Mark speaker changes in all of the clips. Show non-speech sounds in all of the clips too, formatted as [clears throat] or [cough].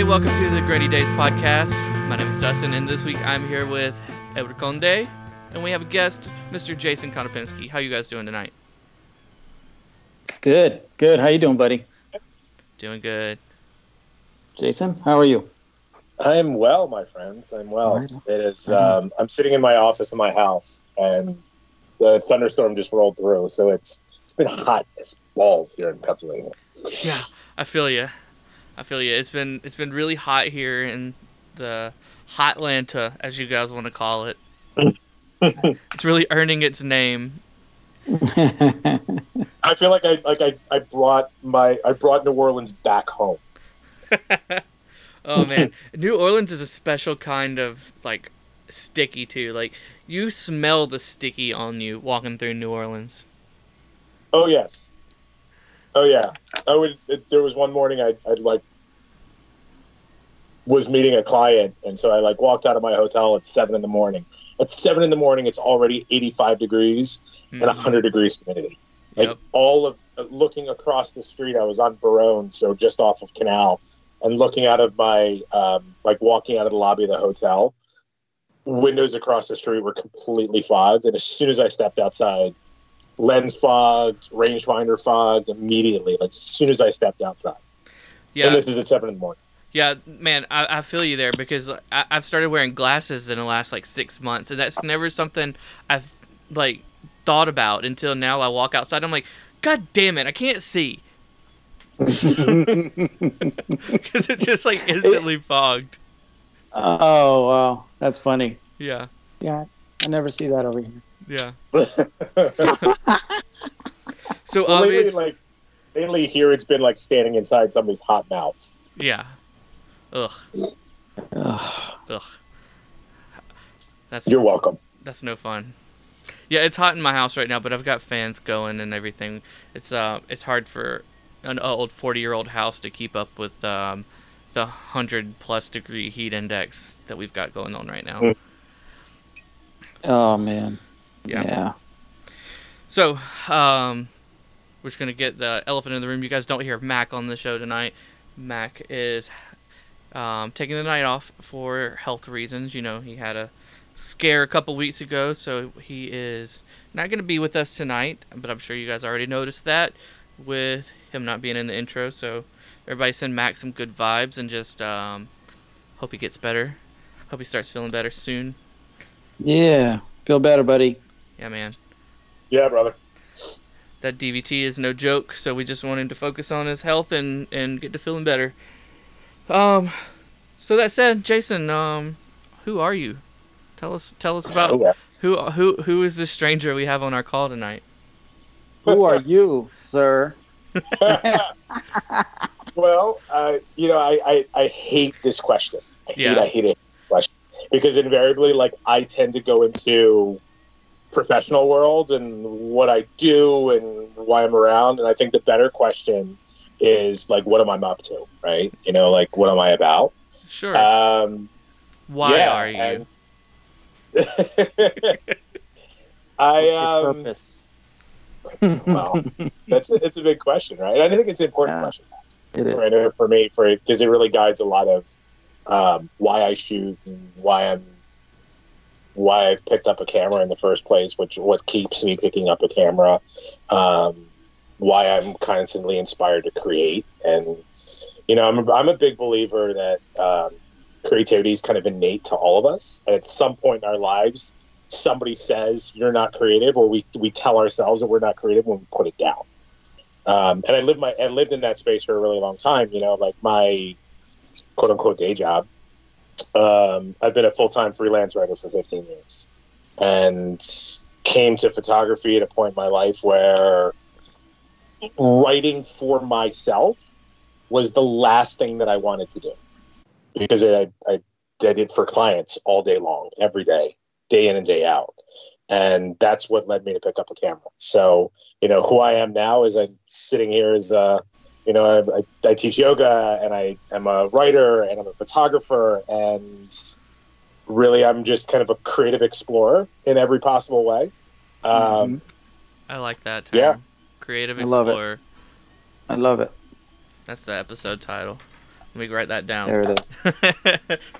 Speaker 1: everybody. Welcome to the Grainy Days podcast. My name is Dustin, and this week I'm here with Edward Conde, and we have a guest, Mr. Jason Konopinski. How you guys doing tonight?
Speaker 2: Good, good. How you doing, buddy?
Speaker 1: Doing good.
Speaker 2: Jason, how are you?
Speaker 3: I'm well, my friends. I'm well.
Speaker 2: Right.
Speaker 3: It is. Um, I'm sitting in my office in my house, and the thunderstorm just rolled through. So it's it's been hot as balls here in Pennsylvania.
Speaker 1: Yeah, I feel you. I feel you. It's been it's been really hot here in the hot Hotlanta, as you guys want to call it. [laughs] It's really earning its name. [laughs]
Speaker 3: I feel like I like I, I brought my I brought New Orleans back home. [laughs]
Speaker 1: Oh man, New Orleans is a special kind of like sticky too. Like you smell the sticky on you walking through New Orleans.
Speaker 3: Oh yes. Oh yeah. I would. It, there was one morning I I like was meeting a client, and so I like walked out of my hotel at seven in the morning. At seven in the morning, it's already eighty five degrees and
Speaker 1: Mhm.
Speaker 3: hundred degrees humidity. Like
Speaker 1: Yep.
Speaker 3: all of looking across the street, I was on Baronne, so just off of Canal, and looking out of my um, like walking out of the lobby of the hotel. Windows across the street were completely fogged, and as soon as I stepped outside, lens fogged, rangefinder fogged immediately. Like as soon as I stepped outside,
Speaker 1: Yeah,
Speaker 3: and this is at seven in the morning.
Speaker 1: Yeah, man, I, I feel you there because I, I've started wearing glasses in the last like six months, and that's never something I've like thought about until now. I walk outside, I'm like, God damn it, I can't see [laughs] because it's just like instantly fogged.
Speaker 2: oh wow, that's funny.
Speaker 1: Yeah,
Speaker 2: Yeah, I never see that over here.
Speaker 1: yeah. [laughs] So
Speaker 3: Well, lately, like lately here, it's been like standing inside somebody's hot mouth.
Speaker 1: yeah. Ugh,
Speaker 2: Ugh.
Speaker 1: ugh. That's
Speaker 3: You're welcome.
Speaker 1: That's no fun. Yeah, it's hot in my house right now, but I've got fans going and everything. It's uh, it's hard for an old forty-year-old house to keep up with um, the hundred plus degree heat index that we've got going on right now.
Speaker 3: Mm.
Speaker 2: Oh man.
Speaker 1: Yeah.
Speaker 2: Yeah.
Speaker 1: So, um, we're just gonna get the elephant in the room. You guys don't hear Mac on the show tonight. Mac is um, taking the night off for health reasons. You know, he had a scare a couple weeks ago, so he is not gonna be with us tonight. But I'm sure you guys already noticed that with him not being in the intro. So, everybody send Max some good vibes and just um, hope he gets better. Hope he starts feeling better soon.
Speaker 2: Yeah. Feel better, buddy.
Speaker 1: Yeah, man.
Speaker 3: Yeah, brother.
Speaker 1: that DVT is no joke, so we just want him to focus on his health and and get to feeling better. Um, so that said, Jason, um, who are you? Tell us tell us about
Speaker 3: Oh, yeah.
Speaker 1: who who who is this stranger we have on our call tonight?
Speaker 2: Who are you, sir? [laughs]
Speaker 3: well, uh, you know, I, I, I hate this question. I hate,
Speaker 1: Yeah.
Speaker 3: I hate it question because invariably, like, I tend to go into professional world and what I do and why I'm around, and I think the better question is like, what am I up to, right? You know, like, what am I about?
Speaker 1: Sure.
Speaker 3: Um,
Speaker 1: Why
Speaker 3: yeah,
Speaker 1: are you?
Speaker 3: and- [laughs] I
Speaker 2: your
Speaker 3: um,
Speaker 2: purpose? [laughs]
Speaker 3: well, that's it's a big question, right? And I think it's an important
Speaker 2: Yeah.
Speaker 3: question.
Speaker 2: it is.
Speaker 3: for, I know for me for because it really guides a lot of um, why I shoot and why I'm why I've picked up a camera in the first place, which what keeps me picking up a camera, um, why I'm constantly inspired to create, and you know I'm a, I'm a big believer that um, creativity is kind of innate to all of us, and at some point in our lives, somebody says you're not creative, or we we tell ourselves that we're not creative when we put it down. Um, and I lived my I lived in that space for a really long time. You know, like my quote unquote day job. Um, I've been a full time freelance writer for 15 years, and came to photography at a point in my life where writing for myself was the last thing that I wanted to do because I, I, I did for clients all day long, every day, day in and day out. And that's what led me to pick up a camera. So, you know, who I am now is I'm sitting here as a, you know, I, I, teach yoga and I am a writer and I'm a photographer and really I'm just kind of a creative explorer in every possible way. Um,
Speaker 1: I like that term.
Speaker 3: Yeah.
Speaker 1: Creative
Speaker 2: I love it.
Speaker 1: Explorer.
Speaker 2: I love it.
Speaker 1: That's the episode title. Let me write that down.
Speaker 2: There it is. [laughs]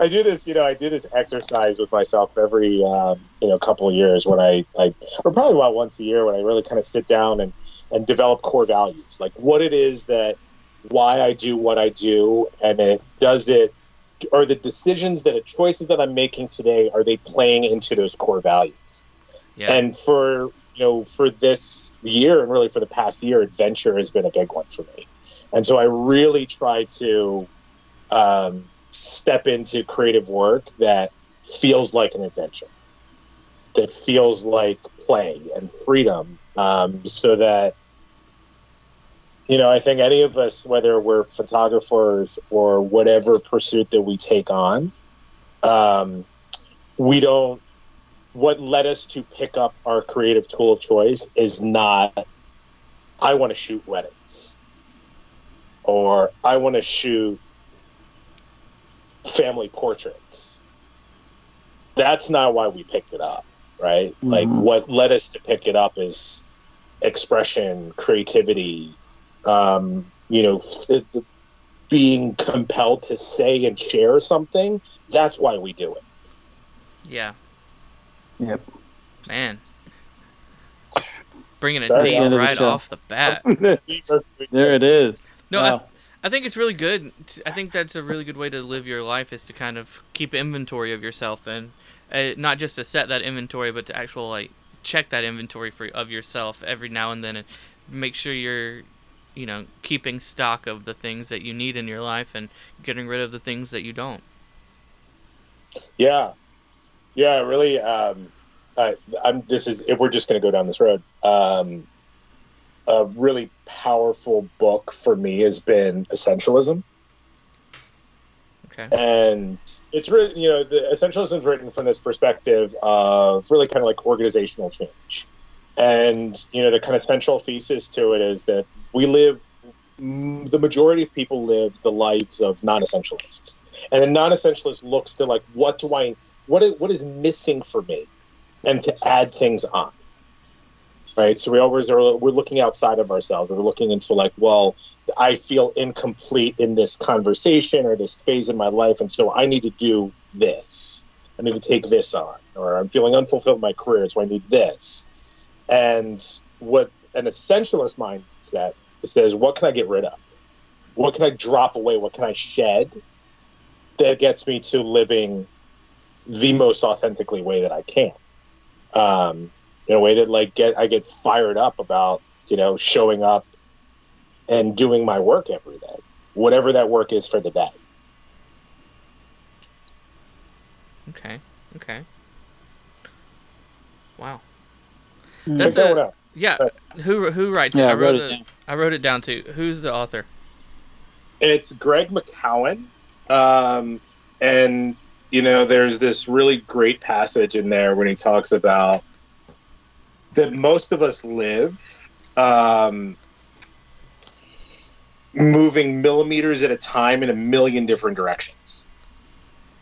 Speaker 3: I do this, you know, I do this exercise with myself every, um, you know, couple of years when I, I, or probably about once a year when I really kind of sit down and, and develop core values, like what it is that, why I do what I do, and it does it, are the decisions that, the choices that I'm making today, are they playing into those core values?
Speaker 1: yeah.
Speaker 3: And for, you know, for this year and really for the past year, adventure has been a big one for me. And so I really try to, um, step into creative work that feels like an adventure, that feels like play and freedom, um, so that you know, I think any of us, whether we're photographers or whatever pursuit that we take on, um, we don't. What led us to pick up our creative tool of choice is not, I want to shoot weddings, or I want to shoot family portraits. That's not why we picked it up, right? Like
Speaker 2: Mhm.
Speaker 3: what led us to pick it up is expression, creativity, um, you know, f- being compelled to say and share something. That's why we do it.
Speaker 1: yeah.
Speaker 2: Yep.
Speaker 1: Man. Bringing a
Speaker 3: Sorry.
Speaker 1: deep
Speaker 2: End of the
Speaker 1: right
Speaker 2: show.
Speaker 1: off the bat. [laughs]
Speaker 2: There it is.
Speaker 1: No, I,
Speaker 2: Wow.
Speaker 1: I think it's really good. I think that's a really good way to live your life is to kind of keep inventory of yourself and uh, not just to set that inventory, but to actual like check that inventory for of yourself every now and then and make sure you're, you know, keeping stock of the things that you need in your life and getting rid of the things that you don't.
Speaker 3: Yeah, yeah, really. Um, I, I'm. This is. If we're just going to go down this road. Um, a really powerful book for me has been Essentialism,
Speaker 1: Okay.
Speaker 3: and it's really you know the Essentialism is written from this perspective of really kind of like organizational change, and you know the kind of central thesis to it is that we live. The majority of people live the lives of non-essentialists, and a non-essentialist looks to like, what do I what is, what is missing for me? And to add things on right? So we always are we're looking outside of ourselves. We're looking into like well i feel incomplete in this conversation or this phase in my life and so i need to do this. I need to take this on or i'm feeling unfulfilled in my career so i need this. And what an essentialist mindset says what can i get rid of? What can i drop away? What can i shed that gets me to living the most authentically way that I can. Um, in a way that like get I get fired up about you know showing up and doing my work every day, whatever that work is for the day.
Speaker 1: Okay. Okay. Wow.
Speaker 2: Mm.
Speaker 1: That's
Speaker 3: Check
Speaker 1: a- Yeah. Who who writes
Speaker 2: Yeah,
Speaker 1: it?
Speaker 2: I wrote it
Speaker 1: it.
Speaker 2: down.
Speaker 1: I wrote it down too. Who's the author?
Speaker 3: It's Greg McKeown, um, and you know there's this really great passage in there when he talks about that most of us live um, moving millimeters at a time in a million different directions.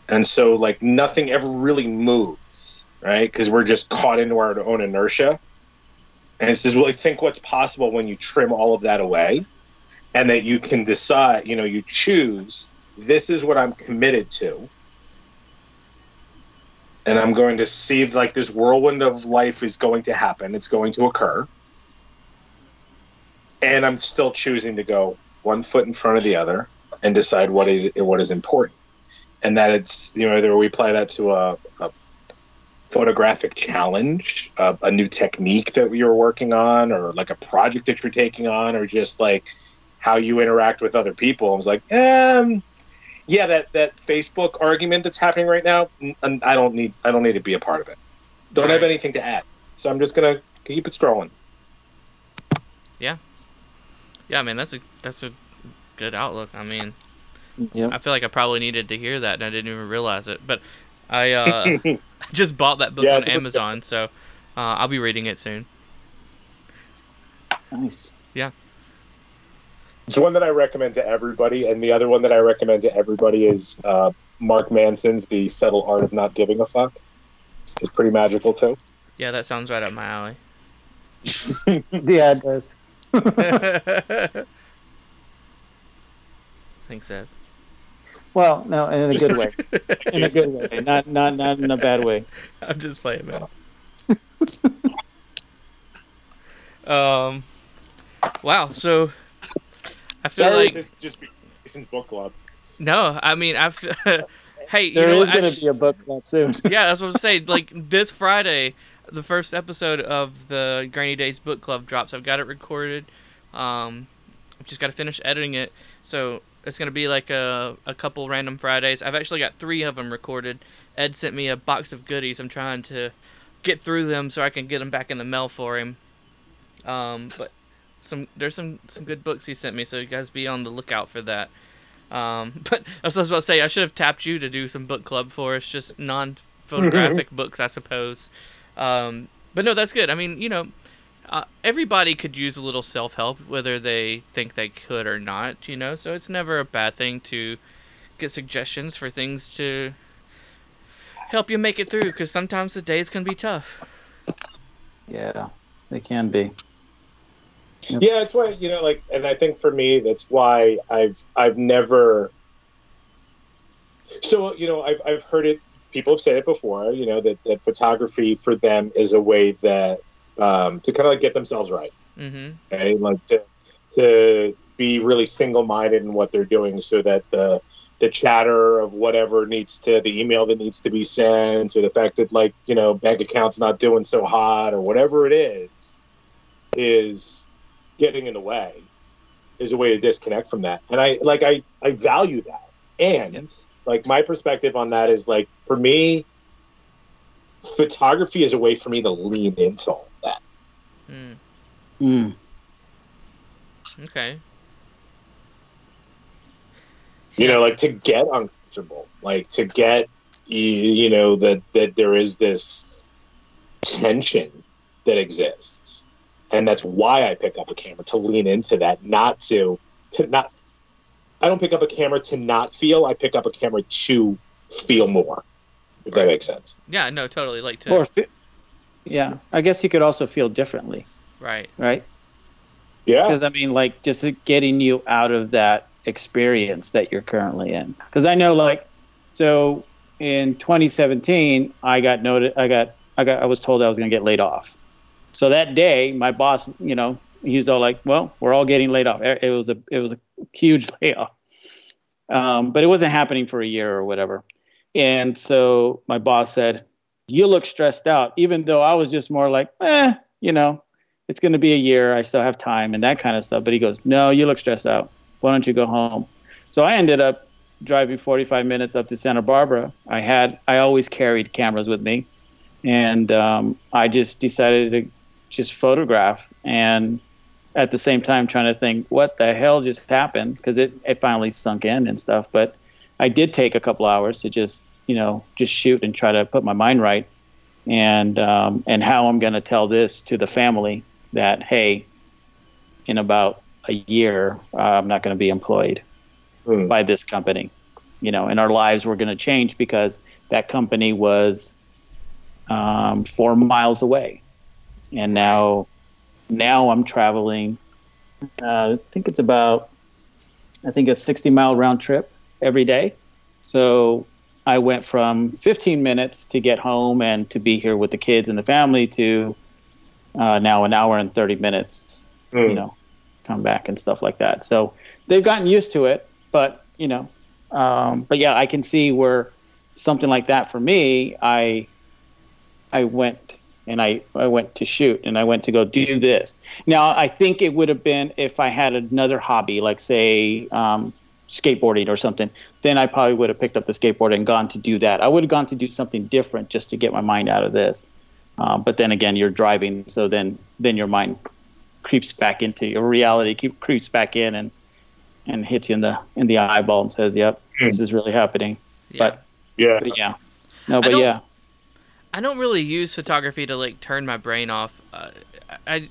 Speaker 3: And so, like, nothing ever really moves, right? Because we're just caught into our own inertia. And it says, well, think what's possible when you trim all of that away and that you can decide, you know, you choose, this is what I'm committed to. And I'm going to see, like, this whirlwind of life is going to happen, it's going to occur. And I'm still choosing to go one foot in front of the other and decide what is what is important, and that it's you know whether we apply that to a, a photographic challenge, a, a new technique that you're working on, or like a project that you're taking on, or just like how you interact with other people. I was like, um, yeah, that that Facebook argument that's happening right now, n- n- I don't need I don't need to be a part of it. Don't have anything to add, so I'm just gonna keep it scrolling.
Speaker 1: Yeah, yeah, man, that's a that's a good outlook. I mean,
Speaker 2: Yep.
Speaker 1: I feel like I probably needed to hear that, and I didn't even realize it. But I uh, [laughs] [laughs] just bought that book
Speaker 3: Yeah,
Speaker 1: on
Speaker 3: it's a good-
Speaker 1: Amazon, so uh, I'll be reading it soon.
Speaker 2: Nice.
Speaker 3: It's one that I recommend to everybody, and the other one that I recommend to everybody is uh, Mark Manson's "The Subtle Art of Not Giving a Fuck." It's pretty magical too.
Speaker 1: Yeah, that sounds right up my alley. [laughs]
Speaker 2: Yeah, it does. [laughs]
Speaker 1: Thanks, Ed.
Speaker 2: Well, no, in a good way. [laughs] In a good way, not not not in a bad way.
Speaker 1: I'm just playing, man. um, wow. So I feel
Speaker 3: Sorry,
Speaker 1: like
Speaker 3: this just be Jason's book club.
Speaker 1: no. I mean, I. Feel, [laughs] hey, you know,
Speaker 2: is
Speaker 1: what, I
Speaker 2: going
Speaker 1: sh-
Speaker 2: to be a book club soon. [laughs]
Speaker 1: yeah, that's what I'm saying. Like this Friday, the first episode of the Grainy Days book club drops. I've got it recorded. Um, I've just got to finish editing it. So it's gonna be like a a couple random Fridays. I've actually got three of them recorded. Ed sent me a box of goodies. I'm trying to get through them so I can get them back in the mail for him. Um, but some there's some some good books he sent me, so you guys be on the lookout for that. Um, [laughs] but I was about to say I should have tapped you to do some book club for us, just non photographic [laughs] books, I suppose. Um, but no, that's good. I mean, you know, uh, everybody could use a little self help, whether they think they could or not. You know, so it's never a bad thing to get suggestions for things to help you make it through, because sometimes the days can be tough.
Speaker 2: Yeah, they can be.
Speaker 3: Yeah, it's why you know, like, and I think for me, that's why I've I've never. So you know, I've I've heard it. People have said it before. You know that that photography for them is a way that um, to kind of like get themselves right.
Speaker 1: Mm-hmm.
Speaker 3: Okay, like to to be really single minded in what they're doing, so that the the chatter of whatever needs to the email that needs to be sent, or the fact that like you know bank account's not doing so hot, or whatever it is, is getting in the way. Is a way to disconnect from that, and I like I I value that, and like my perspective on that is like for me, photography is a way for me to lean into all that.
Speaker 1: Mm.
Speaker 2: Mm.
Speaker 1: Okay.
Speaker 3: you know like to get uncomfortable like to get you, you know that that there is this tension that exists and that's why i pick up a camera to lean into that not to to not i don't pick up a camera to not feel i pick up a camera to feel more if that makes sense
Speaker 1: Yeah. No. Totally. Like to.
Speaker 2: Or, fe- yeah, I guess you could also feel differently,
Speaker 1: Right.
Speaker 2: right?
Speaker 3: yeah
Speaker 2: Because I mean, like, just getting you out of that experience that you're currently in. Because I know, like, so in 2017, I got noted. I got, I got, I was told I was going to get laid off. So that day, my boss, you know, he was all like, "Well, we're all getting laid off." It was a, it was a huge [laughs] layoff. Um, but it wasn't happening for a year or whatever. And so my boss said, "You look stressed out," even though I was just more like, "Eh, you know, it's going to be a year. I still have time and that kind of stuff. But he goes, no, you look stressed out. Why don't you go home? So I ended up driving 45 minutes up to Santa Barbara. I had, I always carried cameras with me. And um, I just decided to just photograph and at the same time trying to think, what the hell just happened? Because it, it finally sunk in and stuff. But I did take a couple hours to just, you know, just shoot and try to put my mind right and um, and how I'm going to tell this to the family that hey, in about a year uh, I'm not going to be employed
Speaker 3: Hmm.
Speaker 2: by this company, you know, and our lives were going to change because that company was um, four miles away, and now now I'm traveling. Uh, I think it's about I think a 60 mile round trip every day. So I went from 15 minutes to get home and to be here with the kids and the family to uh, now an hour and 30 minutes,
Speaker 3: Hmm.
Speaker 2: you know, come back and stuff like that. So they've gotten used to it, but you know, um, but yeah, I can see where something like that for me, I, I went and I, I went to shoot and I went to go do this. Now I think it would have been if I had another hobby, like say, um, skateboarding or something, then I probably would have picked up the skateboard and gone to do that. I would have gone to do something different just to get my mind out of this. Uh, but then again, you're driving, so then then your mind creeps back into your reality, keep, creeps back in and and hits you in the in the eyeball and says, "Yep, this is really happening."
Speaker 1: Yeah.
Speaker 2: But,
Speaker 3: yeah
Speaker 2: but yeah, no, but
Speaker 1: don't-
Speaker 2: yeah,
Speaker 1: I don't really use photography to like turn my brain off. Uh, I,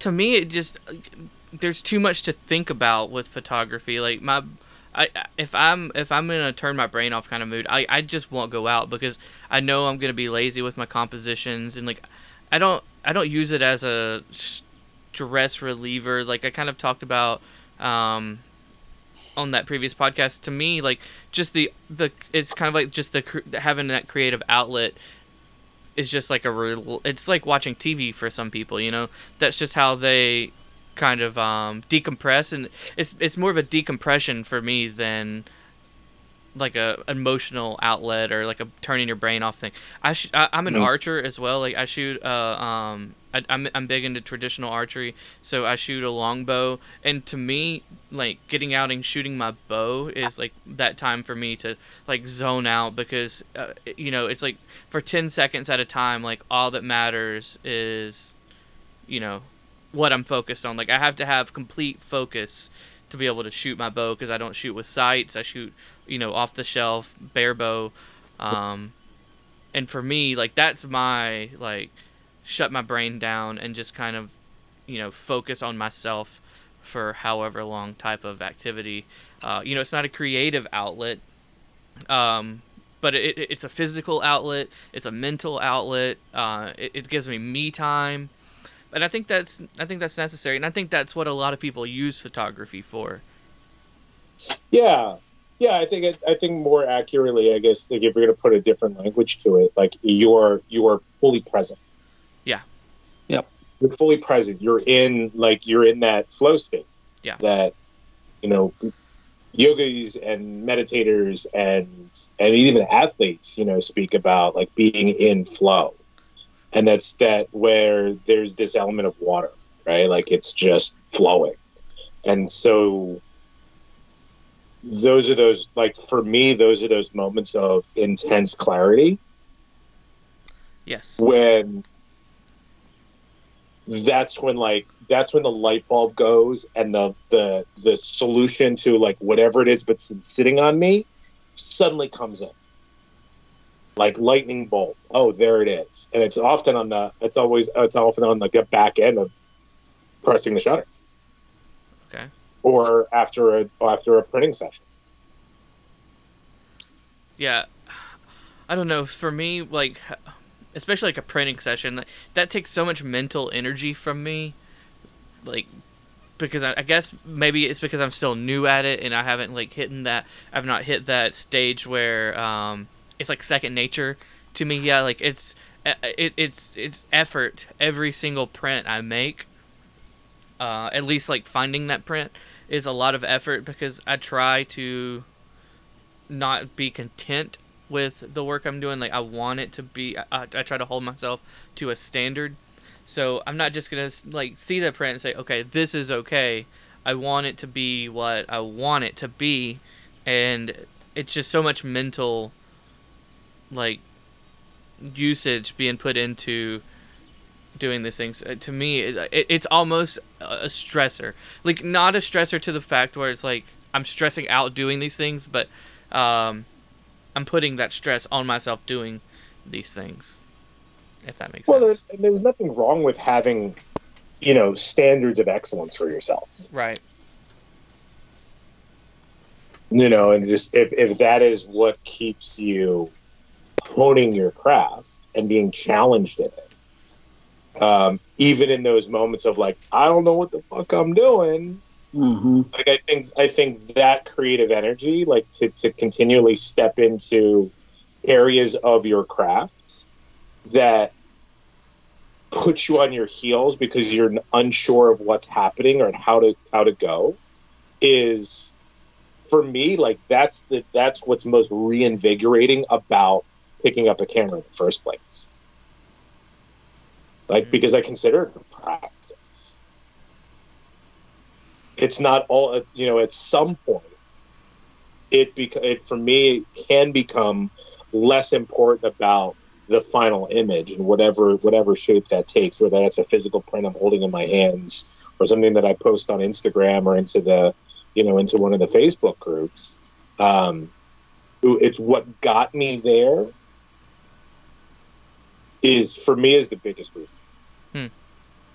Speaker 1: to me, it just there's too much to think about with photography. Like my, I if I'm if I'm in a turn my brain off kind of mood, I I just won't go out because I know I'm gonna be lazy with my compositions and like I don't I don't use it as a stress reliever. Like I kind of talked about. Um, on that previous podcast to me like just the the it's kind of like just the having that creative outlet is just like a real it's like watching TV for some people you know that's just how they kind of um decompress and it's it's more of a decompression for me than like a emotional outlet or like a turning your brain off thing. I, sh- I am an
Speaker 2: Mm.
Speaker 1: archer as well. Like I shoot uh um I, I'm I'm big into traditional archery, so I shoot a longbow. And to me, like getting out and shooting my bow is like that time for me to like zone out because uh, you know it's like for ten seconds at a time. Like all that matters is, you know, what I'm focused on. Like I have to have complete focus to be able to shoot my bow because I don't shoot with sights. I shoot, you know, off the shelf bare bow. Um, and for me, like that's my like shut my brain down and just kind of, you know, focus on myself for however long type of activity. Uh, you know, it's not a creative outlet. Um, but it, it- it's a physical outlet. It's a mental outlet. Uh, it, it gives me me time and I think that's I think that's necessary, and I think that's what a lot of people use photography for.
Speaker 3: Yeah, yeah. I think I think more accurately, I guess, like if you're going to put a different language to it, like you're you are fully present.
Speaker 2: Yep.
Speaker 3: You're fully present. You're in like you're in that flow state.
Speaker 1: Yeah.
Speaker 3: That you know, yogis and meditators and and even athletes, you know, speak about like being in flow, and that's that where there's this element of water, right? Like it's just flowing, and so those are those like for me those are those moments of intense clarity
Speaker 1: Yes.
Speaker 3: when that's when like that's when the light bulb goes and the the the solution to like whatever it is that's been sitting on me suddenly comes in like lightning bolt oh there it is and it's often on the it's always it's often on like the back end of pressing the shutter
Speaker 1: Okay.
Speaker 3: or after a after a printing session
Speaker 1: Yeah. I don't know. For me, like, especially like a printing session, like, that takes so much mental energy from me. Like, because I, I guess maybe it's because I'm still new at it and I haven't like hit that. I've not hit that stage where um, it's like second nature to me. Yeah, like it's it, it's it's effort every single print I make. Uh, at least like finding that print is a lot of effort because I try to not be content with the work I'm doing. Like I want it to be. I, I try to hold myself to a standard. So I'm not just gonna like see the print and say, okay, this is okay. I want it to be what I want it to be, and it's just so much mental, like, usage being put into doing these things. Uh, To me, it, it, it's almost a stressor. Like not a stressor to the fact where it's like I'm stressing out doing these things, but um, I'm putting that stress on myself doing these things. If that makes
Speaker 3: well
Speaker 1: sense.
Speaker 3: there, there was nothing wrong with having you know standards of excellence for yourself
Speaker 1: Right.
Speaker 3: you know and just if, if that is what keeps you honing your craft and being challenged in it um, even in those moments of like i don't know what the fuck i'm doing
Speaker 2: Mm-hmm.
Speaker 3: like i think i think that creative energy like to, to continually step into areas of your craft that put you on your heels because you're unsure of what's happening or how to how to go is for me like that's the that's what's most reinvigorating about picking up a camera in the first place like
Speaker 1: Mhm.
Speaker 3: because i consider it practice it's not all you know at some point it bec- it for me it can become less important about the final image and whatever whatever shape that takes whether that's a physical print i'm holding in my hands or something that i post on instagram or into the you know into one of the facebook groups um it's what got me there is for me is the biggest reason.
Speaker 1: Hmm.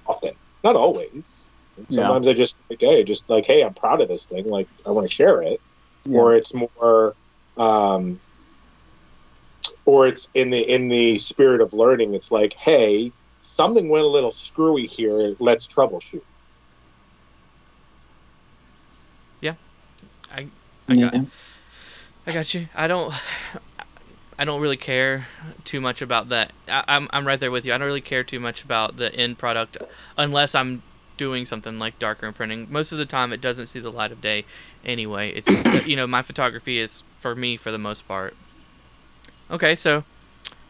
Speaker 3: often. Not always sometimes i just like hey just like hey i'm proud of this thing like i want to share it or it's more um or it's in the in the spirit of learning it's like hey something went a little screwy here let's troubleshoot Yeah,
Speaker 1: I, I got,
Speaker 2: Yeah.
Speaker 1: I got you. I don't, I don't really care too much about that. I, I'm, I'm right there with you. I don't really care too much about the end product, unless I'm doing something like darkroom printing. Most of the time, it doesn't see the light of day. Anyway, it's [coughs] you know my photography is for me for the most part. Okay, so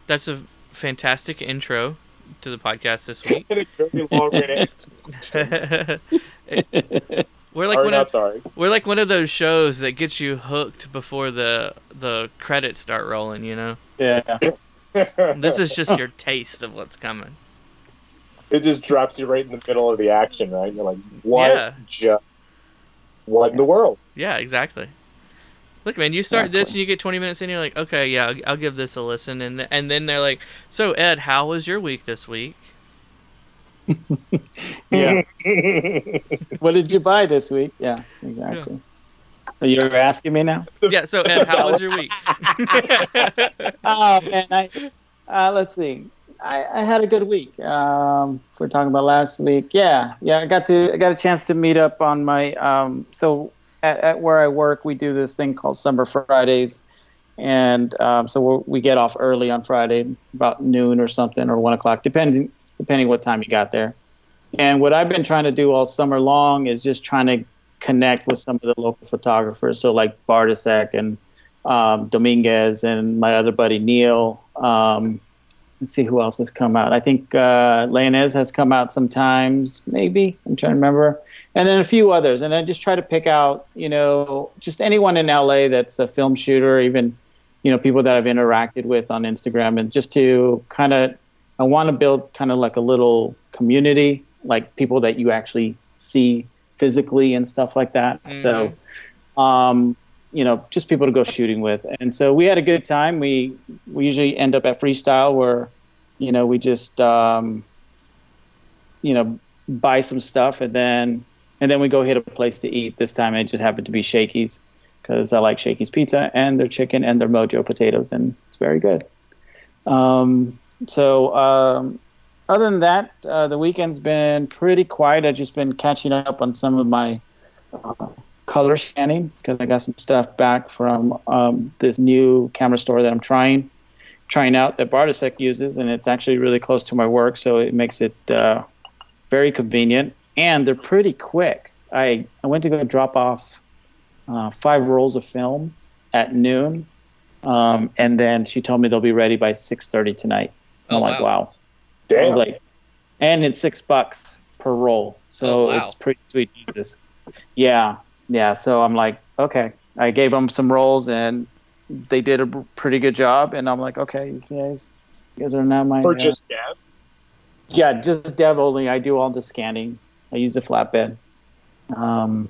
Speaker 1: that's a fantastic intro to the podcast this week. [laughs]
Speaker 3: And a very long-winded answer. [laughs]
Speaker 1: We're like
Speaker 3: Or
Speaker 1: one
Speaker 3: not
Speaker 1: of
Speaker 3: sorry.
Speaker 1: we're like one of those shows that gets you hooked before the the credits start rolling. You know,
Speaker 2: yeah. [laughs]
Speaker 1: this is just your taste of what's coming.
Speaker 3: It just drops you right in the middle of the action, right? You're like, what?
Speaker 1: Yeah.
Speaker 3: Ju- what in the world?
Speaker 1: Yeah, exactly. Look, man, you start this and you get 20 minutes in, you're like, okay, yeah, I'll, I'll give this a listen, and th- and then they're like, so Ed, how was your week this week? [laughs]
Speaker 2: Yeah. [laughs] what did you buy this week? Yeah, exactly. So you're asking me now? [laughs]
Speaker 1: Yeah, so Ed, how was your week?
Speaker 2: oh man, I uh, let's see. I, I had a good week. Um, we're talking about last week, yeah, yeah. I got to I got a chance to meet up on my um. So at, at where I work, we do this thing called Summer Fridays, and um, so we get off early on Friday, about noon or something, or one o'clock, depending depending what time you got there. And what I've been trying to do all summer long is just trying to connect with some of the local photographers. So like Bartasek and um, Dominguez and my other buddy Neil. Um, let's see who else has come out. I think uh, Leonez has come out sometimes, maybe. I'm trying to remember. And then a few others. And I just try to pick out, you know, just anyone in LA that's a film shooter, even, you know, people that I've interacted with on Instagram, and just to kind of, I want to build kind of like a little community, like people that you actually see physically and stuff like that. So, um, you know, just people to go shooting with. And so we had a good time. We we usually end up at freestyle where, you know, we just um, you know, buy some stuff and then and then we go hit a place to eat. This time it just happened to be Shakey's because I like Shakey's pizza and their chicken and their Mojo potatoes and it's very good. Um, so um, other than that, uh, the weekend's been pretty quiet. I've just been catching up on some of my uh, color scanning because I got some stuff back from um, this new camera store that I'm trying trying out that Bartasek uses, and it's actually really close to my work, so it makes it uh, very convenient. And they're pretty quick. I, I went to go drop off uh, five rolls of film at noon, um, and then she told me they'll be ready by 6:30 tonight.
Speaker 1: Oh,
Speaker 2: I'm like,
Speaker 1: wow.
Speaker 2: wow. I was
Speaker 3: Damn.
Speaker 2: like, and it's six bucks per roll, so
Speaker 1: Oh, wow.
Speaker 2: it's pretty sweet. Jesus, yeah, yeah. So I'm like, okay. I gave them some rolls, and they did a pretty good job. And I'm like, okay, you guys, you guys are now my
Speaker 3: or
Speaker 2: uh,
Speaker 3: just Dev?
Speaker 2: yeah, just dev only. I do all the scanning. I use a flatbed. Um,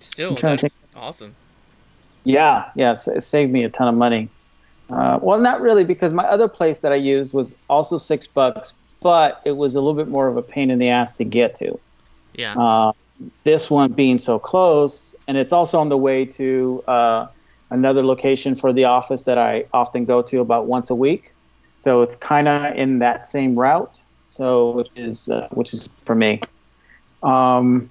Speaker 1: Still,
Speaker 2: I'm trying to
Speaker 1: that's awesome.
Speaker 2: Yeah, yes, it saved me a ton of money. Uh, well, not really, because my other place that I used was also six bucks, but it was a little bit more of a pain in the ass to get to.
Speaker 1: Yeah.
Speaker 2: Uh, this one being so close, and it's also on the way to uh, another location for the office that I often go to about once a week. So it's kind of in that same route. So which is uh, which is for me. Um,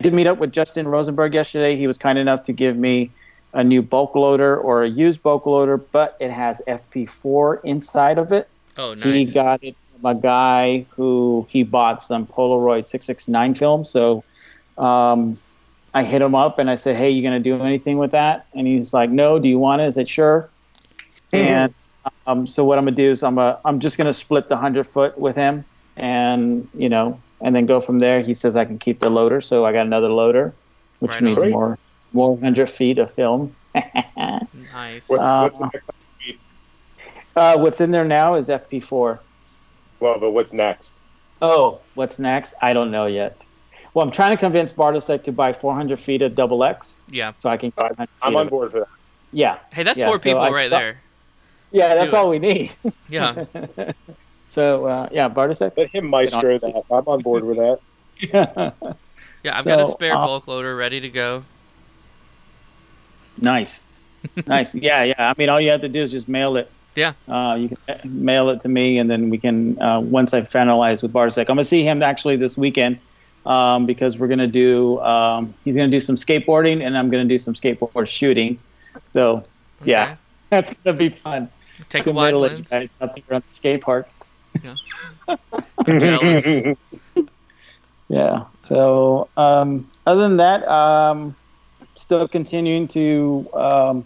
Speaker 2: I did meet up with Justin Rosenberg yesterday. He was kind enough to give me a new bulk loader or a used bulk loader, but it has FP4 inside of it.
Speaker 1: Oh, nice.
Speaker 2: He got it from a guy who he bought some Polaroid 669 film. So um, I hit him up and I said, Hey, you going to do anything with that? And he's like, No, do you want it? Is it? I said, Sure. And um, so what I'm going to do is I'm, a, I'm just going to split the 100 foot with him and, you know, and then go from there. He says I can keep the loader. So I got another loader, which
Speaker 1: Right
Speaker 2: means
Speaker 3: on.
Speaker 2: more, more 100 feet of film. [laughs]
Speaker 1: Nice.
Speaker 3: What's,
Speaker 2: Uh,
Speaker 3: what's the next?
Speaker 2: uh, what's in there now is FP4.
Speaker 3: Well, but what's next?
Speaker 2: Oh, what's next? I don't know yet. Well, I'm trying to convince Bartasek to buy 400 feet of double X
Speaker 1: Yeah.
Speaker 2: so I can. 400
Speaker 3: I'm on board for that.
Speaker 2: Yeah,
Speaker 1: Hey, that's
Speaker 2: Yeah,
Speaker 1: four
Speaker 2: so
Speaker 1: people
Speaker 2: I
Speaker 1: right there.
Speaker 2: yeah,
Speaker 1: Let's
Speaker 2: that's all we need.
Speaker 1: Yeah. [laughs]
Speaker 2: so uh, yeah, Bartasek.
Speaker 3: Let him maestro that. I'm on board with that. [laughs]
Speaker 1: Yeah, I've got a spare
Speaker 2: uh,
Speaker 1: bulk loader ready to go.
Speaker 2: nice, [laughs] nice. Yeah, yeah. I mean, all you have to do is just mail it.
Speaker 1: Yeah.
Speaker 2: Uh, you can mail it to me, and then we can. Uh, once I finalize with Bartasek, I'm gonna see him actually this weekend. Um, because we're gonna do. Um, he's gonna do some skateboarding, and I'm gonna do some skateboard shooting. So yeah, that's gonna be fun.
Speaker 1: Take a
Speaker 2: to
Speaker 1: wide lens.
Speaker 2: guys out there on the skate park.
Speaker 1: I'm. [laughs]
Speaker 2: Yeah. So um, other than that, um, still continuing to um,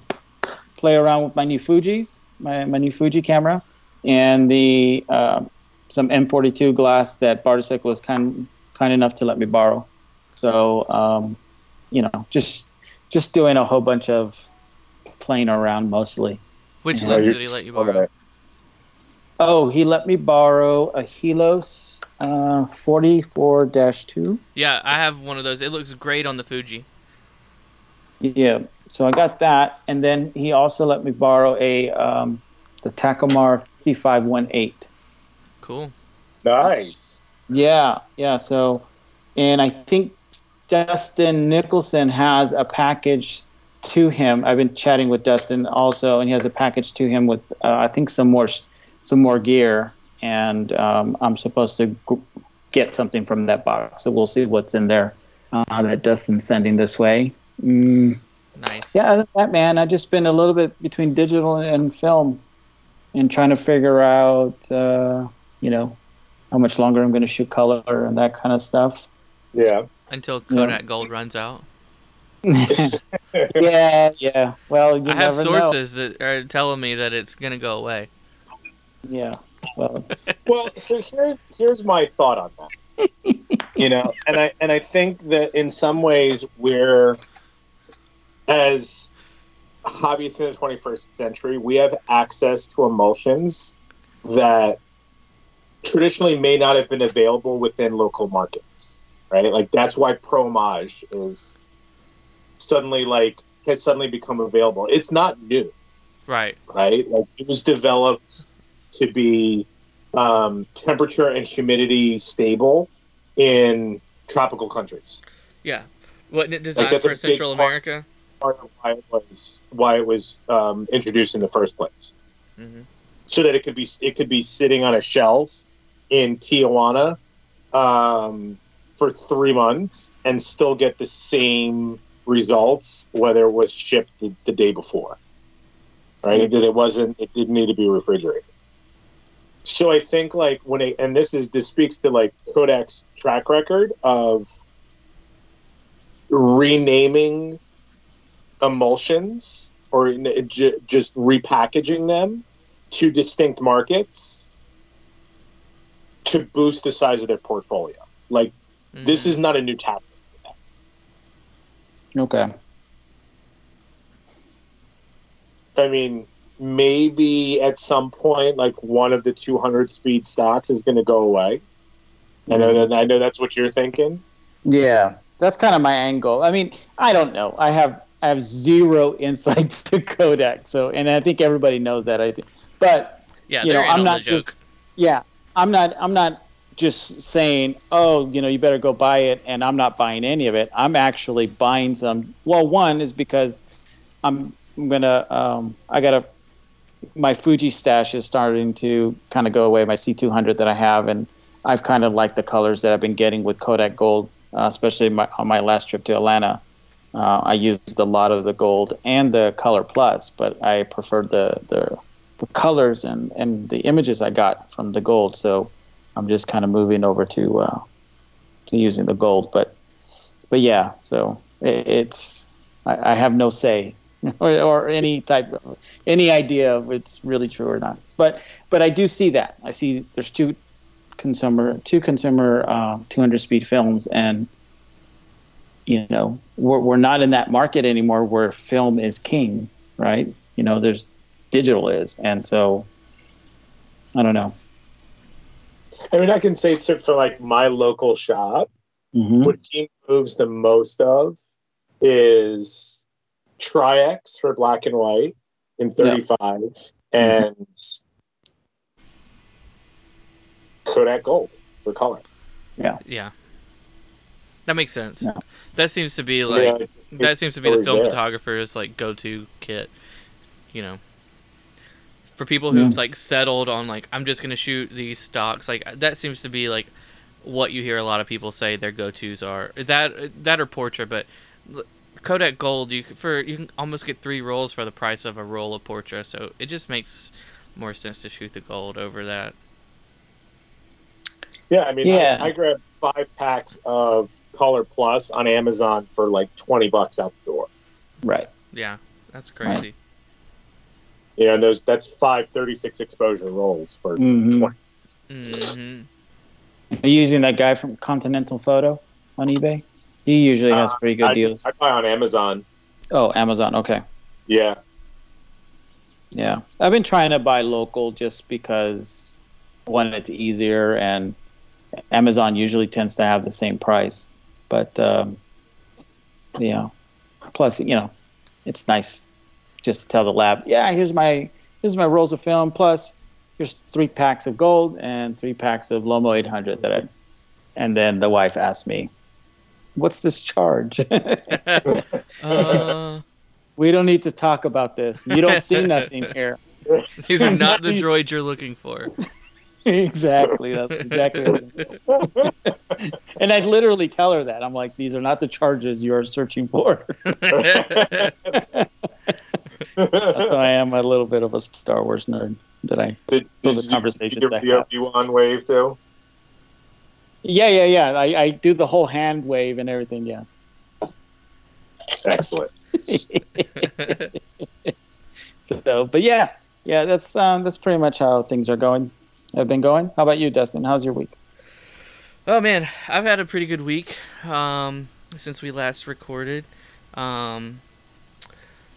Speaker 2: play around with my new Fuji's, my, my new Fuji camera, and the uh, some M42 glass that Bartasek was kind kind enough to let me borrow. So um, you know, just just doing a whole bunch of playing around mostly.
Speaker 1: Which
Speaker 2: Yeah,
Speaker 1: lens did he let you borrow?
Speaker 3: right.
Speaker 2: Oh, he let me borrow a Helios uh, 44-2.
Speaker 1: Yeah, I have one of those. It looks great on the Fuji.
Speaker 2: Yeah, so I got that, and then he also let me borrow a um, the Takumar 5518.
Speaker 1: Cool.
Speaker 3: Nice.
Speaker 2: Yeah, yeah. So, and I think Dustin Nicholson has a package to him. I've been chatting with Dustin also, and he has a package to him with uh, I think some more some more gear, and um, I'm supposed to get something from that box. So we'll see what's in there uh, that Dustin's sending this way. Mm.
Speaker 1: Nice.
Speaker 2: Yeah, other than that, man, I've just been a little bit between digital and film and trying to figure out, uh, you know, how much longer I'm going to shoot color and that kind of stuff.
Speaker 3: Yeah.
Speaker 1: Until Kodak Gold runs out. [laughs]
Speaker 2: yeah, yeah. Well, you
Speaker 1: I have
Speaker 2: never know.
Speaker 1: sources that are telling me that it's gonna go away.
Speaker 2: Yeah. Well, [laughs]
Speaker 3: Well, so here's here's my thought on that. [laughs] you know, and I and I think that in some ways we're as hobbyists in the 21st century, we have access to emulsions that traditionally may not have been available within local markets, right? Like that's why ProImage is suddenly like has suddenly become available. It's not new
Speaker 1: Right.
Speaker 3: right? Like it was developed to be um, temperature and humidity stable in tropical countries.
Speaker 1: Yeah. It designed
Speaker 3: a
Speaker 1: for Central America?
Speaker 3: Part of why it was why it was um, introduced in the first place,
Speaker 1: hmm
Speaker 3: so that it could be it could be sitting on a shelf in Tijuana um, for three months and still get the same results whether it was shipped the, the day before. Right, that it wasn't it didn't need to be refrigerated. So I think like when it and this is this speaks to like Kodak's track record of renaming emulsions or j- just repackaging them to distinct markets to boost the size of their portfolio. Like this
Speaker 1: Mm-hmm.
Speaker 3: is not a new tactic.
Speaker 2: okay.
Speaker 3: I mean, maybe at some point, like one of the 200 speed stocks is going to go away. I know that. I know that's what you're thinking.
Speaker 2: Yeah, that's kind of my angle. I mean, I don't know. I have I have zero [laughs] insights to Kodak, so and I think everybody knows that. I think, but
Speaker 1: Yeah,
Speaker 2: you know, I'm not
Speaker 1: joke.
Speaker 2: just- yeah, I'm not. I'm not just saying, oh, you know, you better go buy it, and I'm not buying any of it. I'm actually buying some. Well, one is because I'm, I'm gonna. Um, I gotta. My Fuji stash is starting to kind of go away. My C200 that I have, and I've kind of liked the colors that I've been getting with Kodak Gold, uh, especially my, on my last trip to Atlanta. Uh, I used a lot of the gold and the color plus, but I preferred the the, the colors and, and the images I got from the gold. So I'm just kind of moving over to uh, to using the gold. But but yeah, so it, it's I, I have no say [laughs] or, or any type of any idea if it's really true or not. But but I do see that. I see there's two consumer two consumer uh, 200 speed films and you know we're, we're not in that market anymore where film is king right you know there's digital is and so i don't know
Speaker 3: I mean, I can say to, for like my local shop,
Speaker 2: hmm
Speaker 3: what team moves the most of is Tri-X for black and white in 35 and Kodak Gold for color.
Speaker 1: Yeah. Yeah. That makes sense.
Speaker 2: Yeah.
Speaker 1: That seems to be like
Speaker 3: mean,
Speaker 1: that seems to be the film
Speaker 3: there.
Speaker 1: photographer's like go-to kit. You know, for people who've
Speaker 2: Yeah.
Speaker 1: like settled on like I'm just gonna shoot these stocks. Like that seems to be like what you hear a lot of people say their go-tos are. That that or Portra, but Kodak Gold you for you can almost get three rolls for the price of a roll of Portra, so it just makes more sense to shoot the gold over that.
Speaker 3: Yeah, I mean,
Speaker 2: Yeah.
Speaker 3: I, I grabbed five packs of Color Plus on Amazon for like twenty bucks out the door.
Speaker 2: Right.
Speaker 1: Yeah, that's crazy.
Speaker 3: You know, and those that's five 36 exposure rolls for
Speaker 2: mm-hmm.
Speaker 3: 20.
Speaker 1: hmm
Speaker 2: Are you using that guy from Continental Photo on eBay? He usually has pretty good
Speaker 3: Uh, I,
Speaker 2: deals.
Speaker 3: I buy on Amazon.
Speaker 2: Oh, Amazon. Okay.
Speaker 3: Yeah,
Speaker 2: Yeah. I've been trying to buy local just because one, it's easier, and Amazon usually tends to have the same price. But, um, you know, plus, you know, it's nice just to tell the lab, yeah, here's my here's my rolls of film, plus here's three packs of gold and three packs of Lomo 800 that I, and then the wife asked me, what's this charge? [laughs]
Speaker 1: Uh,
Speaker 2: we don't need to talk about this. You don't see nothing [laughs] here.
Speaker 1: these are not the [laughs] droids you're looking for.
Speaker 2: exactly. That's exactly what. And I'd literally tell her that. I'm like, these are not the charges you are searching for. That's why I am a little bit of a Star Wars nerd. That I
Speaker 3: did,
Speaker 2: Those
Speaker 3: did
Speaker 2: are
Speaker 3: you
Speaker 2: conversations
Speaker 3: do
Speaker 2: that
Speaker 3: your Obi-Wan wave too?
Speaker 2: Yeah, yeah, yeah. I, I do the whole hand wave and everything, yes.
Speaker 3: Excellent. [laughs] [laughs]
Speaker 2: So but yeah. Yeah, that's um that's pretty much how things are going. Have been going. How about you, Dustin? How's your week?
Speaker 1: Oh man, I've had a pretty good week um, since we last recorded. Um,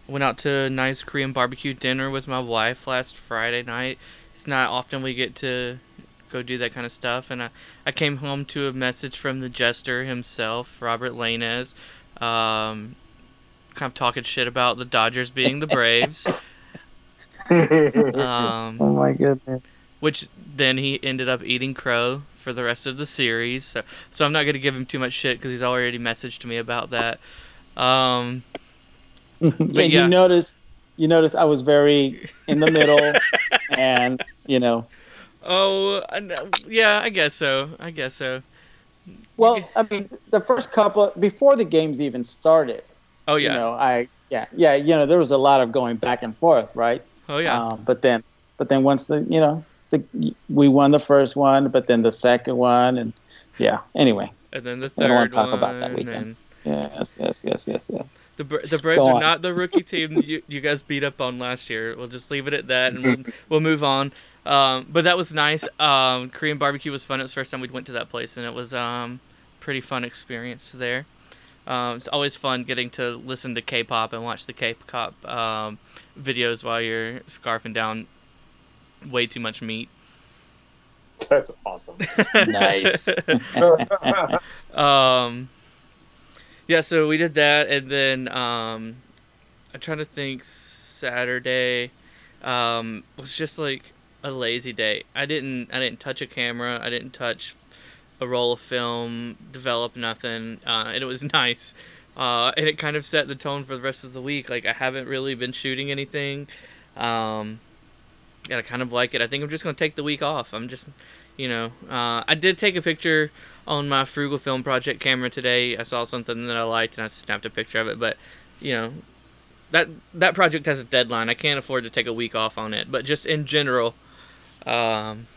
Speaker 1: went out to a nice Korean barbecue dinner with my wife last Friday night. It's not often we get to go do that kind of stuff, and I, I came home to a message from the jester himself, Robert Lanez, um, kind of talking shit about the Dodgers being the Braves. [laughs] Um,
Speaker 2: Oh my goodness.
Speaker 1: which then he ended up eating crow for the rest of the series. So, so I'm not going to give him too much shit because he's already messaged me about that. Um, [laughs]
Speaker 2: and
Speaker 1: yeah.
Speaker 2: you notice you notice I was very in the middle [laughs] and you know
Speaker 1: oh, yeah, I guess so. I guess so.
Speaker 2: well I mean the first couple before the games even started
Speaker 1: Oh
Speaker 2: you
Speaker 1: yeah.
Speaker 2: know I yeah yeah you know there was a lot of going back and forth right
Speaker 1: oh yeah.
Speaker 2: um, but then but then once the you know the we won the first one but then the second one and yeah anyway
Speaker 1: and then the
Speaker 2: I don't wanna
Speaker 1: third
Speaker 2: talk
Speaker 1: one.
Speaker 2: about that weekend.
Speaker 1: and
Speaker 2: yes yes yes yes yes
Speaker 1: the the Braves are not the rookie team you, you guys beat up on last year. We'll just leave it at that, and we'll, [laughs] we'll move on. Um, but that was nice. Um, Korean barbecue was fun. It was the first time we went to that place, and it was um, pretty fun experience there. Um, it's always fun getting to listen to K-pop and watch the K-pop um, videos while you're scarfing down way too much meat.
Speaker 3: That's awesome. [laughs]
Speaker 2: nice [laughs]
Speaker 1: Um, yeah, so we did that, and then um, I'm trying to think. Saturday um, was just like a lazy day. I didn't I didn't touch a camera. I didn't touch a roll of film. Develop nothing. Uh, and it was [laughs] nice. Uh, and it kind of set the tone for the rest of the week. Like I haven't really been shooting anything. Um, and I kind of like it. I think I'm just gonna take the week off. I'm just, you know, uh, I did take a picture on my Frugal Film Project camera today. I saw something that I liked and I snapped a picture of it. But, you know, that that project has a deadline. I can't afford to take a week off on it. But just in general, um,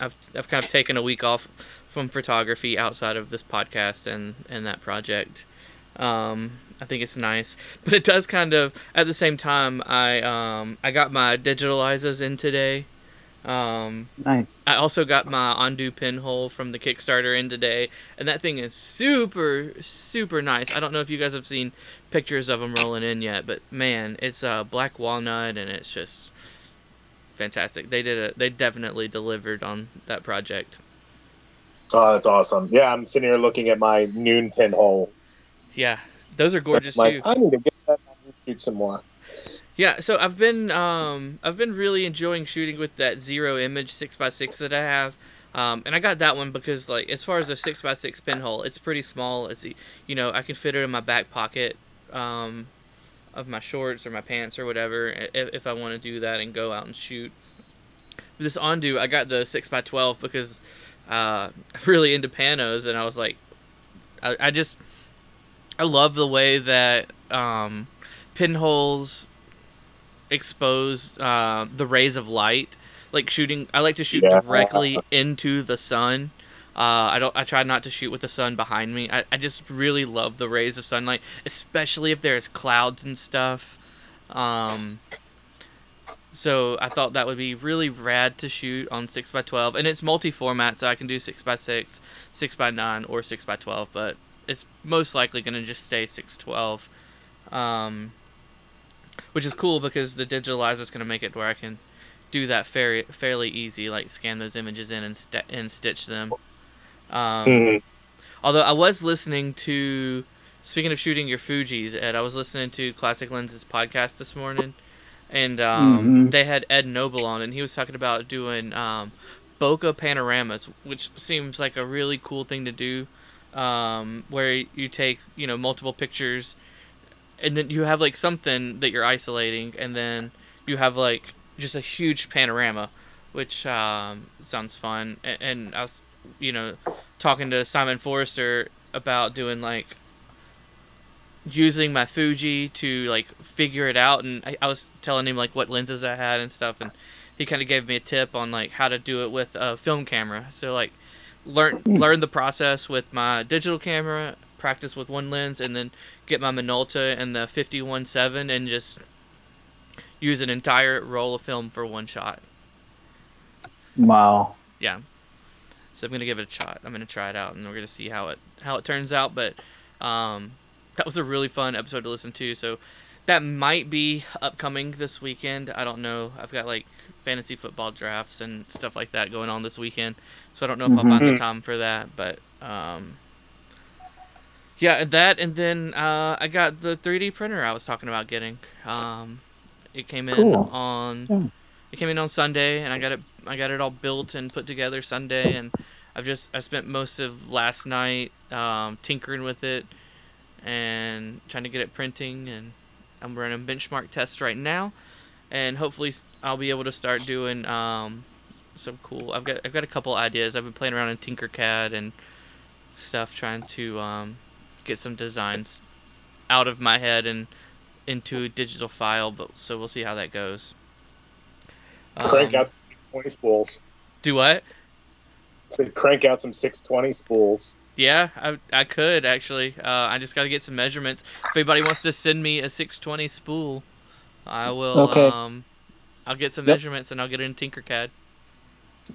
Speaker 1: I've I've kind of taken a week off from photography outside of this podcast and and that project. Um, I think it's nice, [laughs] but it does kind of at the same time. I um I got my digitalizers in today. Um,
Speaker 2: nice
Speaker 1: I also got my Ondu pinhole from the Kickstarter in today, and that thing is super, super nice. I don't know if you guys have seen pictures of them rolling in yet, but man, it's uh, black walnut, and it's just fantastic. They did a, they definitely delivered on that project.
Speaker 3: Oh, that's awesome. Yeah, I'm sitting here looking at my noon pinhole.
Speaker 1: Yeah, those are gorgeous
Speaker 3: like,
Speaker 1: too.
Speaker 3: I need to get that and shoot some more.
Speaker 1: Yeah, so I've been um I've been really enjoying shooting with that zero image six x six that I have. Um, and I got that one because like as far as a six x six pinhole, it's pretty small. It's you know I can fit it in my back pocket um, of my shorts or my pants or whatever if, if I want to do that and go out and shoot. This Ondu, I got the six x twelve because uh, [laughs] I'm really into panos, and I was like, I, I just I love the way that um, pinholes expose uh, the rays of light. Like shooting, I like to shoot
Speaker 3: Yeah.
Speaker 1: directly into the sun. Uh, I don't. I try not to shoot with the sun behind me. I, I just really love the rays of sunlight, especially if there's clouds and stuff. Um, so I thought that would be really rad to shoot on six x twelve, and it's multi-format, so I can do six x six, six x nine, or six x twelve. But it's most likely going to just stay six twelve, um, which is cool because the digitalizer is going to make it where I can do that fairly fairly easy, like scan those images in and st- and stitch them. Um,
Speaker 3: Mhm.
Speaker 1: Although I was listening to, speaking of shooting your Fuji's, Ed, I was listening to Classic Lenses podcast this morning, and um,
Speaker 2: Mhm.
Speaker 1: they had Ed Noble on, and he was talking about doing um, bokeh panoramas, which seems like a really cool thing to do, um, where you take you know multiple pictures, and then you have like something that you're isolating, and then you have like just a huge panorama, which um, sounds fun. And, and I was, you know, talking to Simon Forrester about doing like using my Fuji to like figure it out, and I, I was telling him like what lenses I had and stuff, and he kind of gave me a tip on like how to do it with a film camera. So like learn learn the process with my digital camera, practice with one lens, and then get my Minolta and the 51.7 and just use an entire roll of film for one shot.
Speaker 2: Wow.
Speaker 1: Yeah. So I'm gonna give it a shot. I'm gonna try it out, and we're gonna see how it how it turns out. But um, that was a really fun episode to listen to. So that might be upcoming this weekend. I don't know. I've got like fantasy football drafts and stuff like that going on this weekend, so I don't know if I'll find the time for that. But um, yeah, and that, and then uh, I got the 3D printer I was talking about getting. Um, it came in
Speaker 2: Cool.
Speaker 1: on
Speaker 2: Yeah.
Speaker 1: it came in on Sunday, and I got it I got it all built and put together Sunday, and I've just I spent most of last night um, tinkering with it and trying to get it printing, and I'm running benchmark tests right now, and hopefully I'll be able to start doing um, some cool. I've got I've got a couple ideas. I've been playing around in Tinkercad and stuff, trying to um, get some designs out of my head and into a digital file. But so we'll see how that goes.
Speaker 3: Crank
Speaker 1: Um,
Speaker 3: out some 620 spools.
Speaker 1: Do what?
Speaker 3: Said crank out some 620 spools.
Speaker 1: Yeah, I, I could actually. Uh, I just got to get some measurements. If anybody wants to send me a 620 spool, I will.
Speaker 2: Okay.
Speaker 1: Um, I'll get some
Speaker 2: Yep.
Speaker 1: measurements and I'll get it in Tinkercad.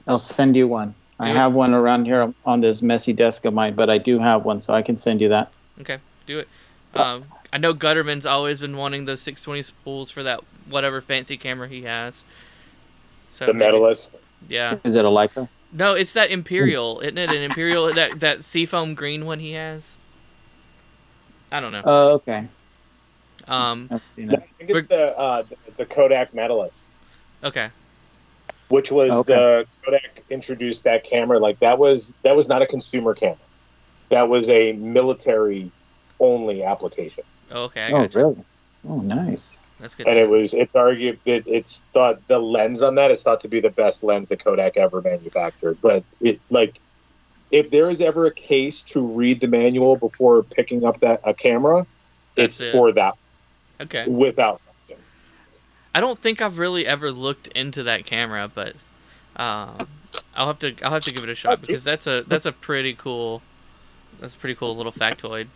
Speaker 2: I'll send you one. I
Speaker 1: it.
Speaker 2: have one around here on this messy desk of mine, but I do have one, so I can send you that.
Speaker 1: Okay, do it. Um, I know Gutterman's always been wanting those 620 spools for that whatever fancy camera he has. So
Speaker 3: The medalist.
Speaker 1: Yeah.
Speaker 2: Is it a Leica?
Speaker 1: No, it's that Imperial, isn't it? An Imperial [laughs] that that seafoam green one he has. I don't know.
Speaker 2: Oh, okay.
Speaker 1: Um.
Speaker 2: I've seen
Speaker 3: I think it's the uh, the Kodak medalist.
Speaker 1: Okay.
Speaker 3: which was
Speaker 2: Okay.
Speaker 3: the Kodak introduced that camera. Like that was that was not a consumer camera. That was a military only application.
Speaker 1: Oh, okay. I
Speaker 2: Oh,
Speaker 1: got
Speaker 2: really? Oh, nice.
Speaker 1: That's good.
Speaker 3: And it was it's argued that it's thought the lens on that is thought to be the best lens that Kodak ever manufactured. But it like if there is ever a case to read the manual before picking up that a camera,
Speaker 1: That's
Speaker 3: it's
Speaker 1: it.
Speaker 3: for that
Speaker 1: Okay.
Speaker 3: without question.
Speaker 1: I don't think I've really ever looked into that camera, but um, I'll have to I'll have to give it a shot because that's a that's a pretty cool that's a pretty cool little factoid.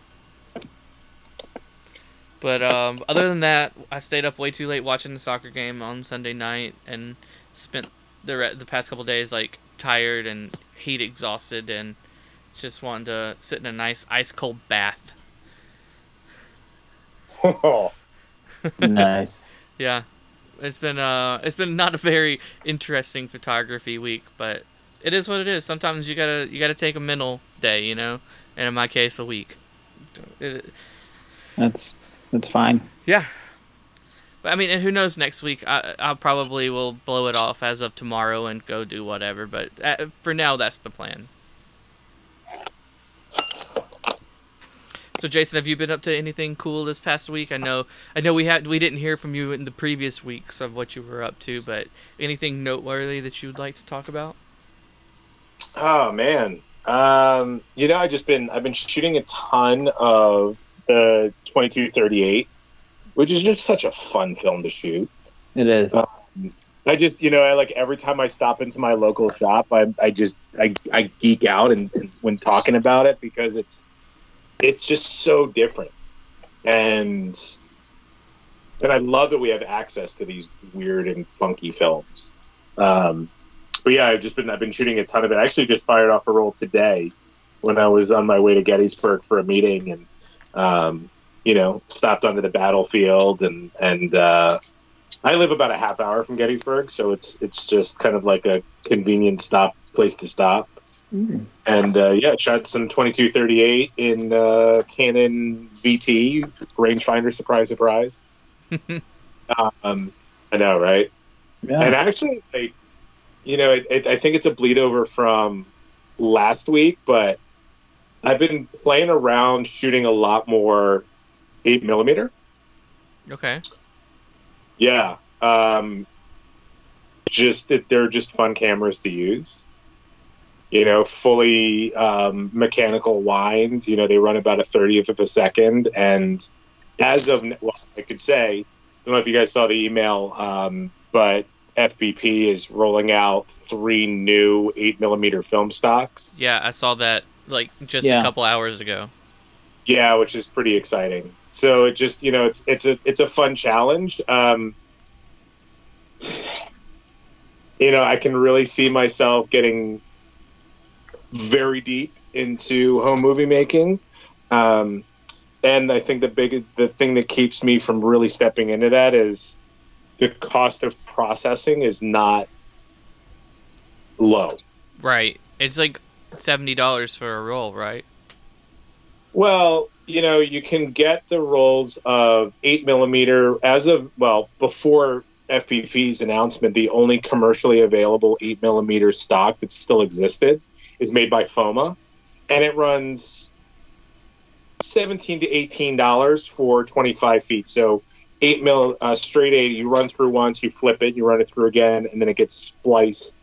Speaker 1: But um, other than that, I stayed up way too late watching the soccer game on Sunday night and spent the re- the past couple days like tired and heat exhausted and just wanting to sit in a nice ice cold bath. [laughs]
Speaker 2: nice. [laughs]
Speaker 1: Yeah, it's been uh, it's been not a very interesting photography week, but it is what it is. Sometimes you gotta you gotta take a mental day, you know, and in my case, a week. It-
Speaker 2: That's that's fine.
Speaker 1: yeah, but I mean, and who knows? Next week, I I probably will blow it off as of tomorrow and go do whatever. But uh, for now, that's the plan. So Jason, have you been up to anything cool this past week? I know, I know we had we didn't hear from you in the previous weeks of what you were up to, but anything noteworthy that you would like to talk about?
Speaker 3: Oh man. Um, you know, I just been I've been shooting a ton of the 2238, which is just such a fun film to shoot.
Speaker 2: It is.
Speaker 3: Uh, I just, you know, I like every time I stop into my local shop, I, I just, I, I geek out and, and when talking about it because it's, it's just so different, and, and I love that we have access to these weird and funky films. Um, but yeah, I've just been, I've been shooting a ton of it. I actually just fired off a roll today when I was on my way to Gettysburg for a meeting, and, um, you know, stopped onto the battlefield and and. Uh, I live about a half hour from Gettysburg, so it's it's just kind of like a convenient stop place to stop.
Speaker 2: Mm.
Speaker 3: And uh, yeah, shot some twenty two thirty eight in uh, Canon VT rangefinder. Surprise, surprise. [laughs] um, I know, right?
Speaker 2: Yeah.
Speaker 3: And actually, like, you know, it, it, I think it's a bleed over from last week, but I've been playing around shooting a lot more eight millimeter.
Speaker 1: Okay.
Speaker 3: Yeah. Um, just that they're just fun cameras to use. You know, fully um, mechanical winds. You know, they run about a thirtieth of a second, and as of well, I could say, I don't know if you guys saw the email, um, but FPP is rolling out three new eight millimeter film stocks.
Speaker 1: Yeah, I saw that like just
Speaker 2: Yeah.
Speaker 1: a couple hours ago.
Speaker 3: Yeah, which is pretty exciting. So it just you know it's it's a it's a fun challenge. Um, you know, I can really see myself getting very deep into home movie making. Um, and I think the big the thing that keeps me from really stepping into that is the cost of processing is not low.
Speaker 1: Right. It's like seventy dollars for a roll, right?
Speaker 3: Well, you know, you can get the rolls of eight millimeter as of well before FPP's announcement. The only commercially available eight millimeter stock that still existed is made by FOMA, and it runs seventeen to eighteen dollars for twenty five feet. So eight mil uh, straight eight. You run through once, you flip it, you run it through again, and then it gets spliced,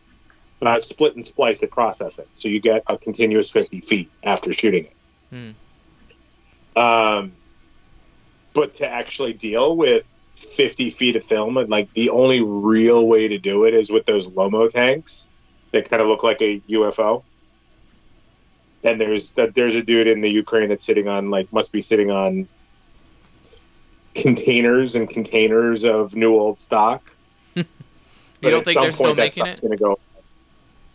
Speaker 3: uh, split and spliced at processing. So you get a continuous fifty feet after shooting it.
Speaker 1: Hmm.
Speaker 3: Um, but to actually deal with 50 feet of film, and like the only real way to do it is with those Lomo tanks that kind of look like a UFO. And there's that there's a dude in the Ukraine that's sitting on like must be sitting on containers and containers of new old stock. [laughs]
Speaker 1: You
Speaker 3: But
Speaker 1: don't think they're still making it?
Speaker 3: Gonna go.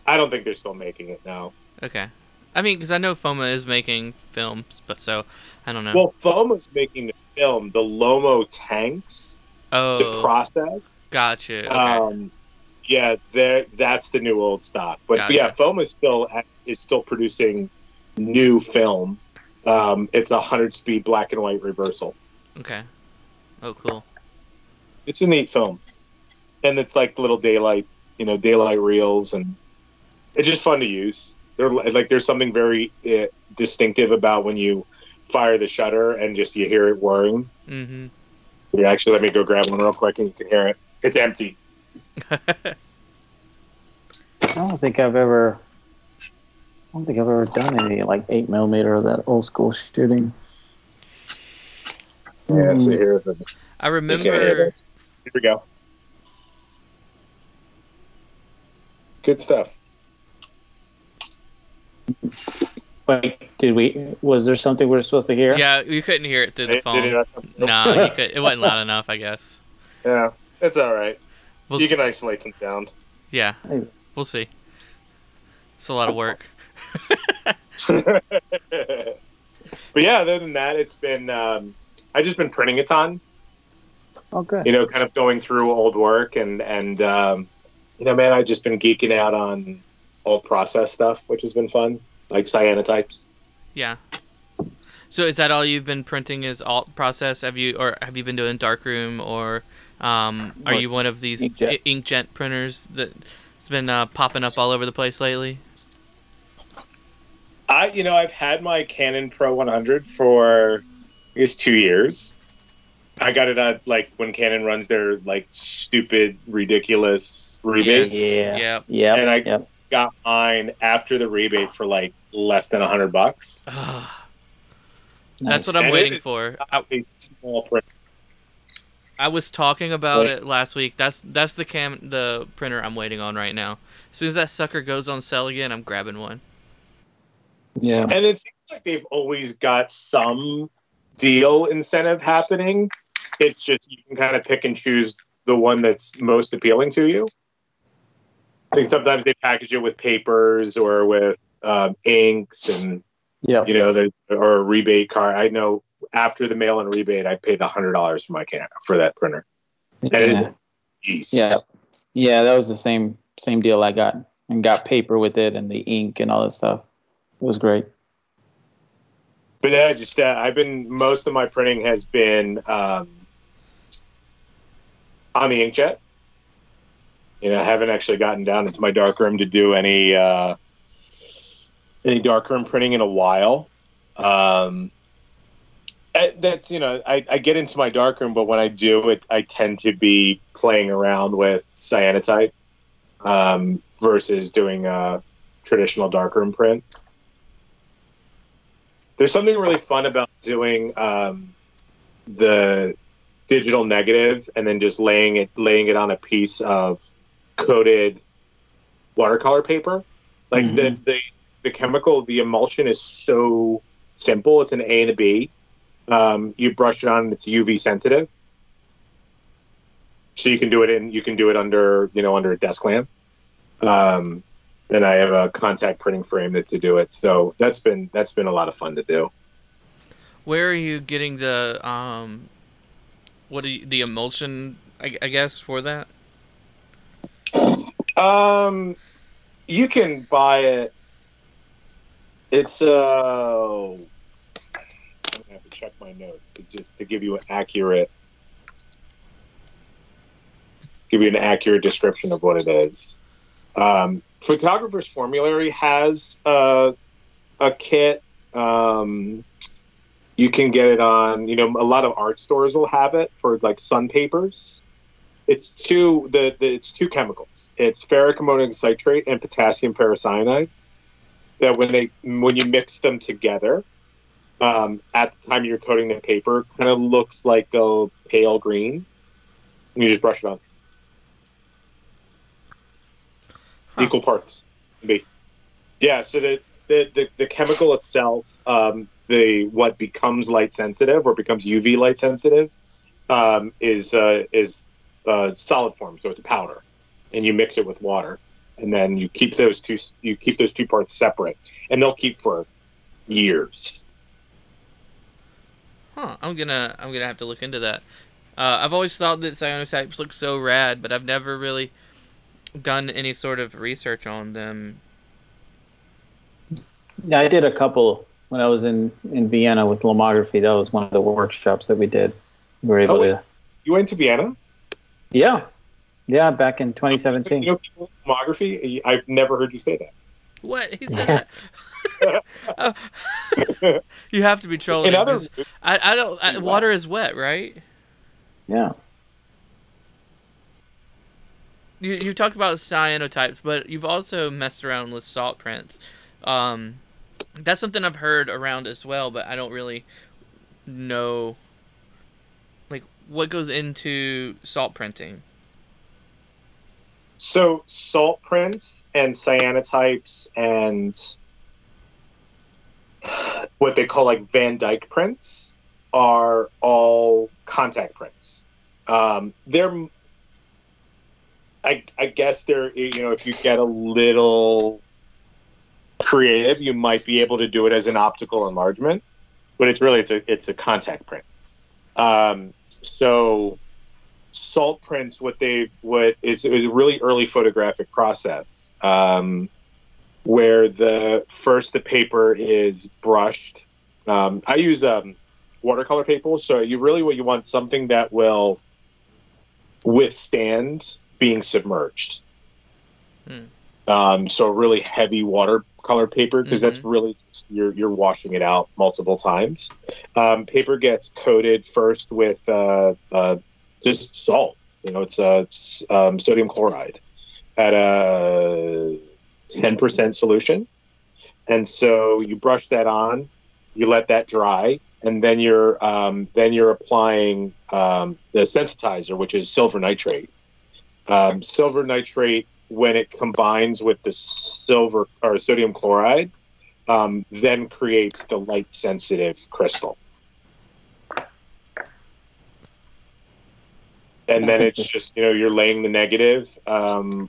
Speaker 3: I don't think they're still making it now.
Speaker 1: Okay. I mean, because I know FOMA is making films, but so I don't know.
Speaker 3: Well, FOMA's making the film. The Lomo tanks to
Speaker 1: oh,
Speaker 3: process
Speaker 1: gotcha. Okay.
Speaker 3: Um, yeah. That's the new old stock. But
Speaker 1: Gotcha.
Speaker 3: yeah, FOMA is still is still producing new film. Um, it's a hundred speed black and white reversal.
Speaker 1: okay. Oh, cool.
Speaker 3: It's a neat film, and it's like little daylight, you know, daylight reels, and it's just fun to use. They're like there's something very uh, distinctive about when you fire the shutter and just you hear it whirring.
Speaker 1: Mm-hmm.
Speaker 3: Yeah, actually, let me go grab one real quick, and you can hear it. It's empty. [laughs]
Speaker 2: I don't think I've ever. I don't think I've ever done any like eight millimeter of that old school shooting.
Speaker 3: Yeah, so
Speaker 2: Mm.
Speaker 3: here, here
Speaker 1: I remember.
Speaker 3: we go. Good stuff.
Speaker 2: Wait, did we? Was there something we are supposed to hear?
Speaker 1: Yeah, you couldn't hear it through the
Speaker 3: Did- did it
Speaker 1: phone.
Speaker 3: not?
Speaker 1: No, you [laughs] could. It wasn't loud enough, I guess.
Speaker 3: Yeah, it's all right.
Speaker 1: Well-
Speaker 3: you can isolate some sound.
Speaker 1: Yeah, we'll see. It's a lot of work. [laughs] [laughs]
Speaker 3: but yeah, other than that, it's been um, I just been printing a ton.
Speaker 2: Oh, good.
Speaker 3: You know, kind of going through old work and and um, you know, man, I've just been geeking out on old process stuff, which has been fun, like cyanotypes.
Speaker 1: Yeah. So is that all you've been printing? Is alt process? Have you or have you been doing darkroom or um, are you one of these
Speaker 2: inkjet.
Speaker 1: inkjet printers that's been uh, popping up all over the place lately?
Speaker 3: I, you know, I've had my Canon Pro 100 for I guess two years. I got it at like when Canon runs their like stupid, ridiculous rebates.
Speaker 2: Yeah.
Speaker 1: yeah,
Speaker 2: Yep.
Speaker 3: And I-
Speaker 2: yep.
Speaker 3: got mine after the rebate for like less than a hundred bucks.
Speaker 1: Ah,
Speaker 2: Nice.
Speaker 1: That's what I'm
Speaker 3: And
Speaker 1: waiting for. I,
Speaker 3: A small print.
Speaker 1: I was talking about
Speaker 3: Right.
Speaker 1: it last week. That's that's the cam the printer I'm waiting on right now. As soon as that sucker goes on sale again, I'm grabbing one.
Speaker 2: Yeah.
Speaker 3: And it seems like they've always got some deal incentive happening. It's just you can kind of pick and choose the one that's most appealing to you. I think sometimes they package it with papers or with um, inks and
Speaker 2: Yeah.
Speaker 3: you know or a rebate card. I know after the mail and rebate, I paid hundred dollars for my can for that printer. It
Speaker 2: Yeah.
Speaker 3: is
Speaker 2: Yeah. Yeah, that was the same same deal I got and got paper with it and the ink and all that stuff. It was great.
Speaker 3: But yeah, just uh, I've been most of my printing has been um, on the inkjet. You know, I haven't actually gotten down into my darkroom to do any uh, any darkroom printing in a while. Um, that's you know, I, I get into my darkroom, but when I do it, I tend to be playing around with cyanotype um, versus doing a traditional darkroom print there's something really fun about doing um, the digital negative and then just laying it laying it on a piece of coated watercolor paper. Like the,
Speaker 2: Mhm.
Speaker 3: the the chemical the emulsion is so simple. It's an a and a b. Um, you brush it on and it's uv sensitive. So you can do it in you can do it under you know under a desk lamp. Um, and I have a contact printing frame that to do it. So that's been that's been a lot of fun to do.
Speaker 1: Where are you getting the um, what do you, the emulsion? I, I guess for that.
Speaker 3: Um, you can buy it. It's uh, I'm gonna have to check my notes to just to give you an accurate, give you an accurate description of what it is. Um, Photographer's Formulary has uh, a kit. Um, you can get it on, you know, a lot of art stores will have it for like sun papers. It's two the, the it's two chemicals. It's ferric ammonium citrate and potassium ferrocyanide. That when they when you mix them together, um, at the time you're coating the paper, kind of looks like a pale green. You just brush it on.
Speaker 1: Huh.
Speaker 3: Equal parts. Yeah. So the the, the, the chemical itself, um, the what becomes light sensitive or becomes UV light sensitive, um, is uh, is uh, solid form, so it's a powder, and you mix it with water, and then you keep those two you keep those two parts separate, and they'll keep for years.
Speaker 1: Huh. I'm gonna I'm gonna have to look into that. Uh, I've always thought that cyanotypes look so rad, but I've never really done any sort of research on them.
Speaker 2: Yeah, I did a couple when I was in, in Vienna with lomography. That was one of the workshops that we did. We were able
Speaker 3: Oh,
Speaker 2: to.
Speaker 3: You went to Vienna.
Speaker 2: Yeah. Yeah, back in
Speaker 3: You
Speaker 2: 2017.
Speaker 3: know, people with Lomography. I've never heard you say that.
Speaker 1: What he said [laughs] that? Oh. [laughs] [laughs] you have to be trolling.
Speaker 3: In other,
Speaker 1: 'cause I, I don't. I, water is wet, right?
Speaker 2: Yeah.
Speaker 1: You you talked about cyanotypes, but you've also messed around with salt prints. Um, that's something I've heard around as well, but I don't really know like what goes into salt printing.
Speaker 3: So salt prints and cyanotypes and what they call like Van Dyke prints are all contact prints. Um, they're, I, I guess they're, you know, if you get a little creative, you might be able to do it as an optical enlargement, but it's really, it's a, it's a contact print. Um, so salt prints what they what is, is a really early photographic process um, where the first the paper is brushed um, i use um, watercolor paper so you really what you want something that will withstand being submerged
Speaker 1: Hmm.
Speaker 3: um, so really heavy watercolor paper because that's really you're, you're washing it out multiple times um, paper gets coated first with uh, uh, just salt. You know, it's uh, um, sodium chloride at a 10% solution. And so you brush that on, you let that dry, and then you're um, then you're applying um, the sensitizer, which is silver nitrate. Um, silver nitrate, when it combines with the silver or sodium chloride, um, then creates the light sensitive crystal. And then it's just you know you're laying the negative um,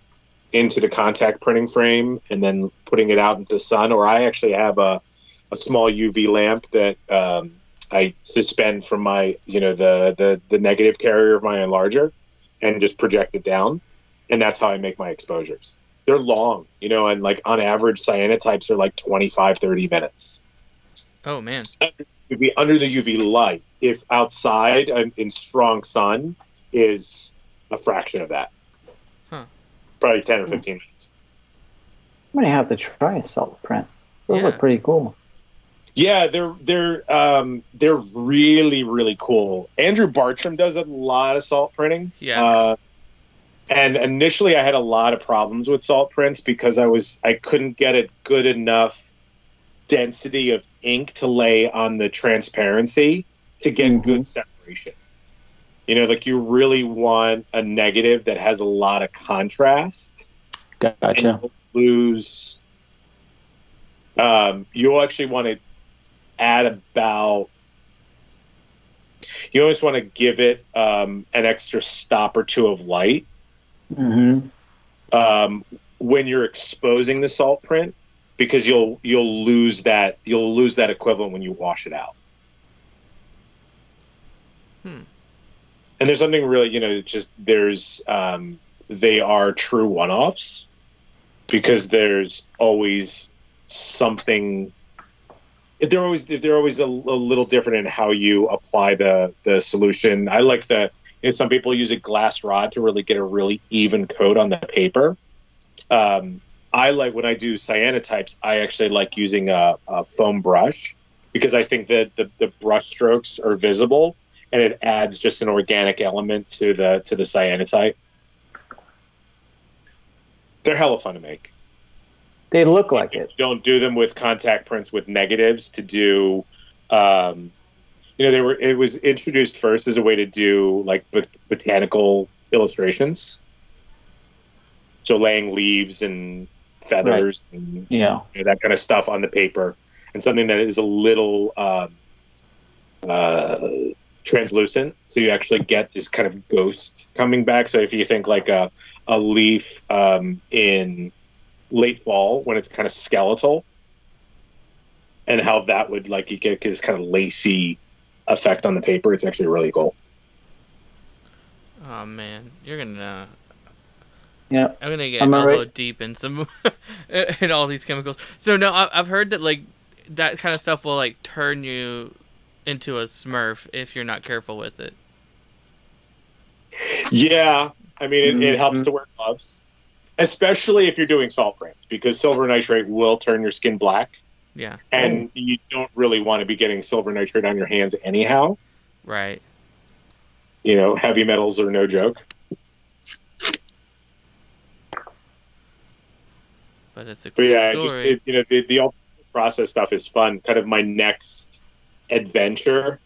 Speaker 3: into the contact printing frame and then putting it out into the sun. Or I actually have a a small UV lamp that um, I suspend from my, you know, the, the the negative carrier of my enlarger, and just project it down, and that's how I make my exposures. They're long, you know, and like on average, cyanotypes are like 25, 30 minutes.
Speaker 1: Oh man.
Speaker 3: To be under the UV light, if outside and in strong sun, is a fraction of that.
Speaker 1: Huh.
Speaker 3: Probably 10 or hmm. 15 minutes.
Speaker 2: I'm gonna have to try a salt print. Those
Speaker 1: Yeah.
Speaker 2: look pretty cool.
Speaker 3: Yeah, they're they're um, they're really really cool. Andrew Bartram does a lot of salt printing.
Speaker 1: Yeah.
Speaker 3: Uh, and initially, I had a lot of problems with salt prints because I was I couldn't get a good enough density of ink to lay on the transparency to get
Speaker 2: Mhm.
Speaker 3: good separation. You know, like you really want a negative that has a lot of contrast and
Speaker 2: Gotcha.
Speaker 3: you'll lose. Um, you'll actually want to add about. You always want to give it um, an extra stop or two of light
Speaker 2: Mm-hmm.
Speaker 3: um, when you're exposing the salt print, because you'll you'll lose that you'll lose that equivalent when you wash it out.
Speaker 1: Hmm.
Speaker 3: And there's something really, you know, just there's um, they are true one-offs because there's always something. They're always they're always a, a little different in how you apply the the solution. I like the you know, some people use a glass rod to really get a really even coat on the paper. Um, I like when I do cyanotypes. I actually like using a, a foam brush because I think that the, the brush strokes are visible and it adds just an organic element to the to the cyanotype. They're hella fun to make.
Speaker 2: They look like it.
Speaker 3: Don't do them with contact prints with negatives to do. Um, you know, they were. It was introduced first as a way to do like bot- botanical illustrations. So laying leaves and feathers and
Speaker 2: Yeah.
Speaker 3: you know, that kind of stuff on the paper, and something that is a little um, uh, translucent, so you actually get this kind of ghost coming back. So if you think like a a leaf um, in late fall when it's kind of skeletal, and how that would like you get this kind of lacy effect on the paper, it's actually really cool.
Speaker 1: Oh man, you're gonna.
Speaker 2: Yeah.
Speaker 1: I'm gonna get
Speaker 2: Am
Speaker 1: elbow
Speaker 2: right?
Speaker 1: deep in some [laughs] in all these chemicals. So no, I, I've heard that like that kind of stuff will like turn you into a Smurf if you're not careful with it.
Speaker 3: Yeah, I mean, it, it helps
Speaker 2: Mhm.
Speaker 3: to wear gloves, especially if you're doing salt prints, because silver nitrate will turn your skin black,
Speaker 1: Yeah.
Speaker 3: and you don't really want to be getting silver nitrate on your hands anyhow.
Speaker 1: Right.
Speaker 3: You know, heavy metals are no joke.
Speaker 1: But it's a
Speaker 3: But
Speaker 1: cool
Speaker 3: yeah, it just, it, you know, the, the process stuff is fun. Kind of my next adventure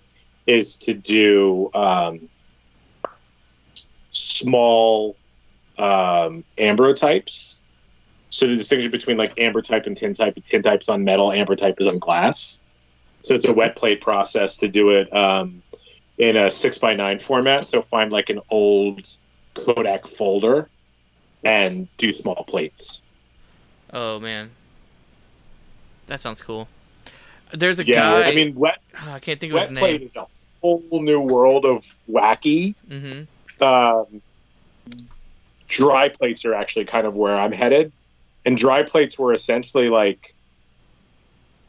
Speaker 3: is to do um, small um, ambrotypes. So the distinction between like ambrotype and tin type, tin type is on metal, ambrotype is on glass. So it's a wet plate process to do it um, in a six by nine format. So find like an old Kodak folder and do small plates.
Speaker 1: oh man, that sounds cool. There's a
Speaker 3: yeah,
Speaker 1: guy.
Speaker 3: I mean, wet
Speaker 1: ah, I can't think of his
Speaker 3: wet plate
Speaker 1: name.
Speaker 3: is a whole new world of wacky.
Speaker 1: Mm-hmm.
Speaker 3: Um, dry plates are actually kind of where I'm headed, and dry plates were essentially like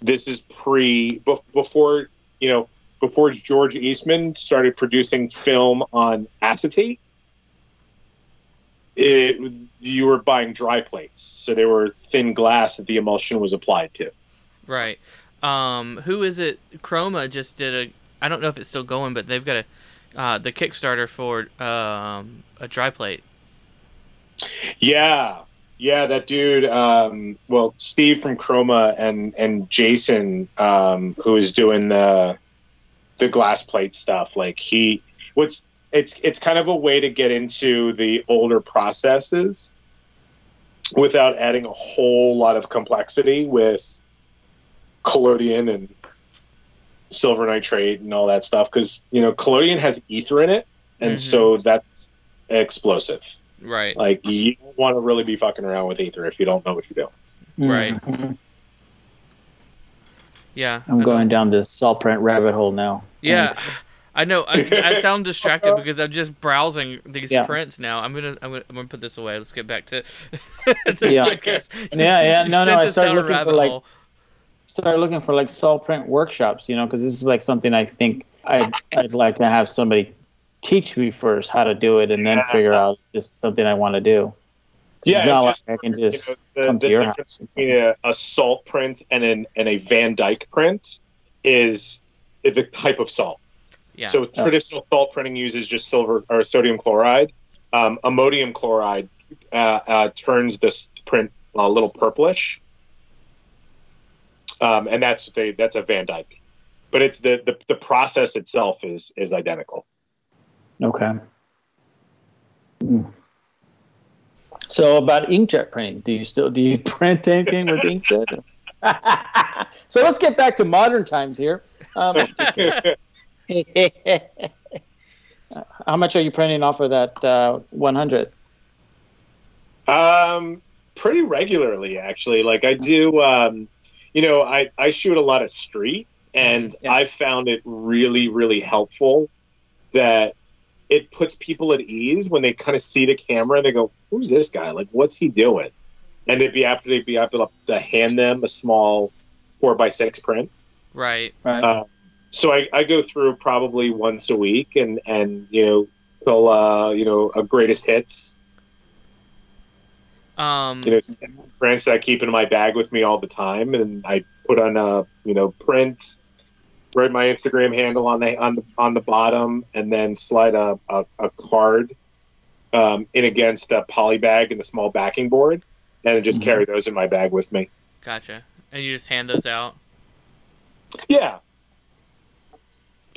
Speaker 3: this is pre before you know before George Eastman started producing film on acetate. It you were buying dry plates, so they were thin glass that the emulsion was applied to.
Speaker 1: Right. Um, who is it? Chroma just did a. I don't know if it's still going, but they've got a uh, the Kickstarter for um, a dry plate.
Speaker 3: Yeah, Yeah, that dude. Um, well, Steve from Chroma and and Jason, um, who is doing the the glass plate stuff. Like he, what's it's it's kind of a way to get into the older processes without adding a whole lot of complexity with collodion and silver nitrate and all that stuff because you know collodion has ether in it and
Speaker 1: Mhm.
Speaker 3: so that's explosive
Speaker 1: Right.
Speaker 3: like you don't want to really be fucking around with ether if you don't know what you're doing
Speaker 1: Right.
Speaker 2: Mhm.
Speaker 1: Yeah.
Speaker 2: I'm going down this salt print rabbit hole now.
Speaker 1: Yeah.
Speaker 2: Thanks.
Speaker 1: I know. I, I sound distracted because I'm just browsing these
Speaker 2: Yeah.
Speaker 1: prints now. I'm gonna, I'm gonna, I'm gonna put this away. Let's get back to [laughs] the
Speaker 2: Yeah.
Speaker 1: podcast.
Speaker 2: Yeah, yeah. No, no, I
Speaker 1: us
Speaker 2: started looking for, like,
Speaker 1: hole.
Speaker 2: Start looking for like salt print workshops, you know, because this is like something I think I'd, I'd like to have somebody teach me first how to do it and then
Speaker 3: Yeah.
Speaker 2: figure out if this is something I want to do.
Speaker 3: Yeah,
Speaker 2: it's not
Speaker 3: just-
Speaker 2: like I can
Speaker 3: You
Speaker 2: just
Speaker 3: know, the,
Speaker 2: come
Speaker 3: the
Speaker 2: to your house.
Speaker 3: between a, a salt print and an and a Van Dyke print is the type of salt.
Speaker 1: Yeah.
Speaker 3: So traditional salt printing uses just silver or sodium chloride. Um, ammonium chloride uh, uh, turns this print a little purplish, um, and that's they, that's a Van Dyke. But it's the, the the process itself is is identical.
Speaker 2: Okay. Hmm. So about inkjet printing, do you still do you [laughs] print anything with inkjet? [laughs] so let's get back to modern times here. Um, [laughs] how much are you printing off of that uh, 100?
Speaker 3: Um, pretty regularly, actually. Like I do, um, you know, I, I shoot a lot of street, and
Speaker 2: Mhm, yeah.
Speaker 3: I found it really, really helpful that it puts people at ease when they kind of see the camera and they go, "Who's this guy? Like, what's he doing?" And they'd be able to be able to hand them a small four by six print.
Speaker 1: right.
Speaker 2: Right.
Speaker 3: Uh, so I, I go through probably once a week, and and you know, pull uh, you know, a greatest hits
Speaker 1: Um.
Speaker 3: you know, prints that I keep in my bag with me all the time, and I put on a you know print, write my Instagram handle on the on the on the bottom, and then slide a a, a card um, in against a poly bag and a small backing board, and then just
Speaker 2: Mhm.
Speaker 3: carry those in my bag with me.
Speaker 1: Gotcha. And you just hand those out.
Speaker 3: Yeah.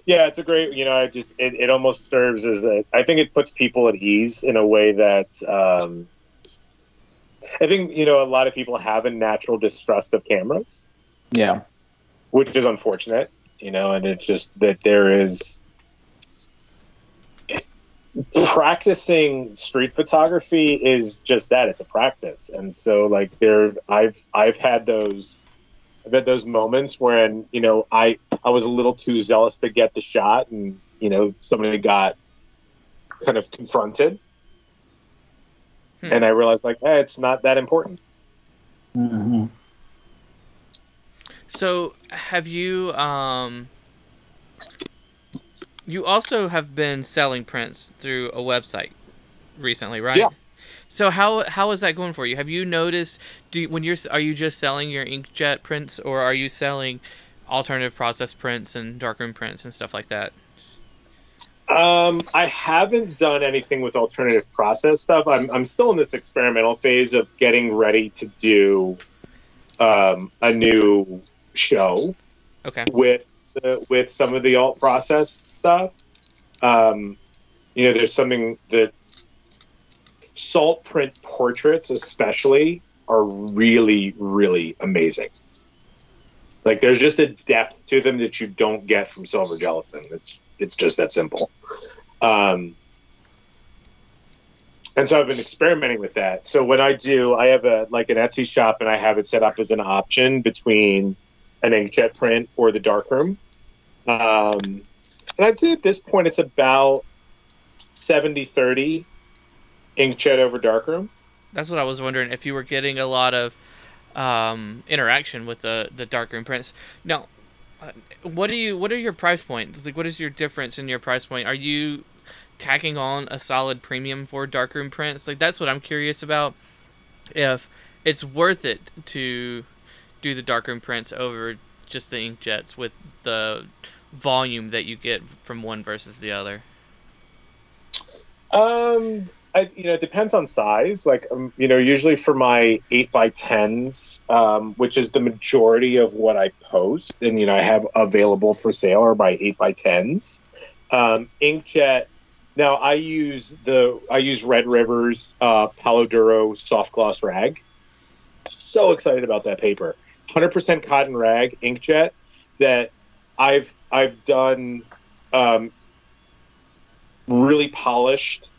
Speaker 3: Yeah, it's a great, you know, I just, it, it almost serves as a, I think it puts people at ease in a way that, um, I think, you know, a lot of people have a natural distrust of cameras.
Speaker 2: yeah.
Speaker 3: which is unfortunate, you know, and it's just that there is practicing street photography is just that it's a practice. And so like there i've i've had those i've had those moments when you know i i was a little too zealous to get the shot and you know somebody got kind of confronted.
Speaker 1: Hmm.
Speaker 3: and i realized like eh, it's not that important.
Speaker 2: Hmm
Speaker 1: So, have you um you also have been selling prints through a website recently, right?
Speaker 3: Yeah.
Speaker 1: So how how is that going for you? Have you noticed do you, when you're are you just selling your inkjet prints or are you selling alternative process prints and darkroom prints and stuff like that?
Speaker 3: Um, I haven't done anything with alternative process stuff. I'm, I'm still in this experimental phase of getting ready to do um, a new show
Speaker 1: Okay.
Speaker 3: with the, with some of the alt process stuff. Um, you know, there's something that salt print portraits, especially, are really, really amazing. Like, there's just a depth to them that you don't get from silver gelatin. It's it's just that simple. Um, and so I've been experimenting with that. So when I do, I have a like an Etsy shop, and I have it set up as an option between an inkjet print or the darkroom. Um, and I'd say at this point it's about 70-30 inkjet over darkroom.
Speaker 1: That's what I was wondering if you were getting a lot of um, interaction with the the darkroom prints. Now, uh, what do you what are your price points? Like, what is your difference in your price point? Are you tacking on a solid premium for darkroom prints? Like, that's what I'm curious about. If it's worth it to do the darkroom prints over just the inkjets with the volume that you get from one versus the other.
Speaker 3: Um, I, you know, it depends on size. Like, um, you know, usually for my eight by tens, um, which is the majority of what I post, and you know, I have available for sale are my eight by tens. Um, inkjet. Now I use the I use Red Rivers uh, Palo Duro soft gloss rag. So excited about that paper. 100% cotton rag inkjet that I've I've done um, really polished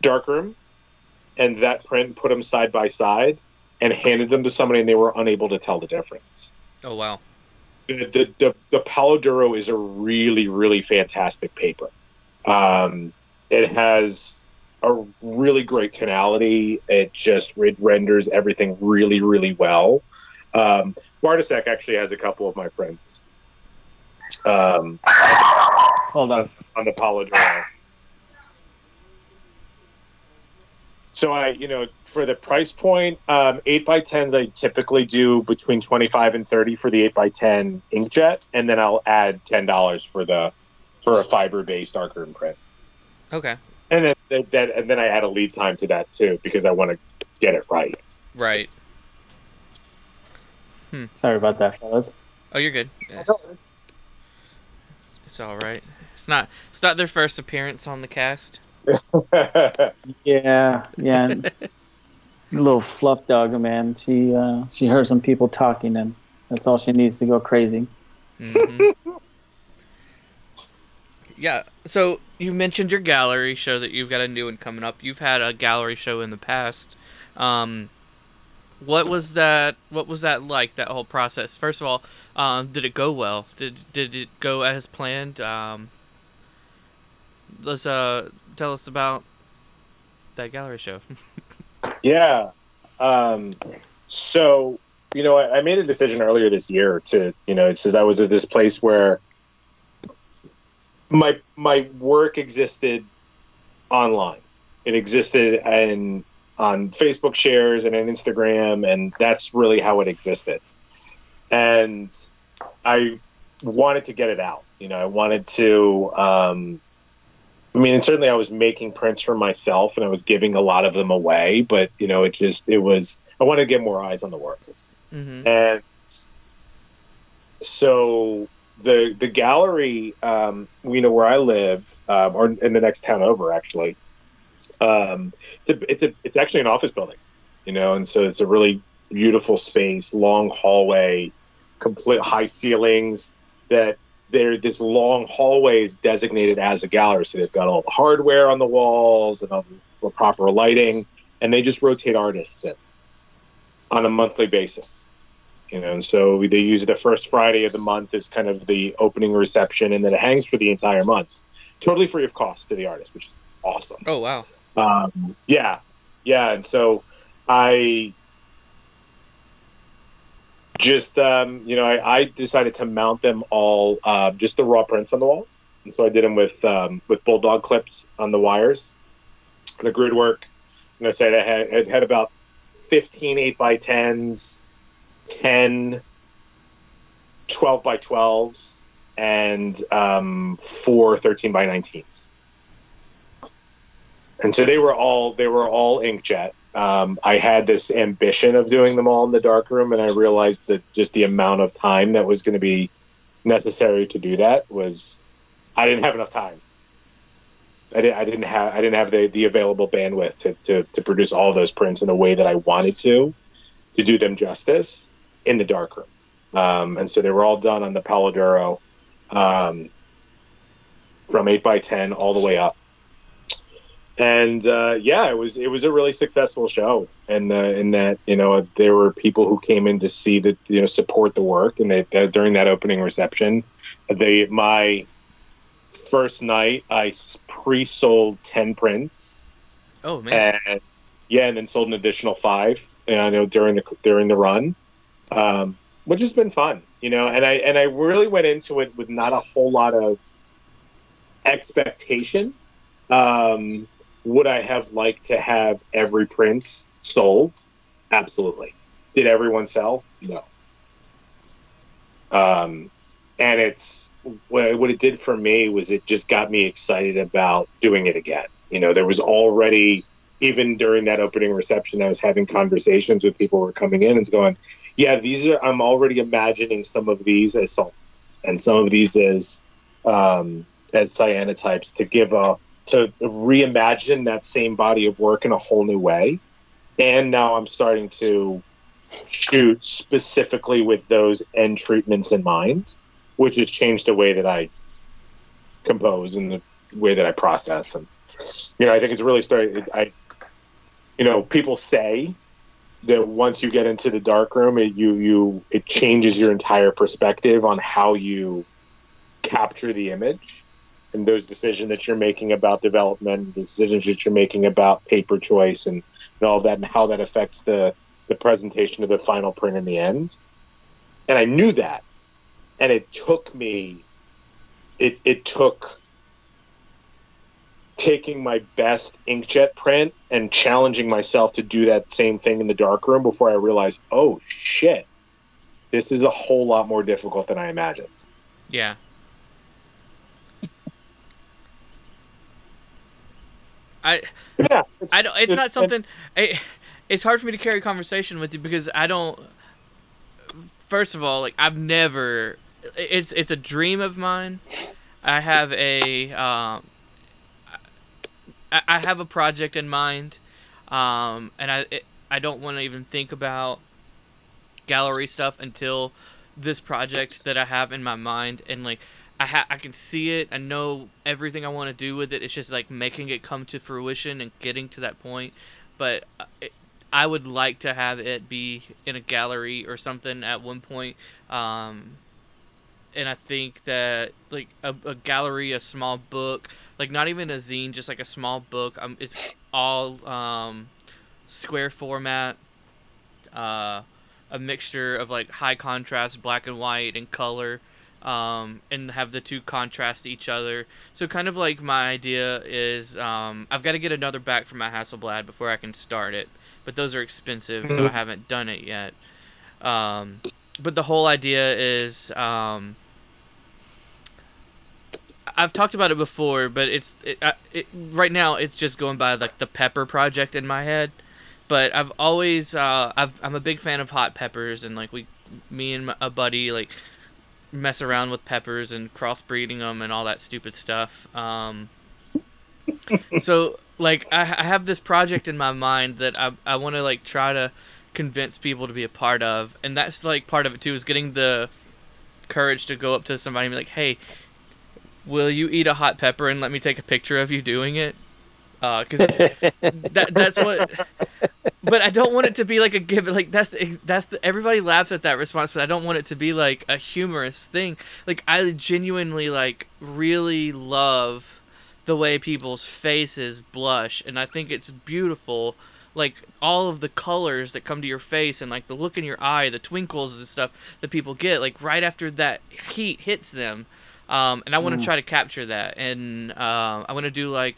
Speaker 3: darkroom and that print put them side by side and handed them to somebody and they were unable to tell the difference
Speaker 1: Oh wow.
Speaker 3: the the, the, the Palo Duro is a really really fantastic paper um, it has a really great tonality. It just it renders everything really really well. Um, Bartasek actually has a couple of my prints um,
Speaker 2: Hold on.
Speaker 3: on the Palo So I, you know, for the price point, um, eight by tens I typically do between twenty five and thirty for the eight by ten inkjet, and then I'll add ten dollars for the for a fiber based darkroom print,
Speaker 1: Okay.
Speaker 3: And then that, that and then I add a lead time to that too because I want to get it right.
Speaker 1: Right.
Speaker 2: Sorry about that, fellas.
Speaker 1: Oh, you're good. Yes. It's, it's all right. It's not. It's not their first appearance on the cast. [laughs]
Speaker 2: Yeah, yeah. [laughs] little fluff dog, man. She uh, she heard some people talking, and that's all she needs to go crazy.
Speaker 1: Mhm. Yeah. So you mentioned your gallery show that you've got a new one coming up. You've had a gallery show in the past. Um, what was that? What was that like? That whole process. First of all, um, did it go well? Did did it go as planned? Um, let's uh tell us about that gallery show. [laughs]
Speaker 3: Yeah. Um, so, you know, I, I made a decision earlier this year to, you know, since I was at this place where my my work existed online. It existed in on Facebook shares and on Instagram, and that's really how it existed. And I wanted to get it out. You know, I wanted to. Um, I mean, and certainly I was making prints for myself, and I was giving a lot of them away. But you know, it just it was. I wanted to get more eyes on the work,
Speaker 1: mm-hmm.
Speaker 3: and so the the gallery, um, you know, where I live, um, or in the next town over, actually, um, it's a it's a it's actually an office building, you know, and so it's a really beautiful space, long hallway, complete high ceilings. That there, this long hallway is designated as a gallery, so they've got all the hardware on the walls and all the proper lighting, and they just rotate artists in on a monthly basis. You know, and so they use the first Friday of the month as kind of the opening reception, and then it hangs for the entire month, totally free of cost to the artist, which is awesome.
Speaker 1: Oh wow.
Speaker 3: Um, yeah, yeah, and so I just um, you know I, I decided to mount them all uh, just the raw prints on the walls, and so I did them with um, with bulldog clips on the wires, the grid work. And I said I had, I had about 15 8 by 10s, 10 12 by 12s, and um, four 13 by 19s and so they were all they were all inkjet. Um, I had this ambition of doing them all in the dark room, and I realized that just the amount of time that was going to be necessary to do that was I didn't have enough time. I, did, I didn't have I didn't have the, the available bandwidth to, to, to produce all those prints in the way that I wanted to to do them justice in the dark room. Um, and so they were all done on the Paloduro, um, from eight by ten all the way up and uh, yeah, it was it was a really successful show, and uh, in that you know there were people who came in to see that you know support the work, and they, they, during that opening reception, they my first night I pre-sold ten prints,
Speaker 1: Oh man.
Speaker 3: and yeah, and then sold an additional five, you know, during the during the run, um, which has been fun, you know, and I and I really went into it with not a whole lot of expectation. Um, would I have liked to have every Prince sold? Absolutely. Did everyone sell? No. Um, and it's what, it did for me was it just got me excited about doing it again. You know, there was already even during that opening reception, I was having conversations with people who were coming in and going, "Yeah, these are. I'm already imagining some of these as salt prints and some of these as um, as cyanotypes to give a to reimagine that same body of work in a whole new way." And now I'm starting to shoot specifically with those end treatments in mind, which has changed the way that I compose and the way that I process. And you know, I think it's really starting. I, you know, people say that once you get into the dark room, it, you you it changes your entire perspective on how you capture the image and those decisions that you're making about development, decisions that you're making about paper choice, and, and all that, and how that affects the the presentation of the final print in the end. And I knew that, and it took me. It it took taking my best inkjet print and challenging myself to do that same thing in the darkroom before I realized, oh shit, this is a whole lot more difficult than I imagined.
Speaker 1: Yeah. I
Speaker 3: Yeah,
Speaker 1: I don't. It's,
Speaker 3: it's-
Speaker 1: not something. I, it's hard for me to carry a conversation with you because I don't. First of all, like I've never. It's it's a dream of mine. I have a. Um, I, have a project in mind, um, and I it, I don't want to even think about gallery stuff until this project that I have in my mind and like I ha- I can see it. I know everything I want to do with it. It's just like making it come to fruition and getting to that point. But uh, it, I would like to have it be in a gallery or something at one point. Um, and I think that like a, a gallery, a small book, like not even a zine, just like a small book. Um, it's all um, square format. Uh, a mixture of like high contrast, black and white, and color um, and have the two contrast each other. So kind of like my idea is um, I've got to get another back from my Hasselblad before I can start it, but those are expensive, so I haven't done it yet. Um, but the whole idea is um, I've talked about it before, but it's it, uh, it, right now it's just going by like the pepper project in my head. But I've always uh, I've, I'm a big fan of hot peppers, and like we, me and a buddy like mess around with peppers and crossbreeding them and all that stupid stuff. Um, [laughs] so like I, I have this project in my mind that I, I want to like try to convince people to be a part of and that's like part of it too is getting the courage to go up to somebody and be like hey will you eat a hot pepper and let me take a picture of you doing it uh, because [laughs] that that's what but I don't want it to be like a give. Like that's that's the, everybody laughs at that response, but I don't want it to be like a humorous thing. Like I genuinely like really love the way people's faces blush, and I think it's beautiful. Like all of the colors that come to your face, and like the look in your eye, the twinkles and stuff that people get, like right after that heat hits them. Um, and I want to try to capture that, and uh, I want to do like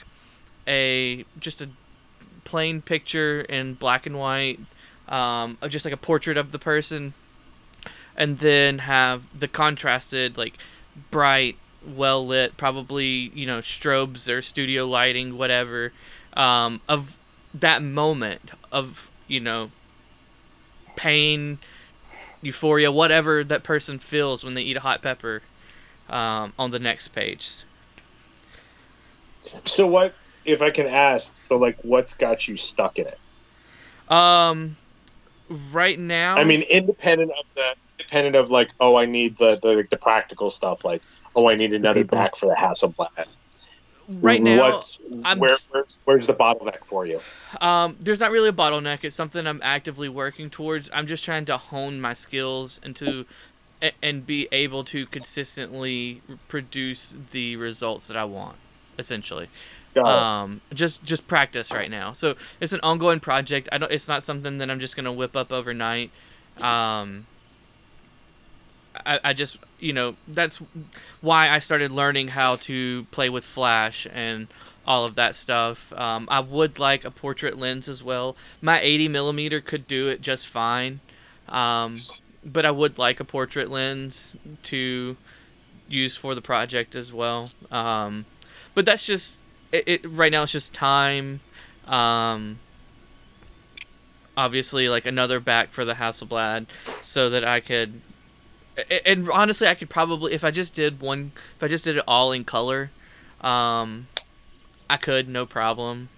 Speaker 1: a just a plain picture in black and white, um, of just like a portrait of the person, and then have the contrasted like bright, well lit, probably you know strobes or studio lighting, whatever, um, of that moment of you know pain, euphoria, whatever that person feels when they eat a hot pepper, um, on the next page.
Speaker 3: So what if I can ask? So like, what's got you stuck in it?
Speaker 1: Um, right now,
Speaker 3: I mean, independent of the independent of like, oh, I need the the, the practical stuff. Like, oh, I need another back for the Hasselblad.
Speaker 1: right now, I'm
Speaker 3: where, where's, where's the bottleneck for you?
Speaker 1: Um, there's not really a bottleneck. It's something I'm actively working towards. I'm just trying to hone my skills and to a- and be able to consistently produce the results that I want. Essentially, um, just just practice right now. So it's an ongoing project. I don't. It's not something that I'm just gonna whip up overnight. Um, I, I just you know that's why I started learning how to play with flash and all of that stuff. Um, I would like a portrait lens as well. My 80 millimeter could do it just fine, um, but I would like a portrait lens to use for the project as well. Um, but that's just it, it right now it's just time. Um, obviously, like another back for the Hasselblad, so that I could. And honestly, I could probably if I just did one, if I just did it all in color, um, I could no problem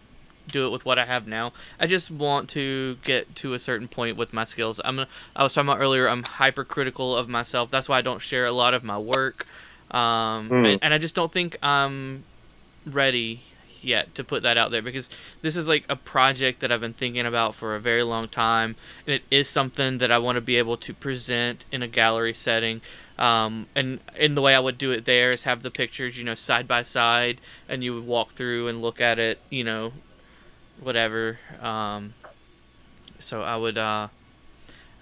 Speaker 1: do it with what I have now. I just want to get to a certain point with my skills. I'm I was talking about earlier. I'm hypercritical of myself. That's why I don't share a lot of my work. Um,
Speaker 3: Hmm.
Speaker 1: and, and I just don't think I'm ready yet to put that out there because this is like a project that I've been thinking about for a very long time, and it is something that I want to be able to present in a gallery setting. Um, and in the way I would do it there is have the pictures, you know, side by side, and you would walk through and look at it, you know, whatever. Um, so I would, uh,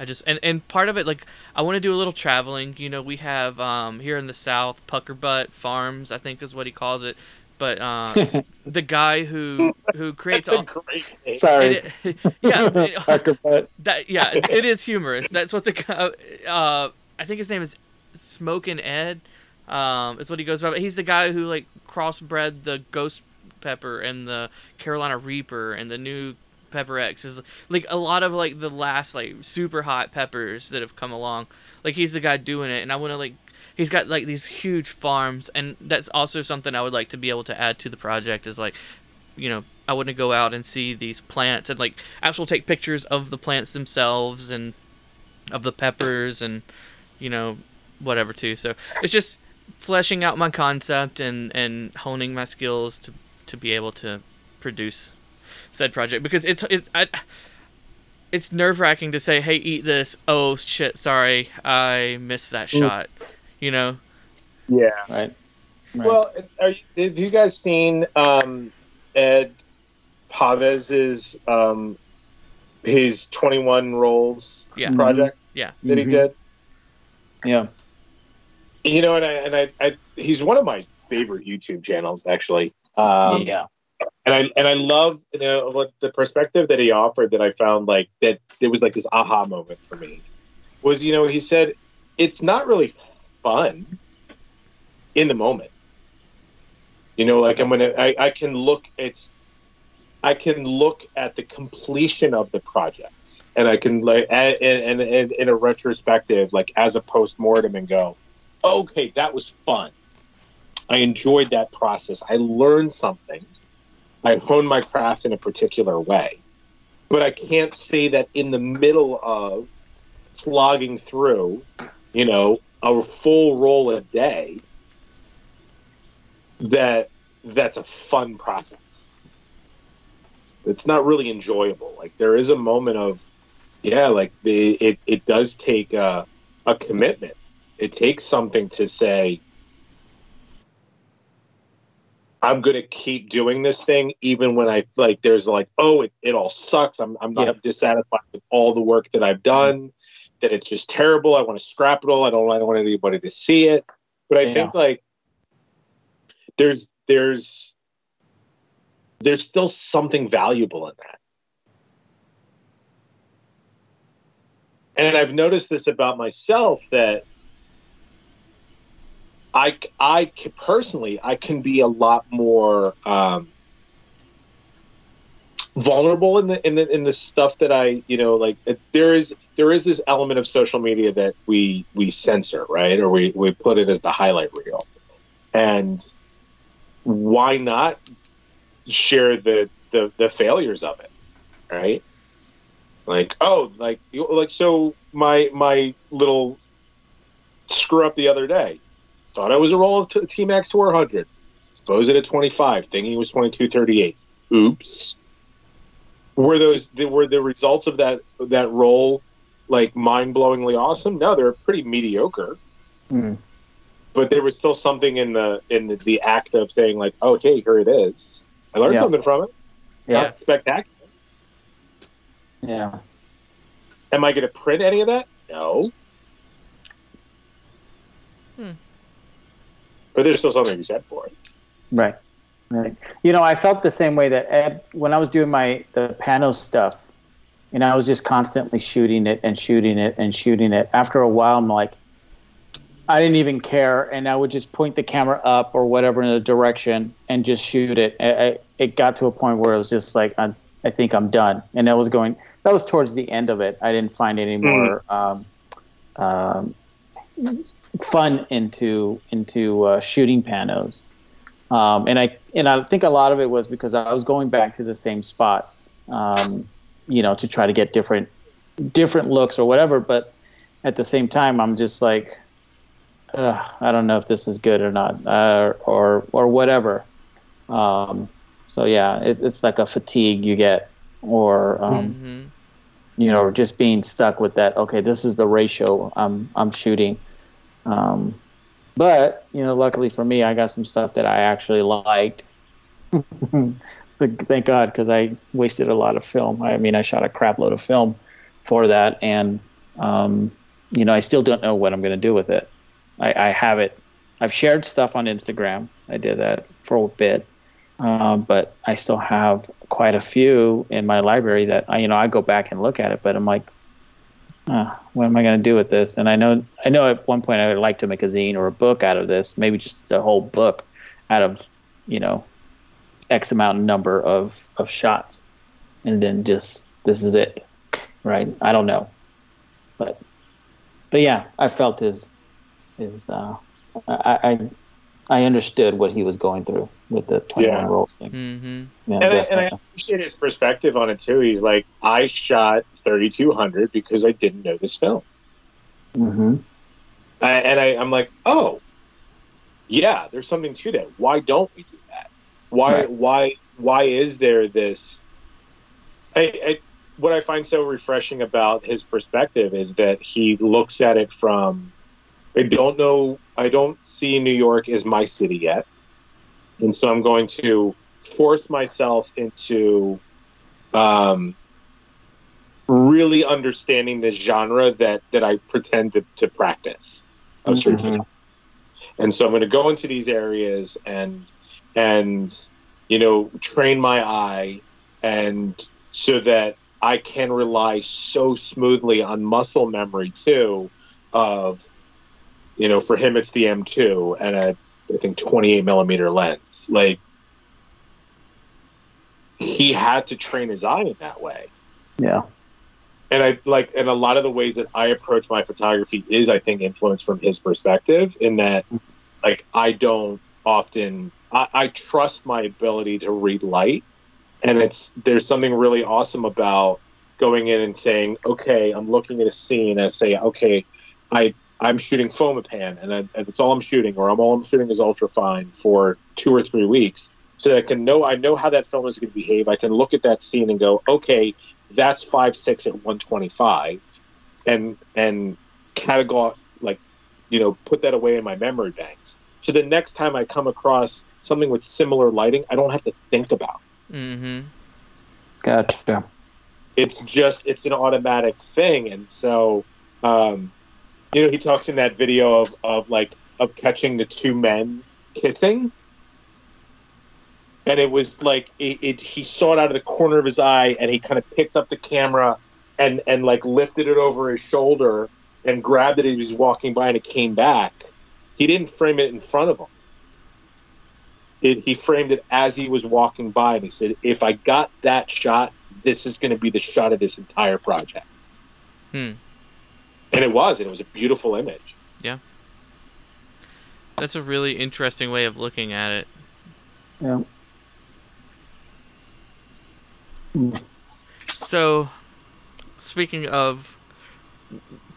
Speaker 1: I just and, and part of it like I want to do a little traveling. You know, we have um, here in the South Pucker Butt Farms, I think is what he calls it. But uh, [laughs] the guy who who creates
Speaker 3: That's a
Speaker 1: all
Speaker 3: great name.
Speaker 2: Sorry.
Speaker 1: it- [laughs] yeah, it- [laughs]
Speaker 2: Pucker butt.
Speaker 1: that yeah, it is humorous. That's what the guy. Uh, I think his name is Smokin' Ed. Um, is what he goes by. But he's the guy who like crossbred the ghost pepper and the Carolina Reaper and the new Pepper X. Is like a lot of like the last like super hot peppers that have come along. Like he's the guy doing it, and I want to like. He's got like these huge farms, and that's also something I would like to be able to add to the project. Is like you know, I want to go out and see these plants and like actually take pictures of the plants themselves and of the peppers and you know whatever too. So it's just fleshing out my concept and and honing my skills to to be able to produce said project because it's it's I, it's nerve wracking to say, hey, eat this. Oh shit, sorry, I missed that
Speaker 3: Ooh.
Speaker 1: shot. You know,
Speaker 3: Yeah.
Speaker 2: Right. Right.
Speaker 3: Well, are you, have you guys seen um, Ed Pavez's um, his twenty one rolls
Speaker 1: Yeah.
Speaker 3: Project
Speaker 1: Yeah.
Speaker 3: that he
Speaker 2: Mhm.
Speaker 3: did?
Speaker 2: Yeah.
Speaker 3: You know, and I and I, I he's one of my favorite YouTube channels actually. Um,
Speaker 2: yeah.
Speaker 3: and I and I love you know what the perspective that he offered that I found like that it was like this aha moment for me was you know he said it's not really fun in the moment you know like I'm gonna I, I can look it's I can look at the completion of the project and I can like and and, and in a retrospective like as a post mortem and go okay that was fun I enjoyed that process I learned something I honed my craft in a particular way. But I can't say that in the middle of slogging through, you know, a full roll a day, that that's a fun process. It's not really enjoyable. Like there is a moment of, yeah, like it it does take a, a commitment. It takes something to say, I'm gonna keep doing this thing even when I like there's like, oh, it, it all sucks. I'm I'm not dissatisfied with all the work that I've done, that it's just terrible. I want to scrap it all. I don't I don't want anybody to see it. But I
Speaker 2: Yeah.
Speaker 3: think like there's there's there's still something valuable in that. And I've noticed this about myself that I, I personally, I can be a lot more um, vulnerable in the, in the in the stuff that I, you know, like there is there is this element of social media that we we censor, right, or we we put it as the highlight reel, and why not share the the, the failures of it, right? Like oh, like like so my my little screw up the other day Thought I was a roll of t- T Max 400. Suppose it at 25. Thinking it was 2238. Oops. Were those the, were the results of that that roll like mind blowingly awesome? No, they're pretty mediocre.
Speaker 2: Mm.
Speaker 3: But there was still something in the in the, the act of saying like, oh, okay, here it is. I learned
Speaker 2: Yeah.
Speaker 3: something from it.
Speaker 2: Yeah.
Speaker 3: Not spectacular.
Speaker 2: Yeah.
Speaker 3: Am I going to print any of that? No.
Speaker 1: Hmm.
Speaker 3: But there's still something to be said for it.
Speaker 2: Right. Right. You know, I felt the same way that Ed when I was doing my the Pano stuff, and I was just constantly shooting it and shooting it and shooting it. After a while, I'm like, I didn't even care, and I would just point the camera up or whatever in a direction and just shoot it. I, I, it got to a point where it was just like, i I think I'm done, and that was going. That was towards the end of it. I didn't find any more um, um, fun into into uh, shooting panos, um, and I and I think a lot of it was because I was going back to the same spots, um, you know, to try to get different different looks or whatever. But at the same time, I'm just like, I don't know if this is good or not, uh, or or whatever. Um, so yeah, it, it's like a fatigue you get, or um,
Speaker 1: Mm-hmm.
Speaker 2: you know, just being stuck with that. Okay, this is the ratio I'm I'm shooting. Um, but you know, luckily for me, I got some stuff that I actually liked. [laughs] Thank God, because I wasted a lot of film. I mean, I shot a crap load of film for that, and um, you know, I still don't know what I'm going to do with it. I, I have it. I've shared stuff on Instagram. I did that for a bit, um, but I still have quite a few in my library that I, you know, I go back and look at it, but I'm like, ah, what am I going to do with this? And I know, I know, at one point I would like to make a zine or a book out of this, maybe just a whole book out of, you know, X amount number of of shots, and then just this is it, right? I don't know, but but yeah, I felt his his uh, I, I I understood what he was going through with the twenty one
Speaker 3: Yeah.
Speaker 2: rolls thing.
Speaker 1: Mm-hmm.
Speaker 2: Yeah,
Speaker 3: and, I, and I appreciate his perspective on it too. He's like, I shot 3200 because I didn't know this film,
Speaker 2: hmm
Speaker 3: I, and I, I'm like, oh, yeah, there's something to that. Why don't we do that? Why,
Speaker 2: Right.
Speaker 3: why, why is there this? I, I, what I find so refreshing about his perspective is that he looks at it from, I don't know, I don't see New York as my city yet, and so I'm going to force myself into um, really understanding the genre that that I pretend to, to practice. Of street
Speaker 2: Mhm.
Speaker 3: And so I'm going to go into these areas and and you know train my eye and so that I can rely so smoothly on muscle memory too of you know for him it's the M2 and a I think 28 millimeter lens. Like he had to train his eye in that way.
Speaker 2: Yeah.
Speaker 3: and I like and a lot of the ways that I approach my photography is I think influenced from his perspective in that like I don't often I, I trust my ability to read light. And it's there's something really awesome about going in and saying okay I'm looking at a scene and I say okay I I'm shooting fomapan and, I, and that's all I'm shooting or I'm all I'm shooting is ultra fine for two or three weeks so that I can know I know how that film is going to behave I can look at that scene and go okay that's five six at 125 and and categorize like you know put that away in my memory banks so the next time i come across something with similar lighting i don't have to think about
Speaker 1: Mm-hmm.
Speaker 2: Gotcha.
Speaker 3: it's just it's an automatic thing and so um you know he talks in that video of of like of catching the two men kissing? And it was like it, it he saw it out of the corner of his eye and he kind of picked up the camera and and like lifted it over his shoulder and grabbed it as he was walking by and it came back. He didn't frame it in front of him. It, he framed it as he was walking by and he said if i got that shot this is going to be the shot of this entire project.
Speaker 1: Hmm.
Speaker 3: And it was and it was a beautiful image Yeah,
Speaker 1: That's a really interesting way of looking at it.
Speaker 2: Yeah.
Speaker 1: So, speaking of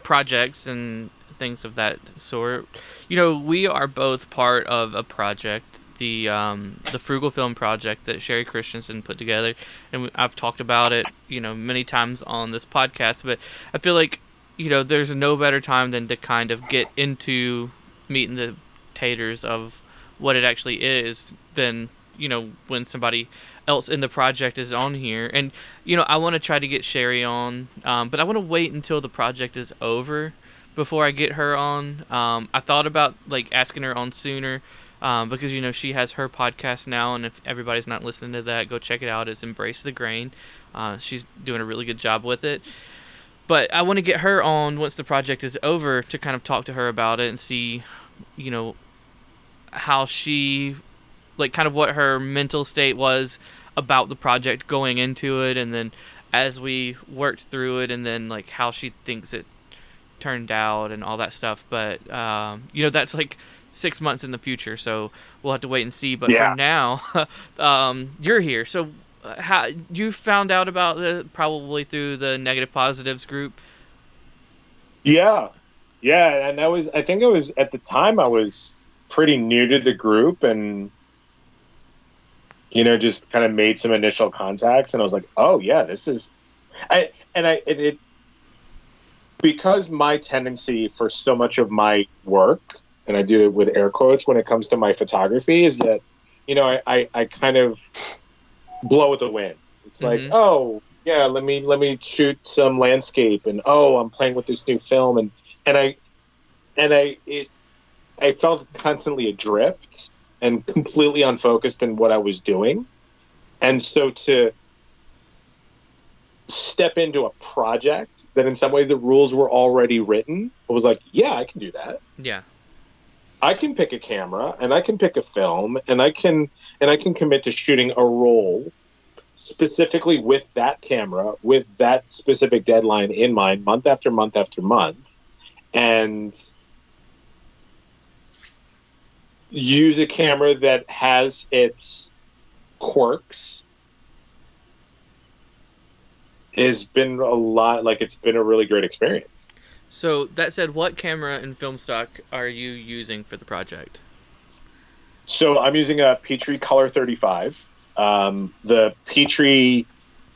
Speaker 1: projects and things of that sort, you know, we are both part of a project, the um, the Frugal Film Project that Sherry Christensen put together, and I've talked about it, you know, many times on this podcast. But I feel like, you know, there's no better time than to kind of get into meeting the taters of what it actually is than you know when somebody else in the project is on here. And you know i want to try to get sherry on um, but i want to wait until the project is over before i get her on. Um, i thought about like asking her on sooner um, because you know she has her podcast now and if everybody's not listening to that go check it out. It's embrace the grain. Uh, she's doing a really good job with it but I want to get her on once the project is over to kind of talk to her about it and see, you know, how she, like, kind of what her mental state was about the project going into it, and then as we worked through it, and then like how she thinks it turned out and all that stuff. But um, you know, that's like six months in the future, so we'll have to wait and see. But
Speaker 3: Yeah.
Speaker 1: for now, [laughs] um, you're here, so. How you found out about it probably through the negative positives group?
Speaker 3: Yeah, yeah, and that was I think it was at the time I was pretty new to the group and you know just kind of made some initial contacts and I was like, oh yeah, this is I and I it, it because my tendency for so much of my work and I do it with air quotes when it comes to my photography is that you know I I, I kind of blow with the wind. It's like
Speaker 1: Mhm.
Speaker 3: oh yeah let me let me shoot some landscape and oh i'm playing with this new film and and i and i it i felt constantly adrift and completely unfocused in what i was doing and so to step into a project that in some way the rules were already written i was like yeah i can do that
Speaker 1: Yeah.
Speaker 3: I can pick a camera and I can pick a film and I can and I can commit to shooting a role specifically with that camera with that specific deadline in mind month after month after month and use a camera that has its quirks. Has been a lot like it's been a really great experience
Speaker 1: So that said, what camera and film stock are you using for the project?
Speaker 3: So I'm using a Petri Color 35. Um, the Petri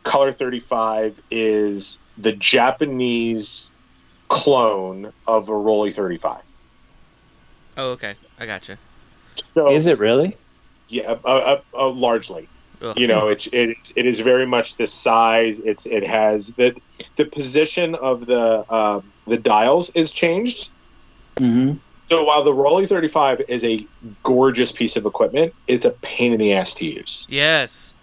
Speaker 3: Color 35 is the Japanese clone of a Rollei 35.
Speaker 1: Oh, okay, I gotcha.
Speaker 3: So
Speaker 2: Is it really?
Speaker 3: yeah, uh, uh, uh, largely.
Speaker 1: Ugh.
Speaker 3: You know, it, it it is very much the size. It's it has the the position of the um, the dials is changed.
Speaker 2: hmm
Speaker 3: So while the Rollei 35 is a gorgeous piece of equipment, it's a pain in the ass to use.
Speaker 1: Yes.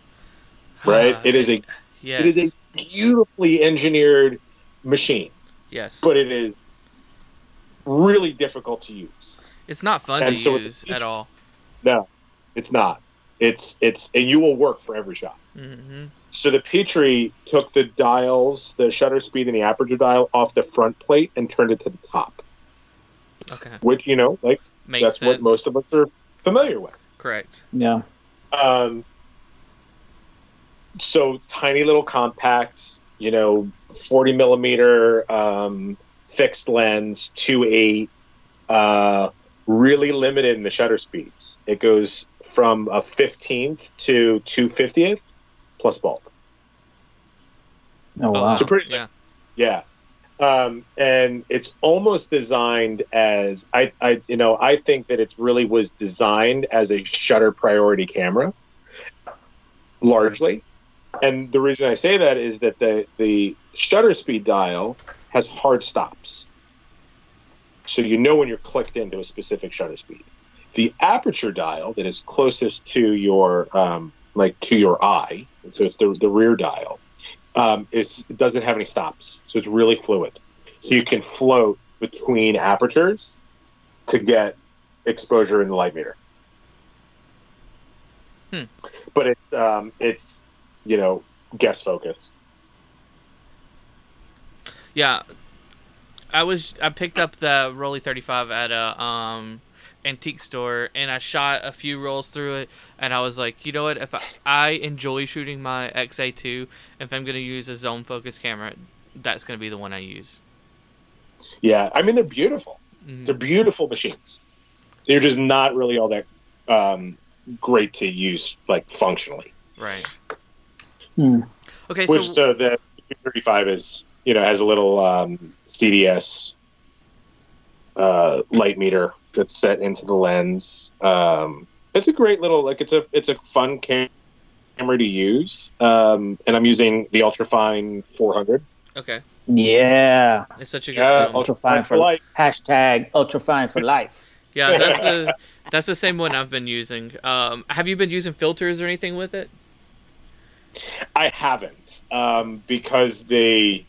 Speaker 3: Right?
Speaker 1: Ah,
Speaker 3: It is a
Speaker 1: yes.
Speaker 3: It is a beautifully engineered machine,
Speaker 1: yes.
Speaker 3: but it is really difficult to use.
Speaker 1: it's not fun
Speaker 3: and
Speaker 1: to
Speaker 3: so-
Speaker 1: use at all.
Speaker 3: No, it's not. It's it's and you will work for every shot.
Speaker 1: hmm
Speaker 3: So the Petri took the dials, the shutter speed and the aperture dial off the front plate and turned it to the top,
Speaker 1: Okay,
Speaker 3: which you know, like
Speaker 1: makes
Speaker 3: that's
Speaker 1: sense.
Speaker 3: what most of us are familiar with.
Speaker 1: Correct.
Speaker 2: Yeah.
Speaker 3: Um, so tiny little compact, you know, 40 millimeter um, fixed lens, 2.8, uh, really limited in the shutter speeds. It goes from a 15th to 250th plus bulb.
Speaker 2: Oh wow.
Speaker 3: So pretty-
Speaker 1: yeah.
Speaker 3: Yeah. Um, and it's almost designed as I, I, you know, I think that it really was designed as a shutter priority camera, largely. And the reason I say that is that the the shutter speed dial has hard stops, so you know when you're clicked into a specific shutter speed. The aperture dial that is closest to your um, like to your eye, so it's the the rear dial um, is it doesn't have any stops, so it's really fluid. So you can float between apertures to get exposure in the light meter.
Speaker 1: Hmm.
Speaker 3: But it's um, it's you know guest focus.
Speaker 1: Yeah, I was I picked up the Rollei 35 at a um antique store and I shot a few rolls through it and I was like, you know what? If I, I enjoy shooting my XA2, if I'm gonna use a zone focus camera, that's gonna be the one I use.
Speaker 3: Yeah, I mean they're beautiful.
Speaker 1: Mhm.
Speaker 3: They're beautiful machines. They're just not really all that um, great to use like functionally.
Speaker 1: Right.
Speaker 2: Hmm.
Speaker 1: Okay,
Speaker 3: Which
Speaker 1: so
Speaker 3: so the 35 is you know has a little um, CDS uh, light meter that's set into the lens. Um, it's a great little like it's a it's a fun cam- camera to use, um, and I'm using the Ultrafine 400.
Speaker 1: okay,
Speaker 2: Yeah.
Speaker 1: it's such a good
Speaker 3: Yeah,
Speaker 1: film.
Speaker 2: Ultra fine for
Speaker 3: life.
Speaker 2: hashtag ultra fine for life. [laughs]
Speaker 1: Yeah, that's the that's the same one I've been using. Um, have you been using filters or anything with it?
Speaker 3: I haven't um, because they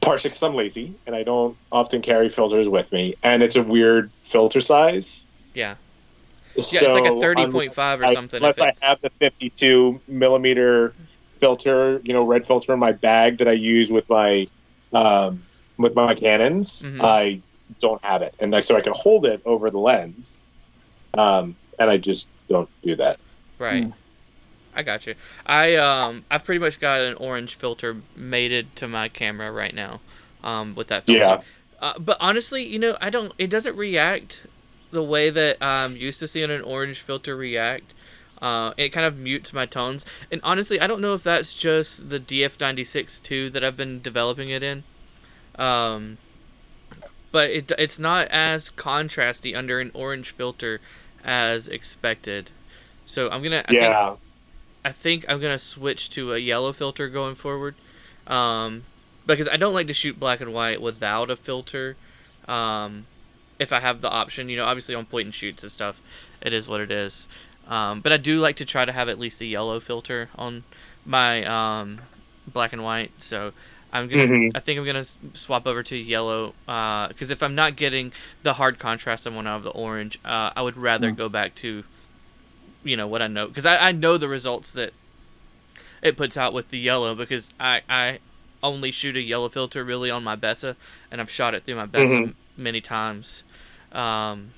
Speaker 3: partially because I'm lazy and I don't often carry filters with me, and it's a weird filter size.
Speaker 1: Yeah. Yeah, it's like a thirty point five or
Speaker 3: I-
Speaker 1: something.
Speaker 3: Unless I have the 52 millimeter filter, you know, red filter in my bag that I use with my um, with my Canons,
Speaker 1: Mhm.
Speaker 3: I don't have it, and like so I can hold it over the lens, um, and I just don't do that.
Speaker 1: Right.
Speaker 2: Hmm.
Speaker 1: I got you. I um I've pretty much got an orange filter mated to my camera right now, um with that filter.
Speaker 3: Yeah.
Speaker 1: Uh, but honestly, you know, I don't. It doesn't react the way that I'm used to seeing an orange filter react. Uh, it kind of mutes my tones, and honestly, I don't know if that's just the DF96 two that I've been developing it in. Um, but it it's not as contrasty under an orange filter as expected. So I'm gonna I think,
Speaker 3: yeah,
Speaker 1: I think I'm gonna switch to a yellow filter going forward, um, because I don't like to shoot black and white without a filter. Um, if I have the option, you know, obviously on point and shoots and stuff, it is what it is. Um, but I do like to try to have at least a yellow filter on my um, black and white. So I'm gonna,
Speaker 3: Mhm.
Speaker 1: I think I'm gonna swap over to yellow because if I'm not getting the hard contrast I want out of the orange, uh, I would rather
Speaker 2: Mm.
Speaker 1: go back to, you know, what I know because I, I know the results that it puts out with the yellow because I I only shoot a yellow filter really on my Bessa and I've shot it through my Bessa
Speaker 3: Mhm.
Speaker 1: m- many times. Um,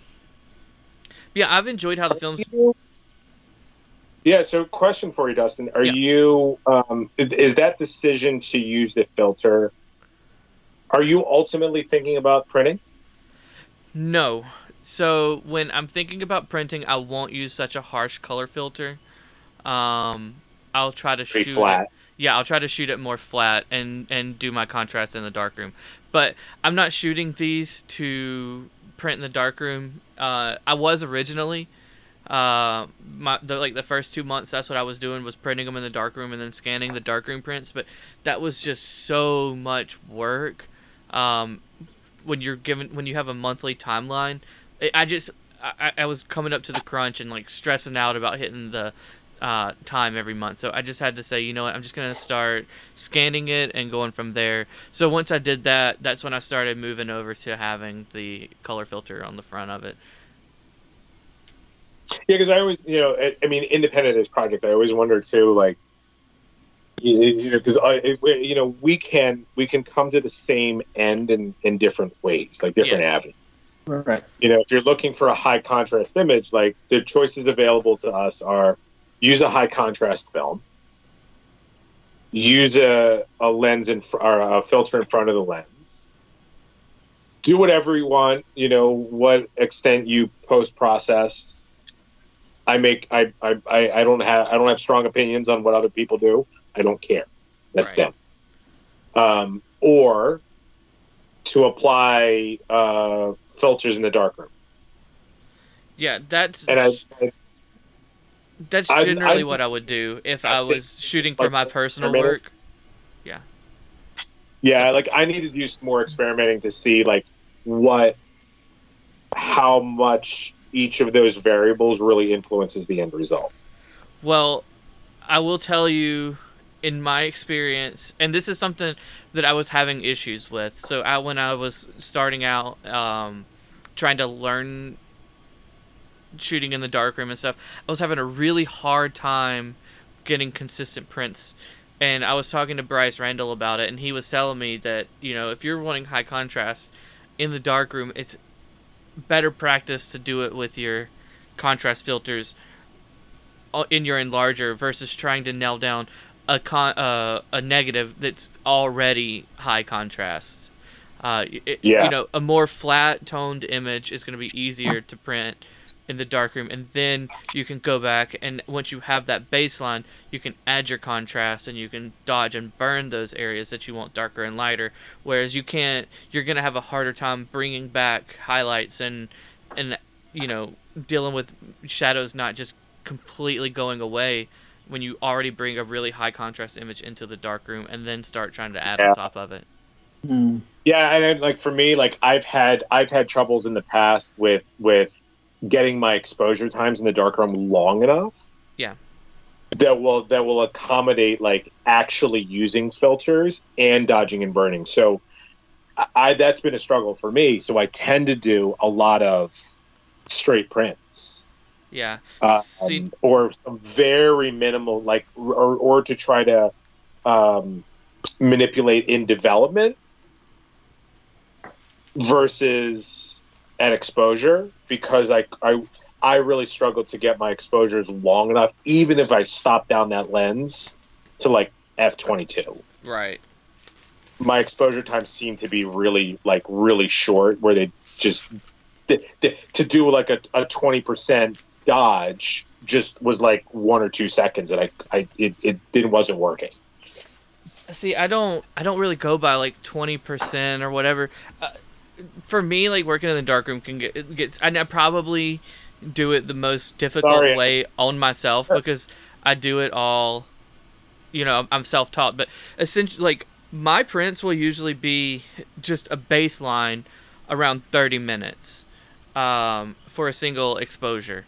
Speaker 1: yeah, I've enjoyed how the films.
Speaker 3: Yeah. So, question for you, Dustin: Are
Speaker 1: Yeah.
Speaker 3: you um, is, is that decision to use the filter? Are you ultimately thinking about printing?
Speaker 1: No. So when I'm thinking about printing, I won't use such a harsh color filter. Um, I'll try to
Speaker 3: Pretty
Speaker 1: shoot.
Speaker 3: flat.
Speaker 1: It, yeah, I'll try to shoot it more flat and and do my contrast in the darkroom. But I'm not shooting these to print in the darkroom. Uh, I was originally. Uh, my the, like the first two months, that's what I was doing was printing them in the darkroom and then scanning the darkroom prints. But that was just so much work. Um, when you're given when you have a monthly timeline, I just I, I was coming up to the crunch and like stressing out about hitting the uh, time every month. So I just had to say, you know what, I'm just gonna start scanning it and going from there. So once I did that, that's when I started moving over to having the color filter on the front of it.
Speaker 3: Yeah, because I always, you know, I, I mean, independent as project, I always wonder too, like, you, know, because you know, we can we can come to the same end in in different ways, like different
Speaker 1: Yes.
Speaker 3: avenues.
Speaker 2: Right.
Speaker 3: You know, if you're looking for a high contrast image, like the choices available to us are use a high contrast film, use a, a lens in fr- or a filter in front of the lens, do whatever you want. You know, what extent you post process. I make I, I, I I don't have I don't have strong opinions on what other people do. I don't care. That's
Speaker 1: Right.
Speaker 3: them. Um, or to apply uh, filters in the darkroom.
Speaker 1: Yeah, that's
Speaker 3: And I, I
Speaker 1: that's generally
Speaker 3: I-
Speaker 1: what I would do if I
Speaker 3: That's it.
Speaker 1: was shooting for my personal work.
Speaker 3: yeah, Yeah, like I need to do some more experimenting to see like what, how much each of those variables really influences the end result.
Speaker 1: Well, I will tell you, in my experience, and this is something that I was having issues with. So, I, when I was starting out, um, trying to learn shooting in the darkroom and stuff, I was having a really hard time getting consistent prints. And I was talking to Bryce Randall about it, and he was telling me that you know if you're wanting high contrast in the darkroom, it's better practice to do it with your contrast filters uh, in your enlarger versus trying to nail down a con uh, a negative that's already high contrast. Uh, it,
Speaker 3: Yeah.
Speaker 1: You know, a more flat toned image is going to be easier to print in the darkroom, and then you can go back and once you have that baseline, you can add your contrast and you can dodge and burn those areas that you want darker and lighter. Whereas you can't, you're going to have a harder time bringing back highlights and and you know dealing with shadows not just completely going away when you already bring a really high contrast image into the darkroom and then start trying to add
Speaker 3: Yeah.
Speaker 1: on top of it.
Speaker 2: Hmm.
Speaker 3: Yeah, and then, like for me, like I've had I've had troubles in the past with with getting my exposure times in the darkroom long enough.
Speaker 1: Yeah.
Speaker 3: that will that will accommodate like actually using filters and dodging and burning. So I that's been a struggle for me. So I tend to do a lot of straight prints.
Speaker 1: Yeah.
Speaker 3: Um,
Speaker 1: See-
Speaker 3: or very minimal like or, or to try to um, manipulate in development versus an exposure because I, I I really struggled to get my exposures long enough, even if I stopped down that lens to like f twenty two.
Speaker 1: Right.
Speaker 3: My exposure times seem to be really like really short, where they just to do like a a twenty percent dodge just was like one or two seconds, and I I it, it didn't wasn't working.
Speaker 1: See, I don't I don't really go by like 20% or whatever. Uh, for me, like working in the darkroom can get gets and I probably do it the most difficult
Speaker 3: Sorry.
Speaker 1: way on myself because I do it all you know, I'm self-taught, but essentially like my prints will usually be just a baseline around 30 minutes um, for a single exposure.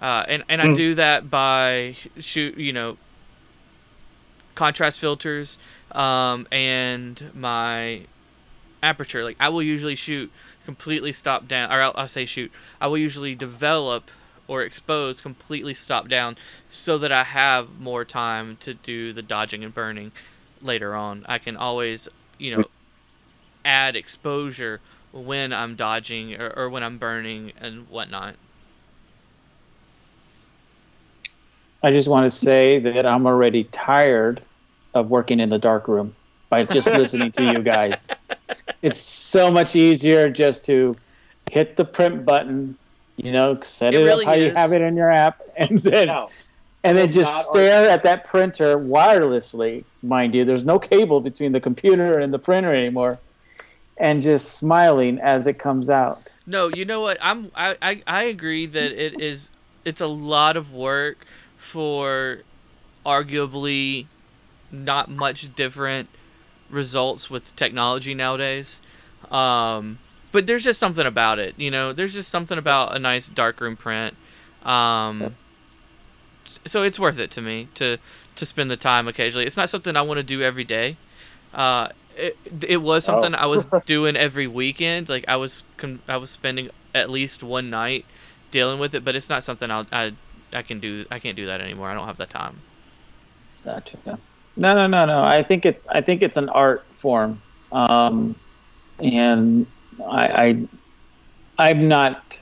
Speaker 1: Uh, and and I
Speaker 3: Mm.
Speaker 1: do that by shoot, you know, contrast filters um, and my aperture. Like I will usually shoot completely stop down, or I'll, I'll say shoot. I will usually develop or expose completely stop down so that I have more time to do the dodging and burning later on. I can always, you know, add exposure when I'm dodging or, or when I'm burning and whatnot.
Speaker 2: I just want to say that I'm already tired of working in the dark room by just listening to you guys. It's so much easier just to hit the print button, you know, set
Speaker 1: It
Speaker 2: it,
Speaker 1: really
Speaker 2: up how you have it in your app, and then
Speaker 3: Now,
Speaker 2: and then
Speaker 3: will
Speaker 2: just
Speaker 3: not
Speaker 2: stare at that printer wirelessly, mind you. There's no cable between the computer and the printer anymore, and just smiling as it comes out.
Speaker 1: No, you know what? I'm I, I, I agree that it is it's a lot of work for arguably not much different results with technology nowadays. Um, but there's just something about it, you know. There's just something about a nice darkroom print. Um, so it's worth it to me to to spend the time occasionally. It's not something I want to do every day. Uh, it, it was
Speaker 3: Oh.
Speaker 1: something I was [laughs] doing every weekend. Like I was I was spending at least one night dealing with it, but it's not something I'll, I I can do. I can't do that anymore. I don't have that time.
Speaker 2: Gotcha. No, no, no, no. I think it's I think it's an art form, um, and I, I I'm not.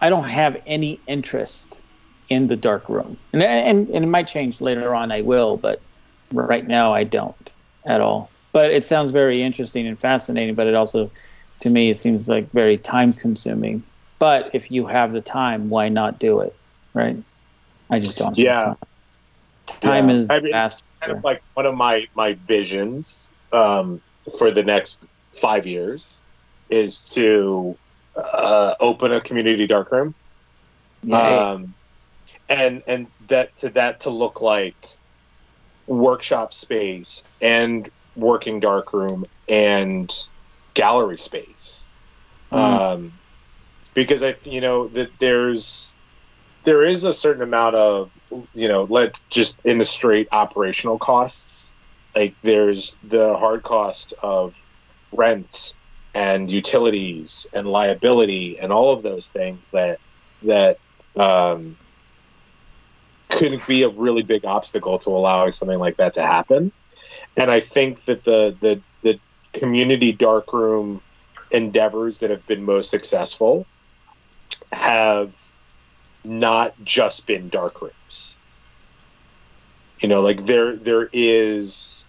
Speaker 2: I don't have any interest in the dark room, and and and it might change later on. I will, but right now I don't at all. But it sounds very interesting and fascinating. But it also, to me, it seems like very time consuming. But if you have the time, why not do it? Right? I just don't.
Speaker 3: Yeah.
Speaker 2: time. Time
Speaker 3: Yeah.
Speaker 2: is
Speaker 3: I mean,
Speaker 2: fast.
Speaker 3: Kind of like one of my my visions um, for the next five years is to uh, open a community darkroom, um, and and that to that to look like workshop space and working darkroom and gallery space,
Speaker 2: Mm.
Speaker 3: um, because I you know that there's there is a certain amount of you know let just in the straight operational costs. Like there's the hard cost of rent and utilities and liability and all of those things that that um, could be a really big obstacle to allowing something like that to happen. And i think that the the the community darkroom endeavors that have been most successful have not just been dark rooms. You know, like there there is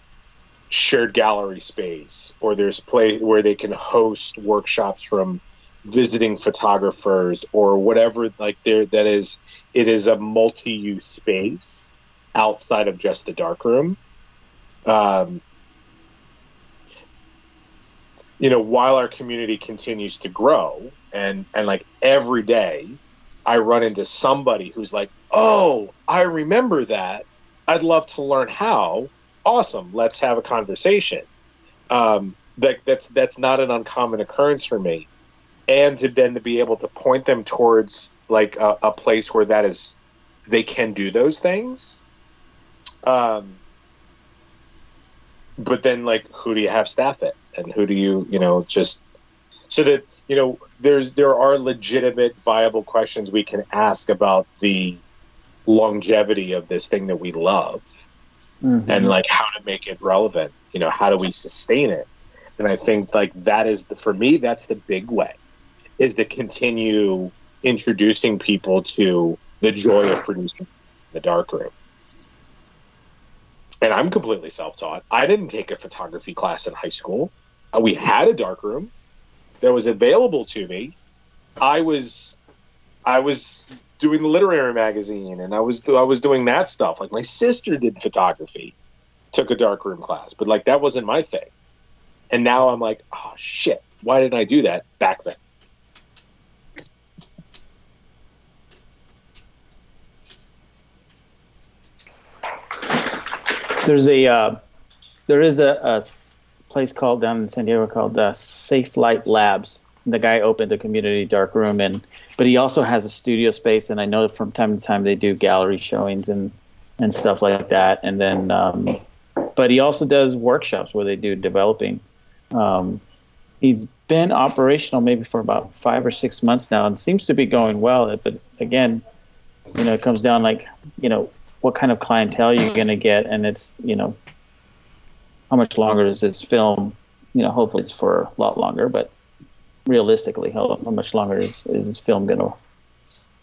Speaker 3: shared gallery space, or there's play where they can host workshops from visiting photographers or whatever. Like there, that is it is a multi-use space outside of just the dark room. Um, you know, while our community continues to grow, and and like every day I run into somebody who's like, "Oh, I remember that. I'd love to learn how. Awesome, let's have a conversation." Um, that that's that's not an uncommon occurrence for me, and to then to be able to point them towards like a, a place where that is, they can do those things. Um, but then, like, who do you have staff it, and who do you, you know, just so that you know, there's there are legitimate, viable questions we can ask about the longevity of this thing that we love,
Speaker 2: Mhm.
Speaker 3: and like how to make it relevant. You know, how do we sustain it? And I think like that is the, for me, that's the big way, is to continue introducing people to the joy of producing the dark room. And I'm completely self-taught. I didn't take a photography class in high school. Uh, We had a dark room that was available to me. I was, I was doing the literary magazine, and I was I was doing that stuff. Like my sister did photography, took a darkroom class, but like that wasn't my thing. And now I'm like, oh shit, why didn't I do that back then?
Speaker 2: There's a uh, there is a, a place called down in San Diego called uh, Safe Light Labs. The guy opened a community dark room, and but he also has a studio space. And I know from time to time they do gallery showings and and stuff like that. And then, um, but he also does workshops where they do developing. Um, he's been operational maybe for about five or six months now, and seems to be going well. But again, you know, it comes down like you know what kind of clientele you're going to get, and it's you know how much longer is this film? You know, hopefully it's for a lot longer, but realistically, how, how much longer is, is this film going to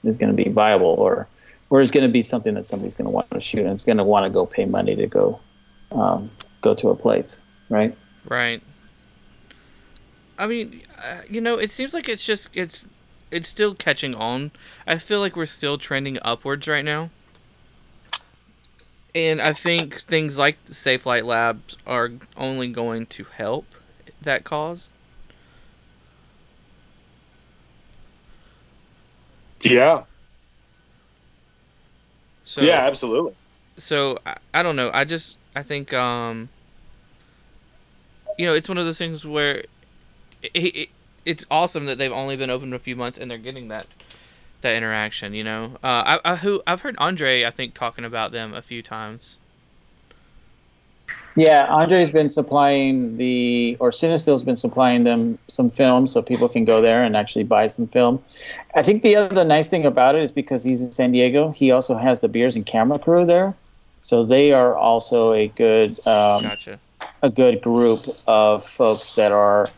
Speaker 2: is to be viable, or or is going to be something that somebody's going to want to shoot and it's going to want to go pay money to go um, go to a place, right?
Speaker 1: Right. I mean, uh, you know, it seems like it's just it's it's still catching on. I feel like we're still trending upwards right now. And I think things like the Safe Light Labs are only going to help that cause.
Speaker 3: Yeah,
Speaker 1: So
Speaker 3: yeah, absolutely.
Speaker 1: so I, I don't know. I just I think um you know, it's one of those things where it, it, it's awesome that they've only been open a few months and they're getting that that interaction, you know. Uh I, I who I've heard Andre I think talking about them a few times.
Speaker 2: Yeah, Andre's been supplying the, or Cinestill's been supplying them some film so people can go there and actually buy some film. I think the other nice thing about it is because he's in San Diego, he also has the beers and camera crew there. So they are also a good, um,
Speaker 1: Gotcha.
Speaker 2: a good group of folks that are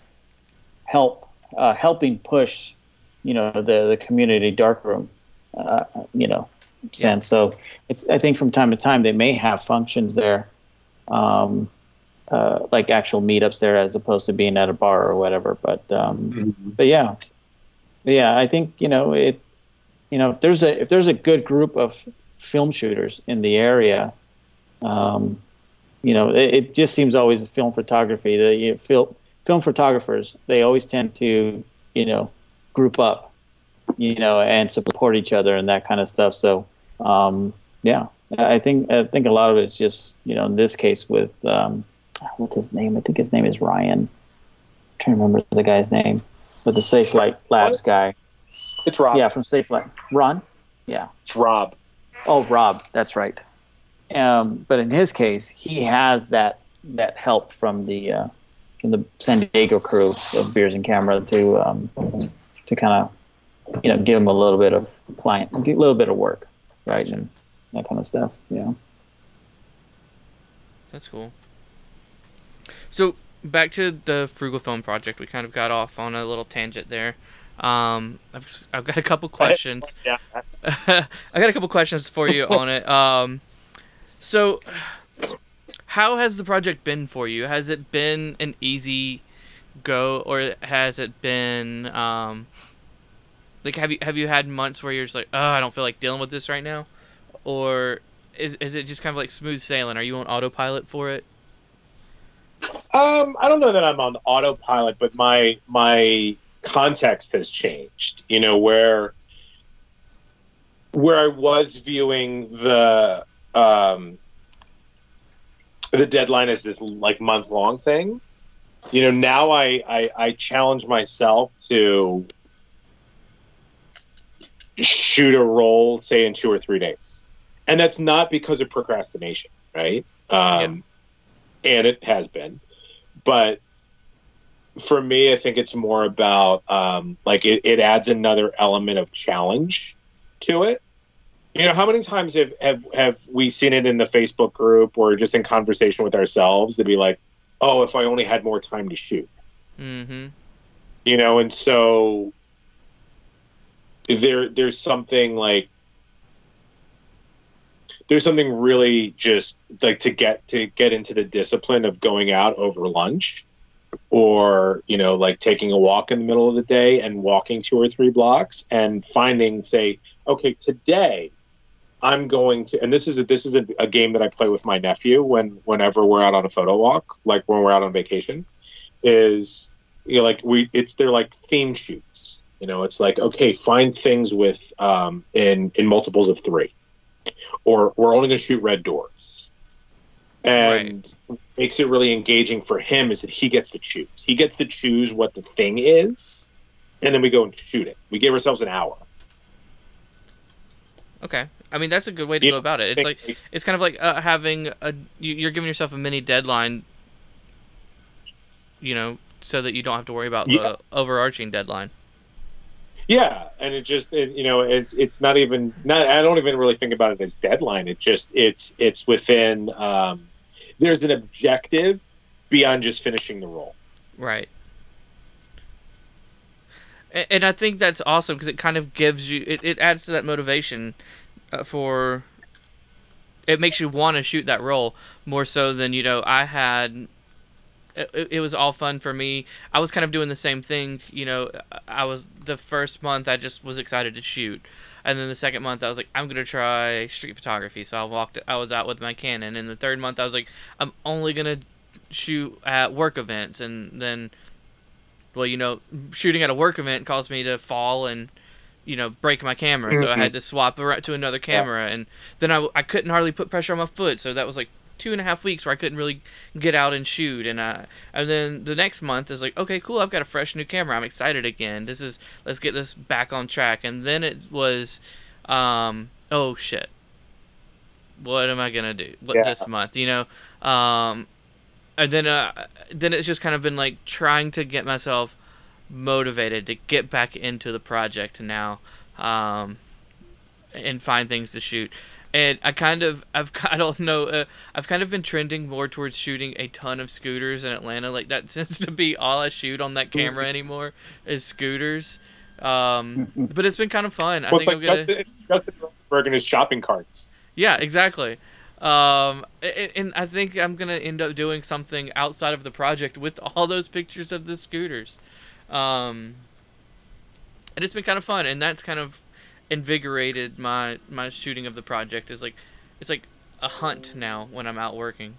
Speaker 2: help uh, helping push, you know, the the community darkroom, uh, you know, sense. So it, I think from time to time they may have functions there, um, uh, like actual meetups there as opposed to being at a bar or whatever. But um, but yeah, But yeah, I think you know it. You know, if there's a if there's a good group of film shooters in the area, um, you know, it, it just seems always film photography. The you know, film film photographers they always tend to you know group up, you know, and support each other and that kind of stuff. So um, yeah, I think I think a lot of it's just you know in this case with um, what's his name? I think his name is Ryan. I'm trying to remember the guy's name, but the Safe Light Labs guy.
Speaker 3: It's Rob.
Speaker 2: Yeah, from Safe Light. Ron. Yeah.
Speaker 3: It's Rob.
Speaker 2: Oh, Rob. That's right. Um, but in his case, he has that that help from the uh, from the San Diego crew of Beers and Camera to um, to kind of you know give them a little bit of client, a little bit of work, right, and that kind of stuff. Yeah.
Speaker 1: That's cool. So back to the frugal film project, we kind of got off on a little tangent there. Um, I've I've got a couple [laughs] questions.
Speaker 3: Yeah. [laughs]
Speaker 1: I got a couple questions for you on it. Um, so how has the project been for you? Has it been an easy go, or has it been um, like have you have you had months where you're just like, oh, I don't feel like dealing with this right now, or is is it just kind of like smooth sailing? Are you on autopilot for it?
Speaker 3: Um, I don't know that I'm on autopilot, but my my context has changed. You know where where I was viewing the um, the deadline as this like month long thing. You know, now I, I I challenge myself to shoot a roll, say in two or three days, and that's not because of procrastination. right? Um, And it has been, but for me, I think it's more about um, like it, it adds another element of challenge to it. You know, how many times have, have have we seen it in the Facebook group or just in conversation with ourselves to be like, oh, if I only had more time to shoot,
Speaker 1: Mm-hmm.
Speaker 3: you know, and so there there's something like there's something really just like to get to get into the discipline of going out over lunch or you know like taking a walk in the middle of the day and walking two or three blocks and finding say okay today i'm going to and this is a this is a, a game that i play with my nephew when whenever we're out on a photo walk like when we're out on vacation is you know like we it's they're like theme shoots. You know it's like okay find things with um in in multiples of three. Or we're only going to shoot red doors. And what makes it really engaging for him is that he gets to choose. He gets to choose what the thing is and then we go and shoot it. We give ourselves an hour.
Speaker 1: Okay. I mean, that's a good way to
Speaker 3: Yeah,
Speaker 1: go about it. It's like it's kind of like uh, having a you- you're giving yourself a mini deadline. You know, so that you don't have to worry about
Speaker 3: Yeah.
Speaker 1: the overarching deadline.
Speaker 3: Yeah, and it just it, you know it's it's not even not I don't even really think about it as deadline. It just it's it's within um, there's an objective beyond just finishing the roll.
Speaker 1: Right. A- And I think that's awesome because it kind of gives you it, it adds to that motivation Uh, for it makes you want to shoot that roll more so than you know I had it, it was all fun for me. I was kind of doing the same thing, you know, I was the first month I just was excited to shoot. And then the second month I was like I'm going to try street photography. So I walked I was out with my Canon and the third month I was like I'm only going to shoot at work events and then well, you know, shooting at a work event caused me to fall and you know break my camera, so I had to swap to another camera, and then I, I couldn't hardly put pressure on my foot, so that was like two and a half weeks where I couldn't really get out and shoot, and I and then the next month is like okay, cool, I've got a fresh new camera, I'm excited again. This is let's get this back on track, and then it was, um, oh shit, what am I gonna do? What
Speaker 3: Yeah.
Speaker 1: this month, you know? Um, and then uh, then it's just kind of been like trying to get myself motivated to get back into the project now um, and find things to shoot and i kind of i've [laughs] i don't know uh, i've kind of been trending more towards shooting a ton of scooters in atlanta like that [laughs] seems to be all i shoot on that camera [laughs] anymore is scooters um, but it's been kind of fun i
Speaker 3: Well,
Speaker 1: think i'm gonna
Speaker 3: Justin, Rosenberg and his shopping carts.
Speaker 1: yeah, exactly. Um, a- and I think I'm gonna end up doing something outside of the project with all those pictures of the scooters. Um, and it's been kind of fun, and that's kind of invigorated my my shooting of the project. Is like, it's like a hunt now when I'm out working.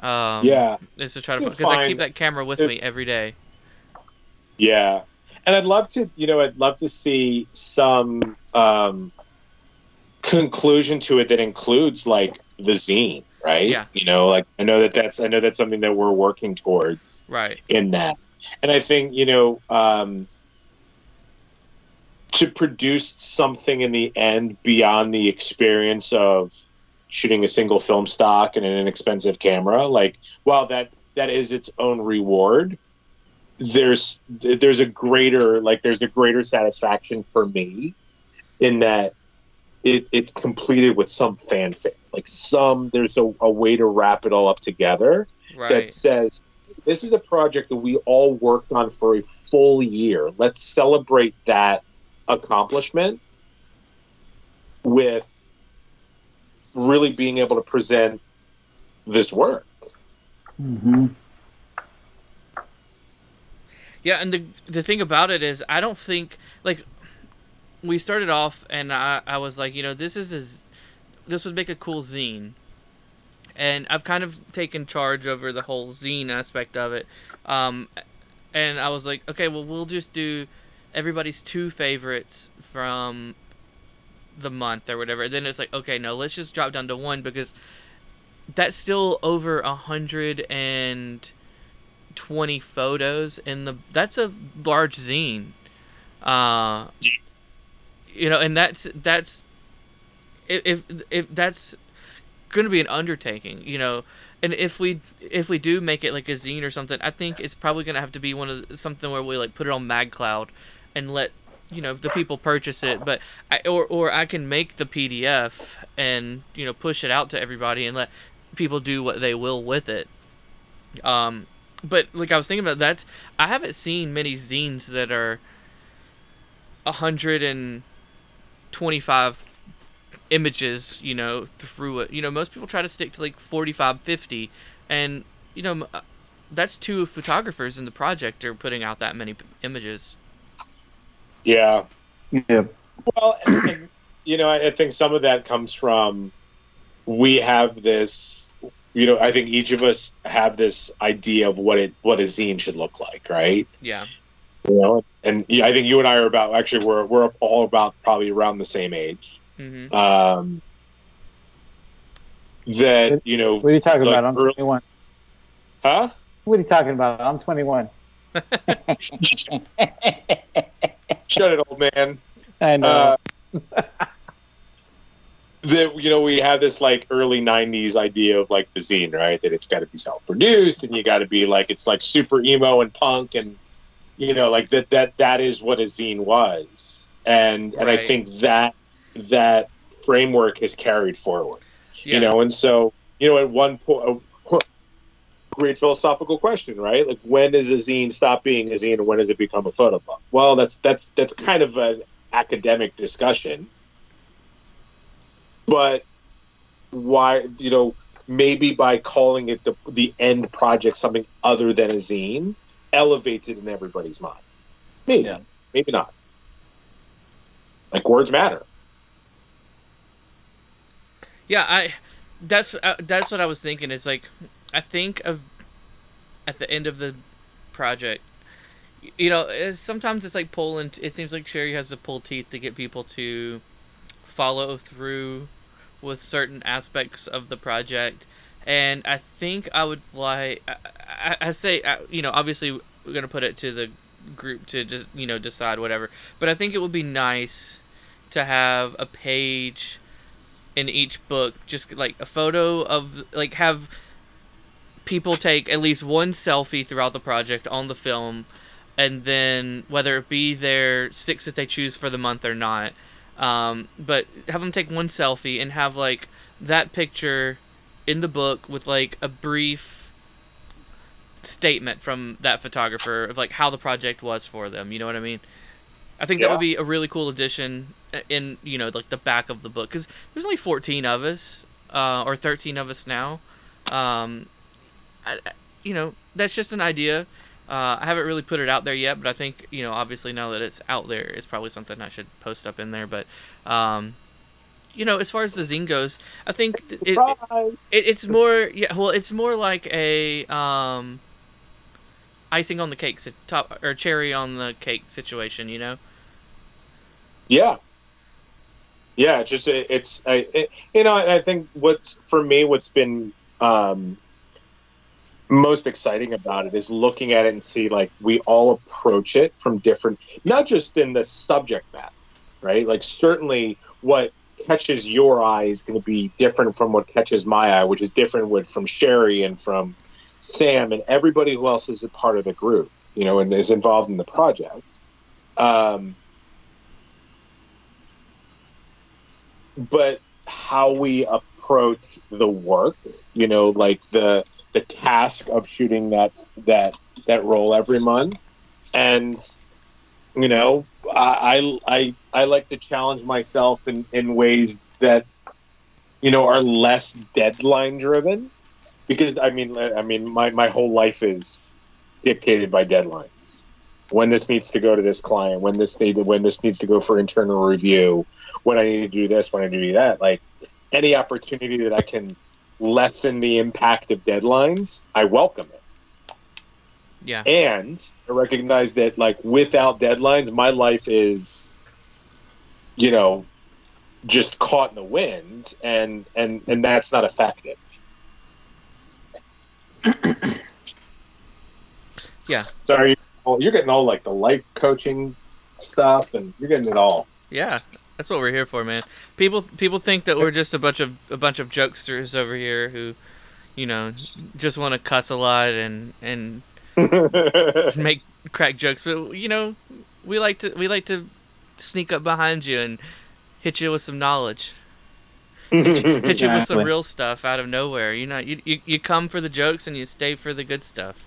Speaker 1: Um,
Speaker 3: Yeah,
Speaker 1: is to try to because I keep that camera with
Speaker 3: to-
Speaker 1: me every day.
Speaker 3: yeah, and I'd love to, you know, I'd love to see some um, conclusion to it that includes like the zine, right?
Speaker 1: Yeah.
Speaker 3: You know, like I know that that's I know that's something that we're working towards.
Speaker 1: Right.
Speaker 3: in that. And I think, you know, um, to produce something in the end beyond the experience of shooting a single film stock and an inexpensive camera, like while that that is its own reward, there's there's a greater like there's a greater satisfaction for me in that it, it's completed with some fanfare. Like some there's a, a way to wrap it all up together
Speaker 1: Right.
Speaker 3: that says this is a project that we all worked on for a full year. Let's celebrate that accomplishment with really being able to present this work.
Speaker 2: hmm
Speaker 1: Yeah, and the the thing about it is, I don't think like we started off, and I I was like, you know, this is is this would make a cool zine, and I've kind of taken charge over the whole zine aspect of it, um, and I was like, okay, well, we'll just do everybody's two favorites from the month or whatever. then it's like, okay, no, let's just drop down to one because that's still over a hundred and 20 photos in the that's a large zine. Uh you know and that's that's if if, if that's going to be an undertaking, you know. And if we if we do make it like a zine or something, I think it's probably going to have to be one of something where we like put it on MagCloud and let you know the people purchase it. But I or or I can make the PDF and you know push it out to everybody and let people do what they will with it. Um, but like I was thinking about that's I haven't seen many zines that are hundred and twenty five images, you know, through it. You know, most people try to stick to like 45, 50, and you know, uh, that's two photographers in the project are putting out that many p- images.
Speaker 3: Yeah.
Speaker 2: Yeah.
Speaker 3: Well, and, and, you know, I think some of that comes from we have this. You know, I think each of us have this idea of what it what a zine should look like, right?
Speaker 1: Yeah.
Speaker 3: You know, and yeah, I think you and I are about actually we're we're all about probably around the same age.
Speaker 1: Hmm
Speaker 3: Um, that you know,
Speaker 2: What are you talking
Speaker 3: like
Speaker 2: about? I'm
Speaker 3: early-
Speaker 2: 21.
Speaker 3: huh?
Speaker 2: What are you talking about? I'm 21. [laughs]
Speaker 3: Shut it, old man.
Speaker 2: I know.
Speaker 3: Uh, [laughs] that you know we have this like early 90s idea of like the zine right that it's got to be self-produced and you got to be like it's like super emo and punk and you know like that that that is what a zine was and and i think that that framework is carried forward
Speaker 1: Yeah.
Speaker 3: you know? And so you know at one point great philosophical question right? Like when does a zine stop being a zine and when does it become a photo book? Well that's that's that's kind of an academic discussion. But why you know maybe by calling it the, the end project something other than a zine elevates it in everybody's mind. Maybe.
Speaker 2: Yeah.
Speaker 3: maybe not. Like words matter
Speaker 1: Yeah, I that's uh, that's what I was thinking is like I think of at the end of the project you know, it's, sometimes it's like pulling it seems like Sherry has to pull teeth to get people to follow through with certain aspects of the project and I think I would like I, I, I say uh, you know, obviously we're going to put it to the group to just, you know, decide whatever. But I think it would be nice to have a page in each book just like a photo of like have people take at least one selfie throughout the project on the film and then whether it be their six that they choose for the month or not um, but have them take one selfie and have like that picture in the book with like a brief statement from that photographer of like how the project was for them you know what i mean? I think that would be a really cool addition in you know like the back of the book because there's only 14 of us uh, or 13 of us now. Um, I, I- you know that's just an idea. Uh, i haven't really put it out there yet but i think you know obviously now that it's out there it's probably something i should post up in there but um, you know as far as the zine goes i think it, it, it, it's more yeah well it's more like a um, icing on the cake top or cherry on the cake situation you know?
Speaker 3: Yeah. Yeah, just it, it's I it, you know I think what's for me what's been um, most exciting about it is looking at it and see like we all approach it from different not just in the subject matter, right? Like certainly what catches your eye is going to be different from what catches my eye, which is different with from Sherry and from Sam and everybody who else is a part of the group, you know, and is involved in the project. Um, but how we approach the work you know like the the task of shooting that that that roll every month. And you know i i i, like to challenge myself in in ways that you know are less deadline driven. Because i mean i mean my my whole life is dictated by deadlines when this needs to go to this client when this need when this needs to go for internal review when I need to do this, when I need to do that. Like any opportunity that I can lessen the impact of deadlines, I welcome it.
Speaker 1: yeah
Speaker 3: And I recognize that like without deadlines, my life is, you know, just caught in the wind, and and and that's not effective.
Speaker 1: Yeah.
Speaker 3: Sorry, you're getting all like the life coaching stuff, and you're getting it all.
Speaker 1: Yeah, that's what we're here for, man. People people think that we're just a bunch of a bunch of jokesters over here who, you know, just want to cuss a lot and and [laughs] make crack jokes, but you know, we like to we like to sneak up behind you and hit you with some knowledge. Hit you, hit you with [laughs] some real stuff out of nowhere. You know, you, you you come for the jokes and you stay for the good stuff.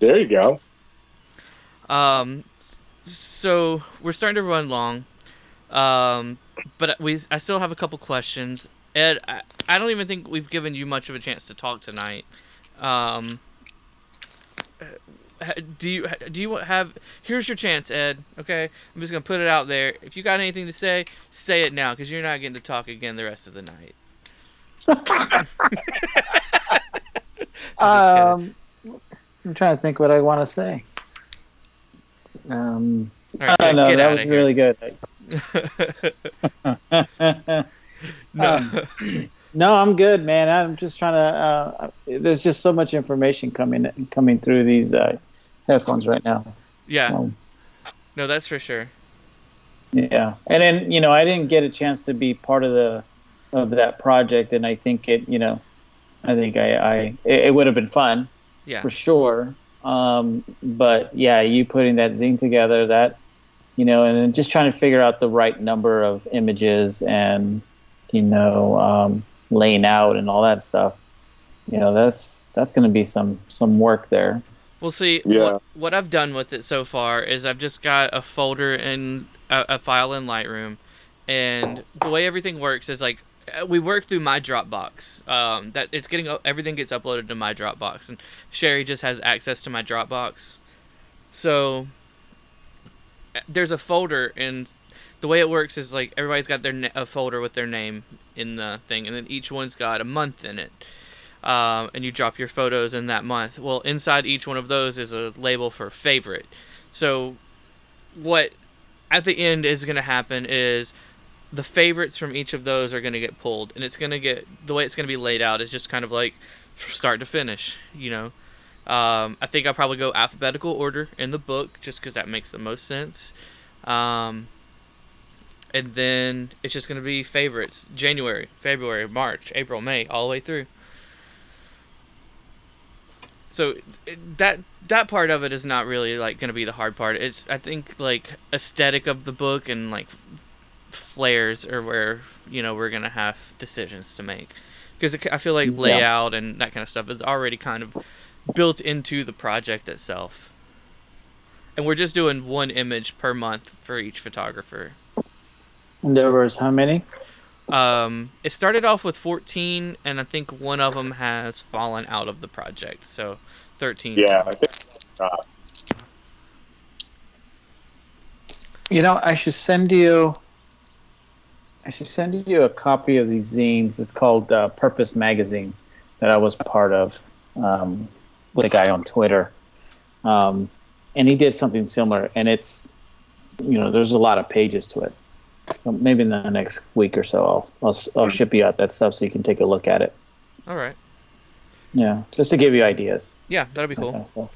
Speaker 3: There you go.
Speaker 1: Um, so we're starting to run long. Um, but we I still have a couple questions. Ed, I, I don't even think we've given you much of a chance to talk tonight. Um, do you do you have? Here's your chance, Ed. Okay, I'm just gonna put it out there. If you got anything to say, say it now, because you're not getting to talk again the rest of the night. [laughs] [laughs] I'm
Speaker 2: Um, I'm trying to think what I want to say. Um,
Speaker 1: All right,
Speaker 2: I don't
Speaker 1: get,
Speaker 2: know. That was
Speaker 1: of
Speaker 2: really good. [laughs]
Speaker 1: no.
Speaker 2: Um, no, I'm good, man. I'm just trying to. Uh, there's just so much information coming coming through these uh, headphones right now.
Speaker 1: yeah,
Speaker 2: So,
Speaker 1: no, that's for sure.
Speaker 2: yeah, and then you know I didn't get a chance to be part of the of that project, and I think it. You know, I think I, I it, it would have been fun
Speaker 1: Yeah.
Speaker 2: for sure. Um, but yeah, you putting that zine together, that you know, and then just trying to figure out the right number of images and you know, um, laying out and all that stuff. You know, that's that's going to be some some work there.
Speaker 1: Well, see,
Speaker 3: Yeah.
Speaker 1: what, what I've done with it so far is I've just got a folder in a, a file in Lightroom, and the way everything works is like we work through my Dropbox. Um, that it's getting everything gets uploaded to my Dropbox, and Sherry just has access to my Dropbox. So uh, there's a folder, and the way it works is like everybody's got their na- a folder with their name in the thing, and then each one's got a month in it um, and you drop your photos in that month. Well, inside each one of those is a label for favorite. So, what at the end is going to happen is the favorites from each of those are going to get pulled, and it's going to get the way it's going to be laid out is just kind of like from start to finish. You know, um, I think I'll probably go alphabetical order in the book just because that makes the most sense. Um, and then it's just going to be favorites January, February, March, April, May, all the way through so that that part of it is not really like going to be the hard part it's i think like aesthetic of the book and like flares are where you know we're going to have decisions to make because i feel like
Speaker 2: Yeah.
Speaker 1: layout and that kind of stuff is already kind of built into the project itself and we're just doing one image per month for each photographer
Speaker 2: And there was how many?
Speaker 1: um, it started off with 14 and i think one of them has fallen out of the project so 13
Speaker 3: Yeah, I think. Uh,
Speaker 2: You know, I should send you. I should send you a copy of these zines. It's called uh, Purpose Magazine that I was part of um, with a guy on Twitter, um, and he did something similar. And it's, you know, there's a lot of pages to it. So maybe in the next week or so, I'll I'll, I'll ship you out that stuff so you can take a look at it.
Speaker 1: all right
Speaker 2: Yeah, just to give you ideas.
Speaker 1: yeah that'd be
Speaker 2: that
Speaker 1: cool
Speaker 2: kind of.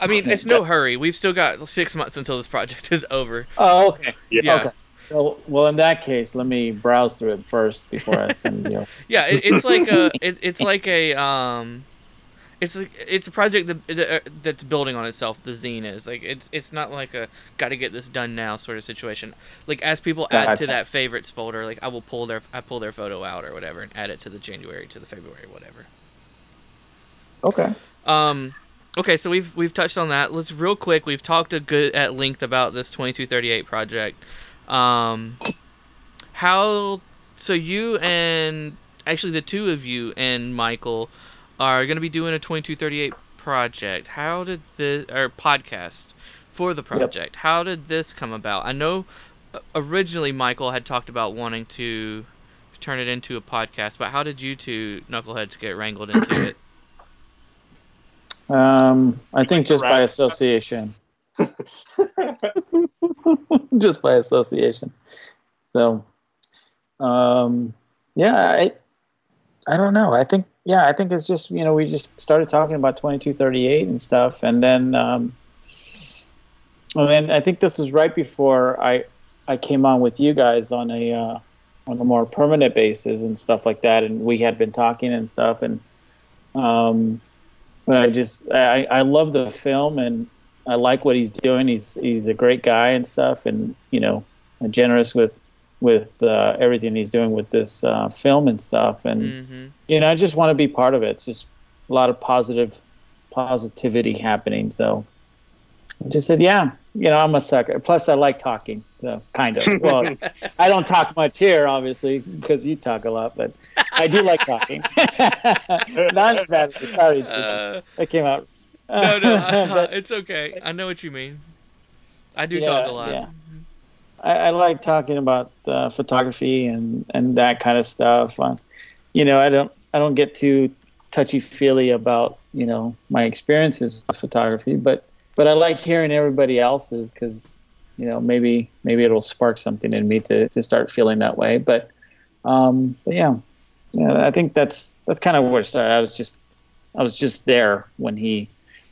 Speaker 1: I mean, it's no hurry. We've still got six months until this project [laughs] is over.
Speaker 2: Oh, okay.
Speaker 3: yeah.
Speaker 1: Yeah.
Speaker 2: Okay. Well, well, in that case, let me browse through it first before I send you. [laughs]
Speaker 1: Yeah, it, it's like a, it, it's like a, um, it's like, it's a project that, that that's building on itself. The zine is like it's it's not like a got to get this done now sort of situation. Like as people add to that favorites folder, like I will pull their I pull their photo out or whatever and add it to the January to the February whatever.
Speaker 2: Okay.
Speaker 1: Um, okay, so we've we've touched on that. Let's real quick. We've talked a good at length about this twenty two thirty eight project. Um, how? So you and actually the two of you and Michael are going to be doing a twenty two thirty eight project. How did the or podcast for the project? How did this come about? I know uh, originally Michael had talked about wanting to turn it into a podcast, but how did you two knuckleheads get wrangled into it? [clears throat]
Speaker 2: Um, I think just by association. [laughs] [laughs] [laughs] just by association. So, um, yeah, I, I don't know. I think, yeah, I think it's just you know we just started talking about twenty two thirty eight and stuff, and then, um, and I think this was right before I, I came on with you guys on a uh, on a more permanent basis and stuff like that, and we had been talking and stuff, and um, but I just I, I love the film and I like what he's doing. He's he's a great guy and stuff, and you know, generous with with uh, everything he's doing with this uh, film and stuff. And
Speaker 1: Mm-hmm.
Speaker 2: you know, I just want to be part of it. It's just a lot of positive positivity happening. So I just said, yeah, you know, I'm a sucker. Plus, I like talking, so kind of. [laughs] Well, I don't talk much here, obviously, because you talk a lot, but I do like talking. [laughs] Not bad. Sorry,
Speaker 1: Uh,
Speaker 2: that came out.
Speaker 1: No, no, [laughs]
Speaker 2: But- [laughs]
Speaker 1: it's okay. I know what you mean. I do
Speaker 2: Yeah,
Speaker 1: talk a lot.
Speaker 2: yeah. I, I like talking about uh, photography and, and that kind of stuff. Uh, you know, I don't I don't get too touchy feely about you know my experiences with photography, but but I like hearing everybody else's because you know maybe maybe it'll spark something in me to, to start feeling that way. But um, but yeah, yeah, I think that's that's kind of where it started. I was just I was just there when he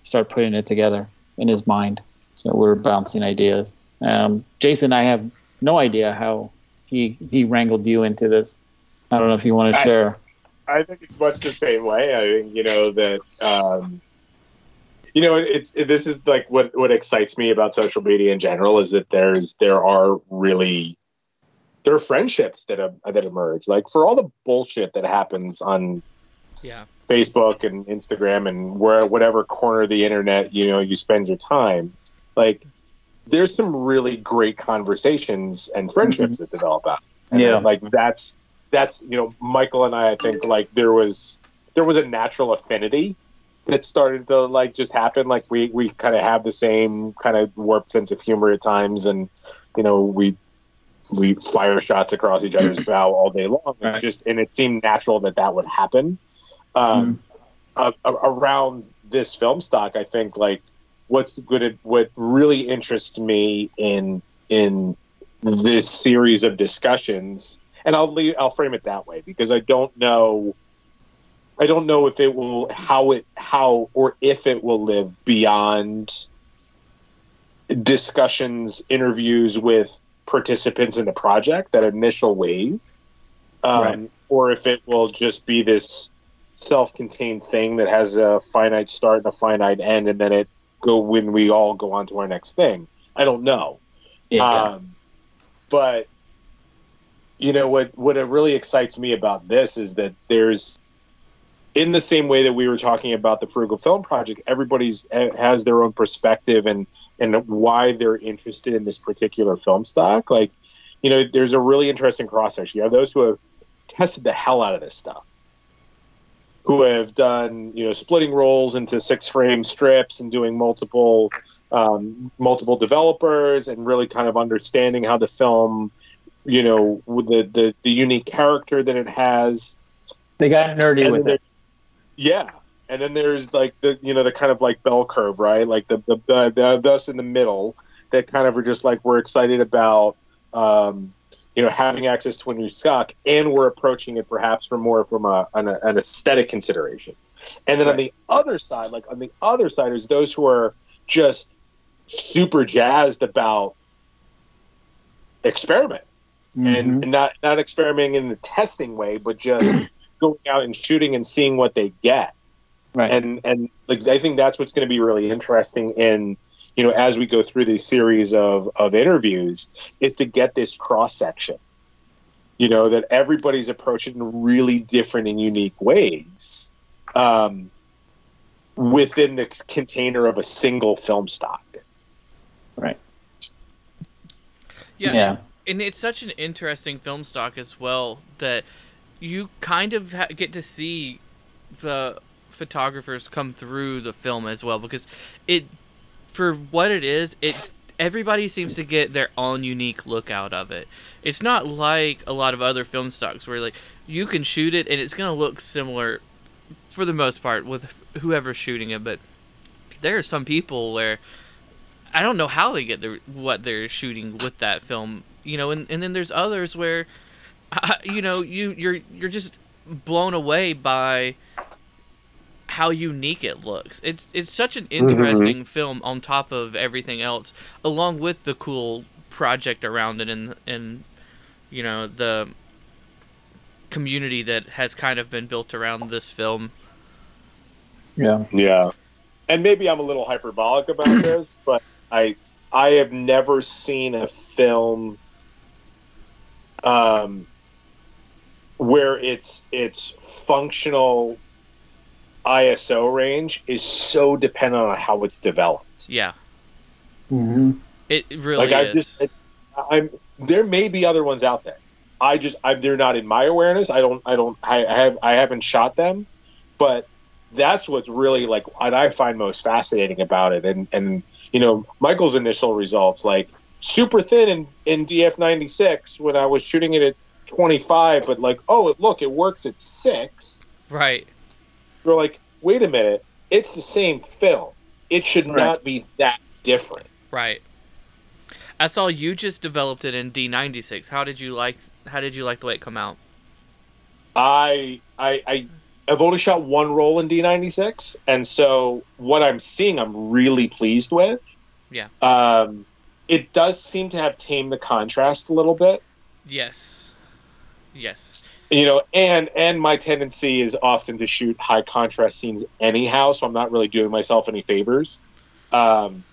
Speaker 2: started putting it together in his mind. So we we're bouncing ideas. Um, Jason, I have no idea how he he wrangled you into this. I don't know if you want to share.
Speaker 3: I think it's much the same way. I think you know that um, you know it's it, this is like what what excites me about social media in general is that there's there are really there are friendships that have, that emerge. Like for all the bullshit that happens on
Speaker 1: Yeah.
Speaker 3: Facebook and Instagram and where whatever corner of the internet you know you spend your time, like there's some really great conversations and friendships mm-hmm. that develop out. And
Speaker 2: Yeah.
Speaker 3: like that's that's you know Michael and I I think like there was there was a natural affinity that started to like just happen. Like we we kind of have the same kind of warped sense of humor at times, and you know we we fire shots across each other's [clears throat] bow all day long. It's just and it seemed natural that that would happen. Um, a- a- around this film stock, I think like what's good at what really interests me in in this series of discussions, and I'll leave, I'll frame it that way because I don't know. I don't know if it will how it how or if it will live beyond discussions, interviews with participants in the project, that initial wave, um,
Speaker 2: Right.
Speaker 3: or if it will just be this self-contained thing that has a finite start and a finite end, and then it go when we all go on to our next thing. I don't know.
Speaker 2: Yeah.
Speaker 3: Um, but you know what? What it really excites me about this is that there's, in the same way that we were talking about the Frugal Film Project, everybody's eh, has their own perspective and and why they're interested in this particular film stock. Like, you know, there's a really interesting cross section. You have those who have tested the hell out of this stuff, who have done you know splitting rolls into six frame strips and doing multiple um, multiple developers and really kind of understanding how the film, you know, with the, the, the unique character that it has.
Speaker 2: they got nerdy
Speaker 3: And
Speaker 2: with it.
Speaker 3: Yeah. And then there's like the, you know, the kind of like bell curve, right? Like the, the, the, the, the us in the middle that kind of are just like, we're excited about, um, you know, having access to a new stock and we're approaching it perhaps from more from a, an, an aesthetic consideration. And then on the other side, like on the other side is those who are just super jazzed about experiment
Speaker 2: Mhm.
Speaker 3: and not not experimenting in the testing way, but just [clears throat] going out and shooting and seeing what they get.
Speaker 2: right.
Speaker 3: And and like I think that's what's going to be really interesting in you know as we go through these series of of interviews is to get this cross section. You know that everybody's approaching in really different and unique ways. Um, within the container of a single film stock.
Speaker 2: right.
Speaker 1: Yeah.
Speaker 2: Yeah.
Speaker 1: And it's such an interesting film stock as well that you kind of ha- get to see the photographers come through the film as well because it for what it is it everybody seems to get their own unique look out of it. It's not like a lot of other film stocks where like you can shoot it and it's going to look similar for the most part with whoever's shooting it but there are some people where I don't know how they get their what they're shooting with that film, you know, and, and then there's others where, [laughs] you know, you you're you're just blown away by how unique it looks. It's it's such an interesting film on top of everything else, along with the cool project around it and and you know the community that has kind of been built around this film.
Speaker 2: Yeah.
Speaker 3: Yeah. And maybe I'm a little hyperbolic about [clears throat] this, but I I have never seen a film um where its its functional ISO range is so dependent on how it's developed.
Speaker 1: Yeah,
Speaker 2: Mm-hmm.
Speaker 1: it really
Speaker 3: like I
Speaker 1: is.
Speaker 3: just it, I'm there may be other ones out there. I just I, they're not in my awareness. I don't I don't I, I have I haven't shot them, but that's what's really like what I find most fascinating about it. And and you know Michael's initial results like super thin in in DF ninety six when I was shooting it at twenty five, but like oh it, look it works at six.
Speaker 1: right.
Speaker 3: You're like wait a minute, it's the same film. It should
Speaker 2: Right.
Speaker 3: not be that different.
Speaker 1: Right. I saw you just developed it in D96. How did you like how did you like the way it come out?
Speaker 3: I I I I've only shot one roll in D96, and so what I'm seeing, I'm really pleased with.
Speaker 1: Yeah.
Speaker 3: Um, it does seem to have tamed the contrast a little bit,
Speaker 1: Yes. Yes.
Speaker 3: You know, and and my tendency is often to shoot high contrast scenes anyhow, so I'm not really doing myself any favors. Um,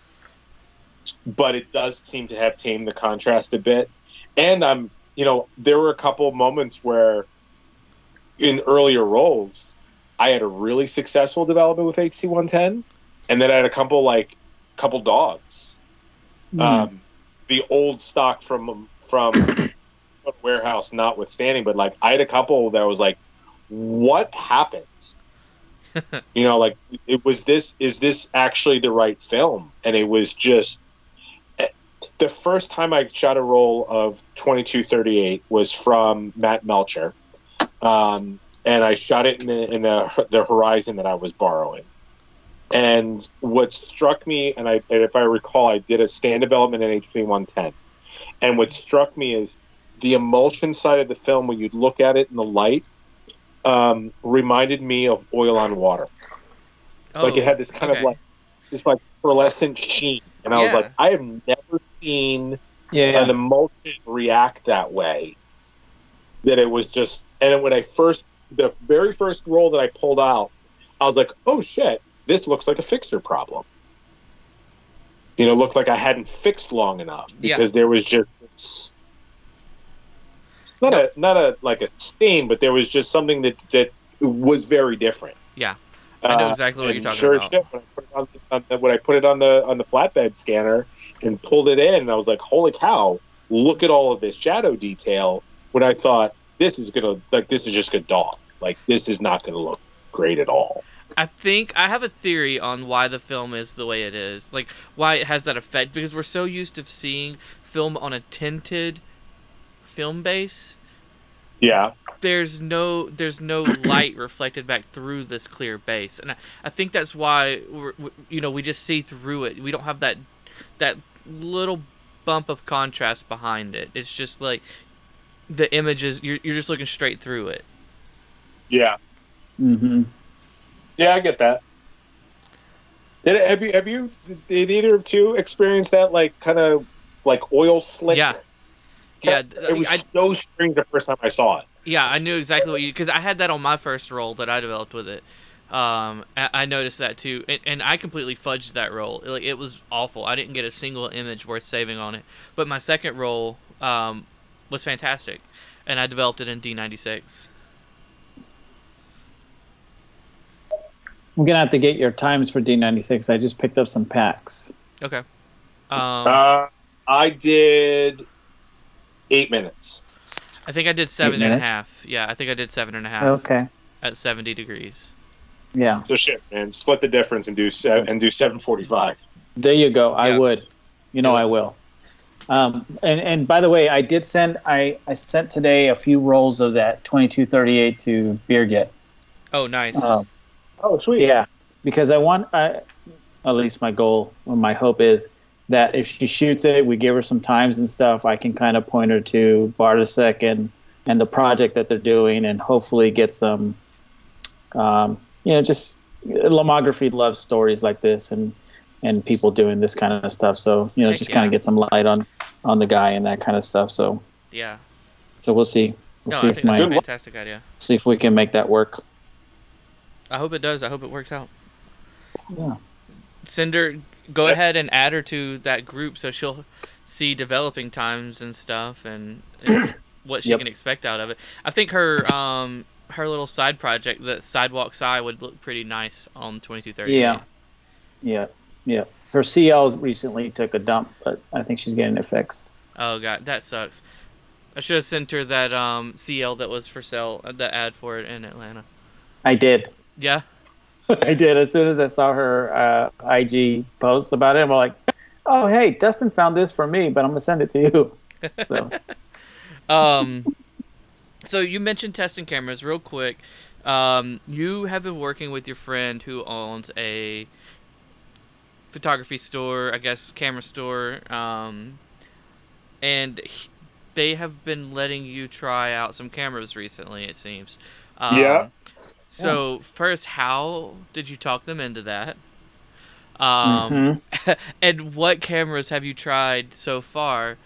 Speaker 3: but it does seem to have tamed the contrast a bit, and I'm, you know, there were a couple moments where in earlier rolls, I had a really successful development with HC 110, and then I had a couple like couple dogs. Um, the old stock from from warehouse notwithstanding, but like I had a couple that was like, what happened? [laughs] you know, like it was this is this actually the right film? And it was just eh, the first time I shot a roll of 2238 was from Matt Melcher. Um, and I shot it in the, in the, the horizon that I was borrowing. And what struck me, and I, and if I recall, I did a stand development in HC 110. And what struck me is the emulsion side of the film, when you look at it in the light, um, reminded me of oil on water. like it had this kind
Speaker 1: Oh, okay.
Speaker 3: of like this like pearlescent sheen, and I was like, I have never seen
Speaker 2: yeah.
Speaker 3: an emulsion react that way. That it was just, and when I first, the very first roll that I pulled out, I was like, oh shit, this looks like a fixer problem. You know, looked like I hadn't fixed long enough
Speaker 1: Yeah.
Speaker 3: because there was just it's not a not a like a stain, but there was just something that that was very different.
Speaker 1: Yeah. I know
Speaker 3: Uh,
Speaker 1: exactly what you're talking
Speaker 3: sure
Speaker 1: about.
Speaker 3: shit, when I put it on, the, when I put it on the on the flatbed scanner and pulled it in, I was like, "Holy cow! Look at all of this shadow detail." When I thought this is gonna like this is just gonna dog, like this is not gonna look great at all.
Speaker 1: I think I have a theory on why the film is the way it is. Like why it has that effect because we're so used to seeing film on a tinted film base.
Speaker 3: Yeah,
Speaker 1: There's no there's no [clears throat] light reflected back through this clear base, and I, I think that's why we're, we, you know we just see through it. We don't have that that little bump of contrast behind it. It's just like the images you're you're just looking straight through it.
Speaker 3: yeah,
Speaker 2: Mm-hmm.
Speaker 3: yeah. I get that. Did, have you have you did either of two experience that like kind of like oil slick?
Speaker 1: Yeah. Yeah,
Speaker 3: it was
Speaker 1: I,
Speaker 3: so strange the first time I saw it.
Speaker 1: Yeah, I knew exactly what you because I had that on my first roll that I developed with it. Um, I, I noticed that too, and, and I completely fudged that roll. Like it was awful. I didn't get a single image worth saving on it. But my second roll um, was fantastic, and I developed it in D96.
Speaker 2: I'm gonna have to get your times for D96. I just picked up some packs.
Speaker 1: Okay. [laughs] Um,
Speaker 3: Uh, I did eight minutes.
Speaker 1: I think I did seven and a half. Yeah, I think I did seven and a half
Speaker 2: Okay.
Speaker 1: at 70 degrees.
Speaker 2: Yeah.
Speaker 3: So shit, man. Split the difference and do se- and do seven forty five.
Speaker 2: There you go. I
Speaker 1: Yeah.
Speaker 2: would. You know
Speaker 1: Do.
Speaker 2: I will. Um, and and by the way, I did send I I sent today a few rolls of that 2238 to Beerget.
Speaker 1: Oh, nice.
Speaker 2: Um,
Speaker 3: Oh, sweet.
Speaker 2: yeah, because I want I, at least my goal or my hope is that if she shoots it, we give her some times and stuff. I can kind of point her to Bartasek and and the project that they're doing, and hopefully get some, um, you know, just Lomography loves stories like this and and people doing this kind of stuff. So you know,
Speaker 1: Heck
Speaker 2: just kind of get some light on on the guy and that kind of stuff. So
Speaker 1: Yeah.
Speaker 2: so we'll see. We'll
Speaker 1: No,
Speaker 2: see
Speaker 1: I
Speaker 2: if
Speaker 1: that's
Speaker 2: my
Speaker 1: a fantastic idea.
Speaker 2: see if we can make that work.
Speaker 1: I hope it does. I hope it works out.
Speaker 2: Yeah.
Speaker 1: Cinder, go ahead and add her to that group so she'll see developing times and stuff and, and [coughs] what she
Speaker 2: Yep.
Speaker 1: can expect out of it. I think her um her little side project, the sidewalk side, would look pretty nice on twenty two thirty.
Speaker 2: Yeah. Yeah. Yeah. Her CL recently took a dump, but I think she's getting it fixed.
Speaker 1: Oh god, that sucks. I should have sent her that um CL that was for sale, uh, the ad for it in Atlanta.
Speaker 2: I did.
Speaker 1: Yeah. [laughs]
Speaker 2: I did. As soon as I saw her uh, IG post about it, I'm like, oh, hey, Dustin found this for me, but I'm going to send it to you. [laughs] So,
Speaker 1: Um, so you mentioned testing cameras real quick. Um, you have been working with your friend who owns a photography store, I guess, camera store, um, and he- they have been letting you try out some cameras recently. It seems. Um,
Speaker 3: Yeah.
Speaker 1: So first, how did you talk them into that? Um,
Speaker 2: mhm. [laughs]
Speaker 1: and what cameras have you tried so far?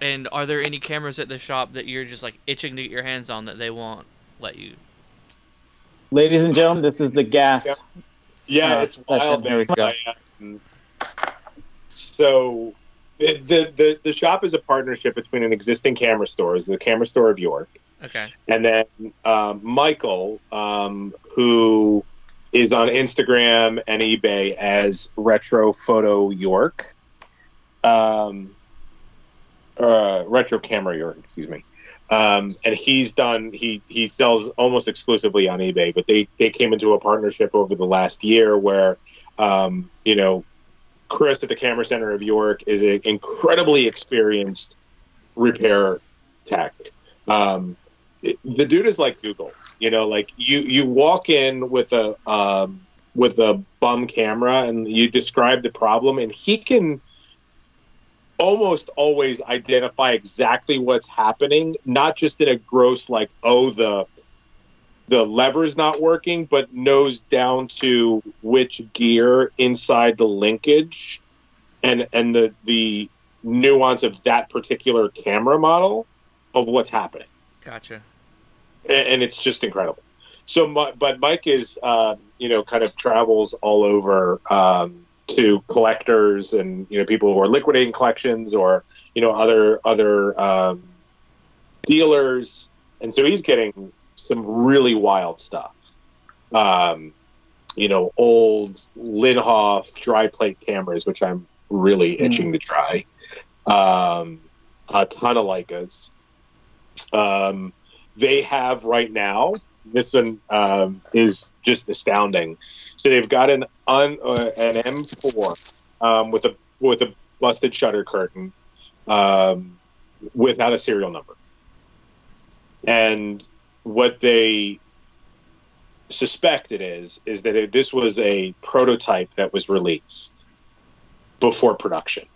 Speaker 1: And are there any cameras at the shop that you're just like itching to get your hands on that they won't let you?
Speaker 2: ladies and gentlemen, this is the gas.
Speaker 3: Yep. Yeah,
Speaker 2: uh,
Speaker 3: it's wild.
Speaker 2: There we
Speaker 3: man.
Speaker 2: go.
Speaker 3: Um, so the, the the the shop is a partnership between an existing camera store, is the camera store of York,
Speaker 1: Okay.
Speaker 3: and then um, Michael, um, who is on Instagram and eBay as Retro Photo York, um, uh, Retro Camera York, excuse me. Um, and he's done he he sells almost exclusively on eBay, but they they came into a partnership over the last year where um, you know Chris at the Camera Center of York is an incredibly experienced repair tech. Um, the dude is like Google. You know, like you you walk in with a um, with a bum camera and you describe the problem, and he can almost always identify exactly what's happening, not just in a gross like oh the the lever is not working, but knows down to which gear inside the linkage and and the the nuance of that particular camera model of what's happening
Speaker 1: Gotcha.
Speaker 3: and, and it's just incredible. So, Mi- but Mike is, uh, you know, kind of travels all over um, to collectors and you know people who are liquidating collections or you know other other um, dealers, and so he's getting some really wild stuff. Um, you know, old Linhof dry plate cameras, which I'm really
Speaker 2: Mm.
Speaker 3: itching to try. Um, a ton of Leicas. Um, they have right now. This one um, is just astounding. So they've got an un, uh, an M4 um, with a with a busted shutter curtain um, without a serial number, and what they suspect it is is that it, this was a prototype that was released before production.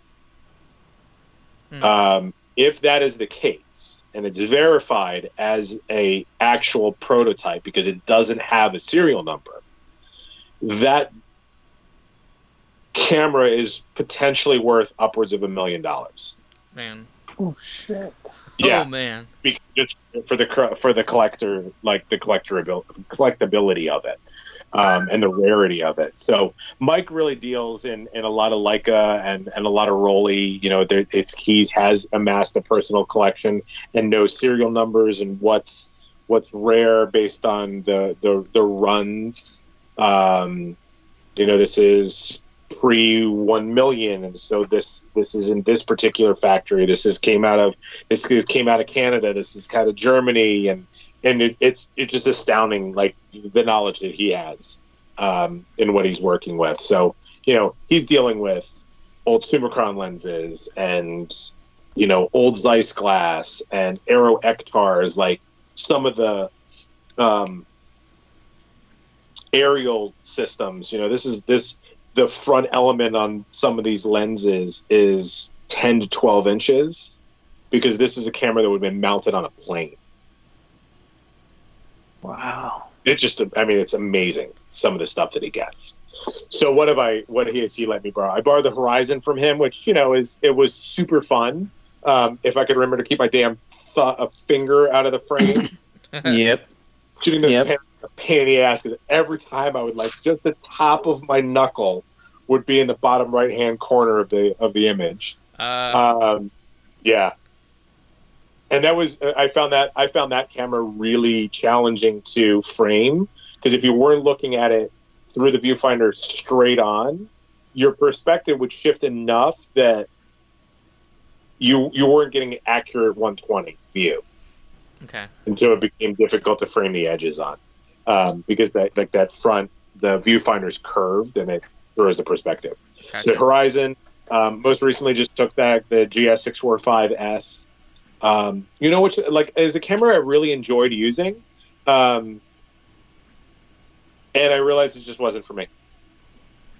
Speaker 1: Hmm.
Speaker 3: Um, if that is the case, and it's verified as a actual prototype because it doesn't have a serial number, that camera is potentially worth upwards of a million dollars.
Speaker 1: Man.
Speaker 2: Oh shit!
Speaker 3: Yeah,
Speaker 1: Oh man.
Speaker 3: because just for the for the collector, like the collectorability collectability of it, um, and the rarity of it. So Mike really deals in, in a lot of Leica and, and a lot of Rollei. You know, it's he has amassed a personal collection and knows serial numbers and what's what's rare based on the the, the runs. Um, you know, this is pre one million, and so this this is in this particular factory. This is came out of this came out of Canada. This is out of Germany, and and it, it's it's just astounding, like the knowledge that he has um, in what he's working with. So you know he's dealing with old Summicron lenses and you know old Zeiss glass and Aero Ektars, like some of the um, aerial systems. You know this is this the front element on some of these lenses is 10 to 12 inches because this is a camera that would have been mounted on a plane.
Speaker 2: Wow.
Speaker 3: It just, I mean, it's amazing some of the stuff that he gets. So what have I, what has he let me borrow? I borrowed the Horizon from him, which, you know, is, it was super fun. Um, if I could remember to keep my damn th- a finger out of the frame, [laughs]
Speaker 2: yep.
Speaker 3: shooting those
Speaker 2: Yep.
Speaker 3: pan- a pain in the ass because every time I would like just the top of my knuckle would be in the bottom right hand corner of the of the image.
Speaker 1: Uh,
Speaker 3: Um, yeah, and that was I found that I found that camera really challenging to frame because if you weren't looking at it through the viewfinder straight on, your perspective would shift enough that you you weren't getting an accurate 120 view,
Speaker 1: okay.
Speaker 3: and so it became difficult to frame the edges on um, because that like that front the viewfinder's curved and it throws the perspective.
Speaker 1: Gotcha.
Speaker 3: The Horizon um, most recently just took back the GS645S. Um, you know, which like is a camera I really enjoyed using, um, and I realized it just wasn't for me.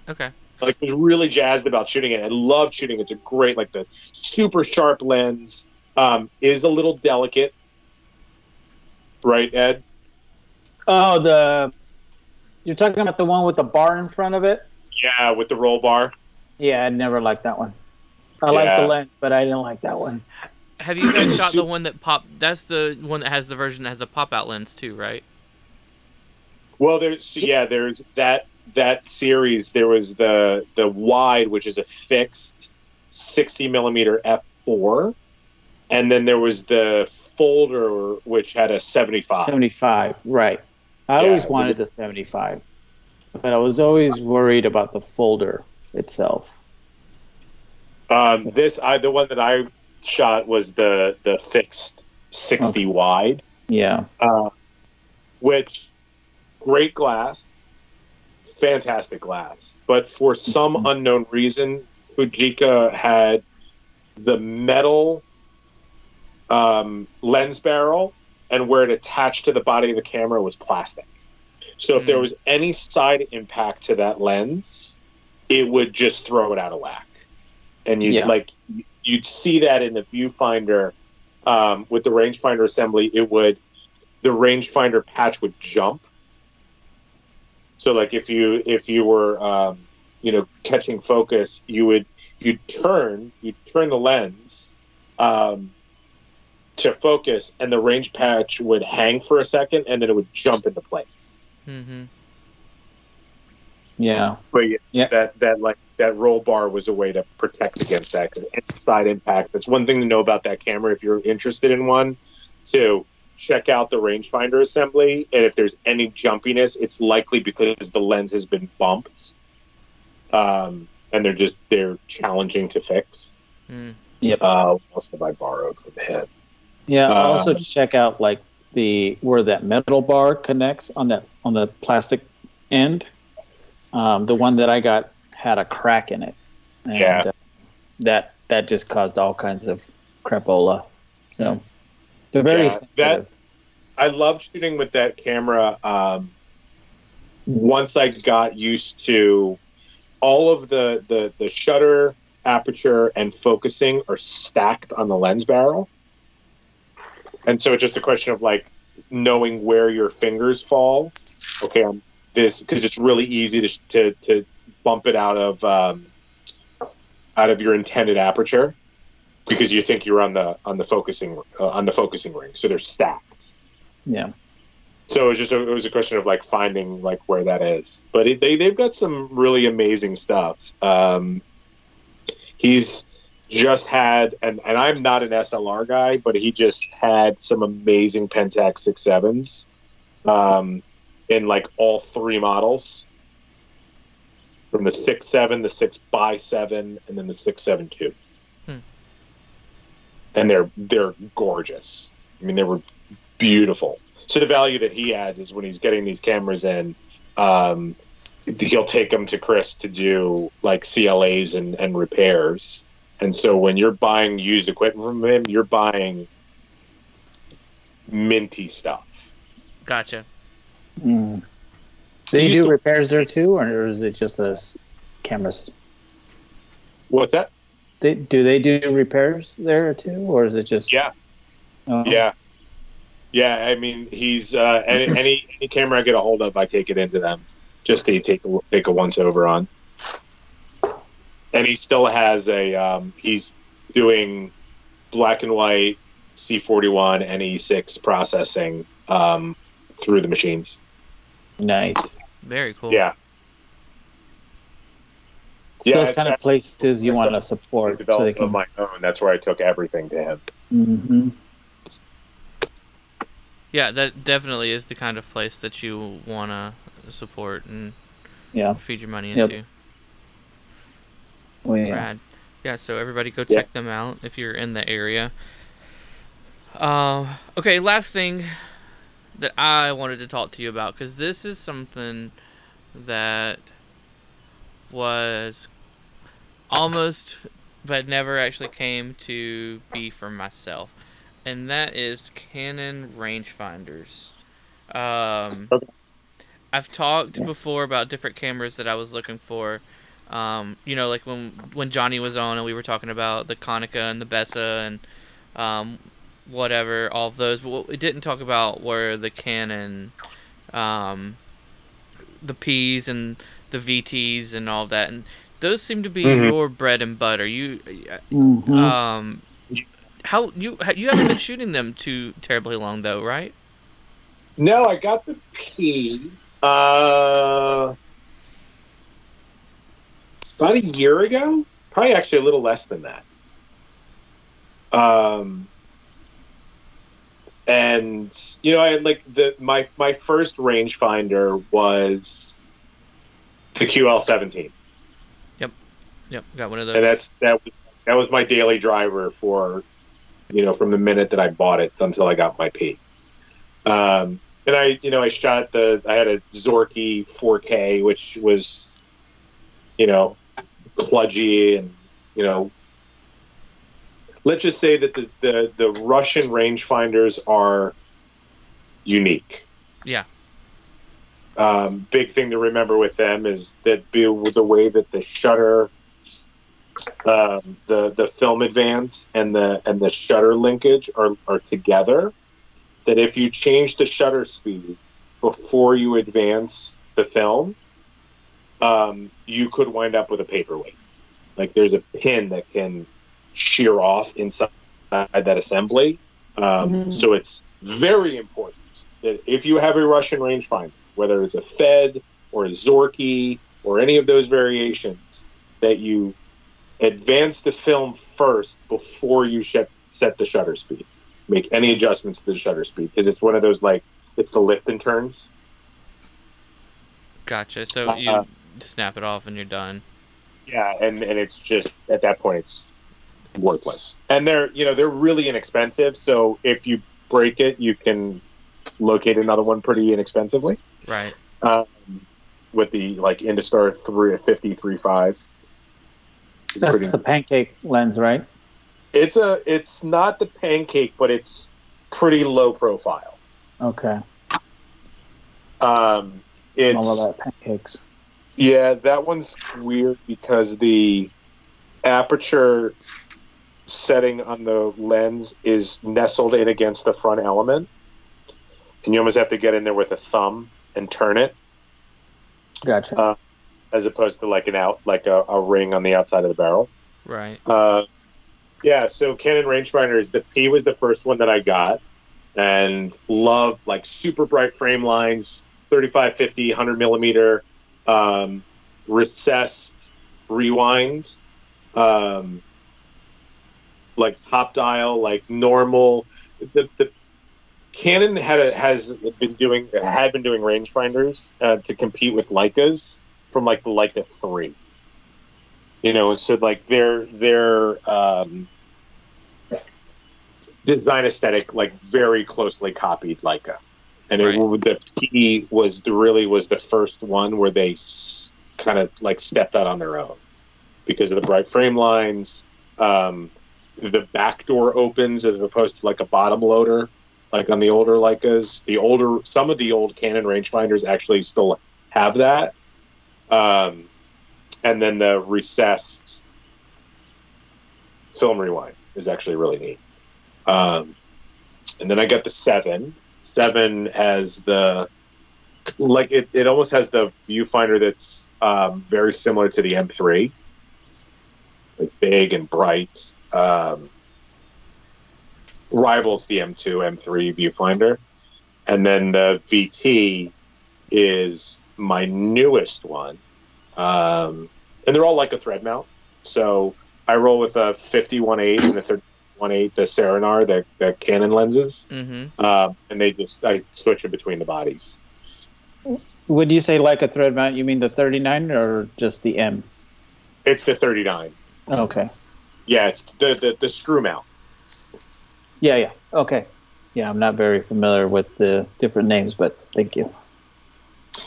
Speaker 1: Okay.
Speaker 3: Like, was really jazzed about shooting it. I love shooting. It's a great, like the super sharp lens um, is a little delicate, right, Ed?
Speaker 2: Oh, the you're talking about the one with the bar in front of it?
Speaker 3: Yeah, with the roll bar.
Speaker 2: Yeah, I never liked that one. I like the lens, but I didn't like that one.
Speaker 1: Have you guys [coughs] shot the one that pop? That's the one that has the version that has a pop out lens too, right?
Speaker 3: Well, there's yeah, there's that that series. There was the the wide, which is a fixed sixty millimeter f four, and then there was the folder, which had a seventy five.
Speaker 2: 75, right. I
Speaker 3: Yeah,
Speaker 2: always
Speaker 3: the-
Speaker 2: wanted the 75, but I was always worried about the folder itself.
Speaker 3: Um, this I the one that I shot was the the fixed sixty wide,
Speaker 2: Yeah.
Speaker 3: uh, which great glass, fantastic glass, but for some
Speaker 2: Mhm.
Speaker 3: unknown reason, Fujica had the metal um, lens barrel, and where it attached to the body of the camera was plastic. So if there
Speaker 1: Hmm.
Speaker 3: was any side impact to that lens, it would just throw it out of whack, and you
Speaker 2: Yeah.
Speaker 3: like you'd see that in the viewfinder um, with the rangefinder assembly. It would the rangefinder patch would jump. So like if you if you were um, you know catching focus, you would you'd turn you'd turn the lens um, to focus, and the range patch would hang for a second, and then it would jump into place.
Speaker 1: Mm-hmm.
Speaker 2: Yeah.
Speaker 3: But yes,
Speaker 2: Yeah.
Speaker 3: that that like that roll bar was a way to protect against that 'cause any side impact. That's one thing to know about that camera if you're interested in one. To check out the rangefinder assembly, and if there's any jumpiness, it's likely because the lens has been bumped, um, and they're just they're challenging to fix.
Speaker 1: Mm.
Speaker 3: Uh, what else have I borrowed from him?
Speaker 2: Yeah.
Speaker 3: Uh,
Speaker 2: also check out like the where that metal bar connects on that on the plastic end. Um, the one that I got had a crack in it. And,
Speaker 3: Yeah.
Speaker 2: uh, that that just caused all kinds of crapola. So they're very
Speaker 3: Yeah,
Speaker 2: sensitive.
Speaker 3: I loved shooting with that camera. Um, once I got used to all of the, the the shutter, aperture, and focusing are stacked on the lens barrel, and so it's just a question of like knowing where your fingers fall. Okay, I'm this because it's really easy to, to to bump it out of um, out of your intended aperture because you think you're on the on the focusing uh, on the focusing ring, so they're stacked.
Speaker 2: yeah.
Speaker 3: So it was just a, it was a question of like finding like where that is. But it, they they've got some really amazing stuff. Um, he's just had and and I'm not an SLR guy, but he just had some amazing Pentax six sevens, um, in like all three models. From the six seven, the six by seven, and then the six seven two.
Speaker 1: Hmm.
Speaker 3: And they're they're gorgeous. I mean, they were beautiful. So the value that he adds is when he's getting these cameras in, um, he'll take them to Chris to do like CLAs and, and repairs. And so when you're buying used equipment from him, you're buying minty stuff.
Speaker 1: Gotcha.
Speaker 2: Mm. Do you do repairs there too, or is it just a cameras?
Speaker 3: What's that?
Speaker 2: They, do they do repairs there too, or is it just?
Speaker 3: Yeah.
Speaker 2: Oh,
Speaker 3: Yeah. Yeah, I mean, he's uh, any, [clears throat] any any camera I get a hold of, I take it into them just to take a, take a once over on. And he still has a um, he's doing black and white C41 and E6 processing um, through the machines.
Speaker 2: Nice.
Speaker 1: Very cool.
Speaker 3: Yeah,
Speaker 2: It's
Speaker 3: Yeah,
Speaker 2: those kind of places you want to
Speaker 3: I
Speaker 2: support so
Speaker 3: developed
Speaker 2: they
Speaker 3: on
Speaker 2: can.
Speaker 3: my own. That's where I took everything to him.
Speaker 2: Mm-hmm.
Speaker 1: Yeah, that definitely is the kind of place that you want to support and
Speaker 2: Yeah.
Speaker 1: feed your money
Speaker 2: Yep.
Speaker 1: into.
Speaker 2: Well, yeah.
Speaker 1: Rad. Yeah, so everybody go
Speaker 3: Yeah.
Speaker 1: check them out if you're in the area. Uh, okay, last thing that I wanted to talk to you about because this is something that was almost but never actually came to be for myself, and that is Canon rangefinders. Um, I've talked before about different cameras that I was looking for. Um, you know, like when when Johnny was on and we were talking about the Konica and the Bessa and um, whatever, all of those. But what we didn't talk about were the Canon, um, the P's and the VTs and all that. And those seem to be
Speaker 3: Mhm.
Speaker 1: your bread and butter. You,
Speaker 2: Mhm.
Speaker 1: um, how you you haven't been shooting them too terribly long though, right?
Speaker 3: No, I got the P. Uh, about a year ago, probably actually a little less than that. Um, and you know, I like the my my first rangefinder was the QL seventeen,
Speaker 1: Yep, Yep, got one of those.
Speaker 3: and that's that was that was my daily driver for you know from the minute that I bought it until I got my P. Um, and I, you know, I shot the. I had a Zorky 4K, which was, you know, kludgy and you know. Let's just say that the the, the Russian rangefinders are unique.
Speaker 1: Yeah.
Speaker 3: Um, big thing to remember with them is that the, the way that the shutter, um, the the film advance and the and the shutter linkage are are together that if you change the shutter speed before you advance the film, um, you could wind up with a paperweight. Like there's a pin that can shear off inside that assembly. Um,
Speaker 2: Mhm.
Speaker 3: So it's very important that if you have a Russian rangefinder, whether it's a Fed or a Zorky or any of those variations, that you advance the film first before you sh- set the shutter speed make any adjustments to the shutter speed because it's one of those like it's the lift and turns.
Speaker 1: Gotcha. So
Speaker 3: Uh,
Speaker 1: you snap it off and you're done.
Speaker 3: Yeah, and and it's just at that point it's worthless. And they're you know they're really inexpensive. So if you break it, you can locate another one pretty inexpensively
Speaker 1: Right.
Speaker 3: um, with the like Industar three fifty three five.
Speaker 2: That's the pancake lens, right?
Speaker 3: It's a it's not the pancake, but it's pretty low profile.
Speaker 2: Okay.
Speaker 3: Um, it's
Speaker 2: of that pancakes.
Speaker 3: Yeah, that one's weird because the aperture setting on the lens is nestled in against the front element. And you almost have to get in there with a thumb and turn it
Speaker 2: Gotcha.
Speaker 3: Uh, as opposed to like an out like a, a ring on the outside of the barrel.
Speaker 1: Right.
Speaker 3: Uh, yeah, so Canon rangefinders, the P was the first one that I got and loved like super bright frame lines, 35, 50, 100 millimeter, um, recessed rewind, um, like top dial, like normal. The, the Canon had a, has been doing had been doing rangefinders uh, to compete with Leicas from like the Leica three. You know so like their their um, design aesthetic like very closely copied Leica. And it, the P was the really was the first one where they s- kind of like stepped out on their own because of the bright frame lines um, the back door opens as opposed to like a bottom loader like on the older Leicas the older some of the old Canon rangefinders actually still have that um, and then the recessed film rewind is actually really neat. Um, and then I got the seven. Seven has the like it, it almost has the viewfinder that's um, very similar to the M3, like big and bright. Um, rivals the M2, M3 viewfinder, and then the VT is my newest one, um, and they're all like a thread mount. So I roll with a 51.8 and a 31.8, the Serenar, the, the Canon lenses,
Speaker 1: Mm-hmm.
Speaker 3: uh, and they just I switch it between the bodies.
Speaker 2: Would you say like a thread mount? You mean the 39 or just the M?
Speaker 3: It's the 39.
Speaker 2: Okay.
Speaker 3: Yeah, it's the the, the screw mount.
Speaker 2: Yeah, yeah. Okay. Yeah, I'm not very familiar with the different names, but thank you.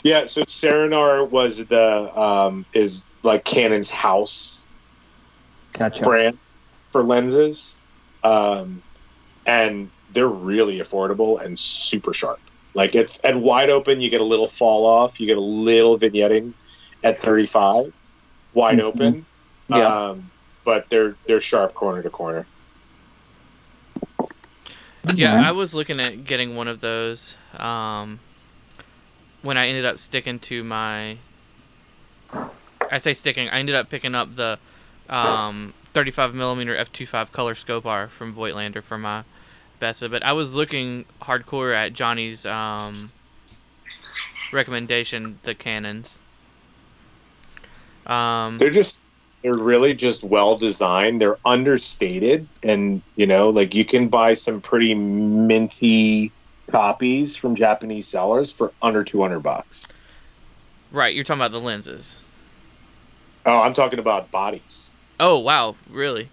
Speaker 3: Yeah, so Serenar was the um, is like Canon's house
Speaker 2: Gotcha.
Speaker 3: brand for lenses, um, and they're really affordable and super sharp. Like it's at wide open, you get a little fall off, you get a little vignetting at 35, wide
Speaker 2: Mhm.
Speaker 3: open.
Speaker 2: Yeah.
Speaker 3: Um, but they're they're sharp corner to corner.
Speaker 1: Yeah, I was looking at getting one of those. Um, when I ended up sticking to my, I say sticking. I ended up picking up the um, 35 millimeter f2.5 Color Skopar from Voigtlander for my Bessa. But I was looking hardcore at Johnny's um, recommendation, the Canons. Um,
Speaker 3: They're just they're really just well designed. They're understated, and you know, like you can buy some pretty minty copies from Japanese sellers for under two hundred bucks.
Speaker 1: right, you're talking about the lenses.
Speaker 3: Oh, I'm talking about bodies.
Speaker 1: Oh wow, really?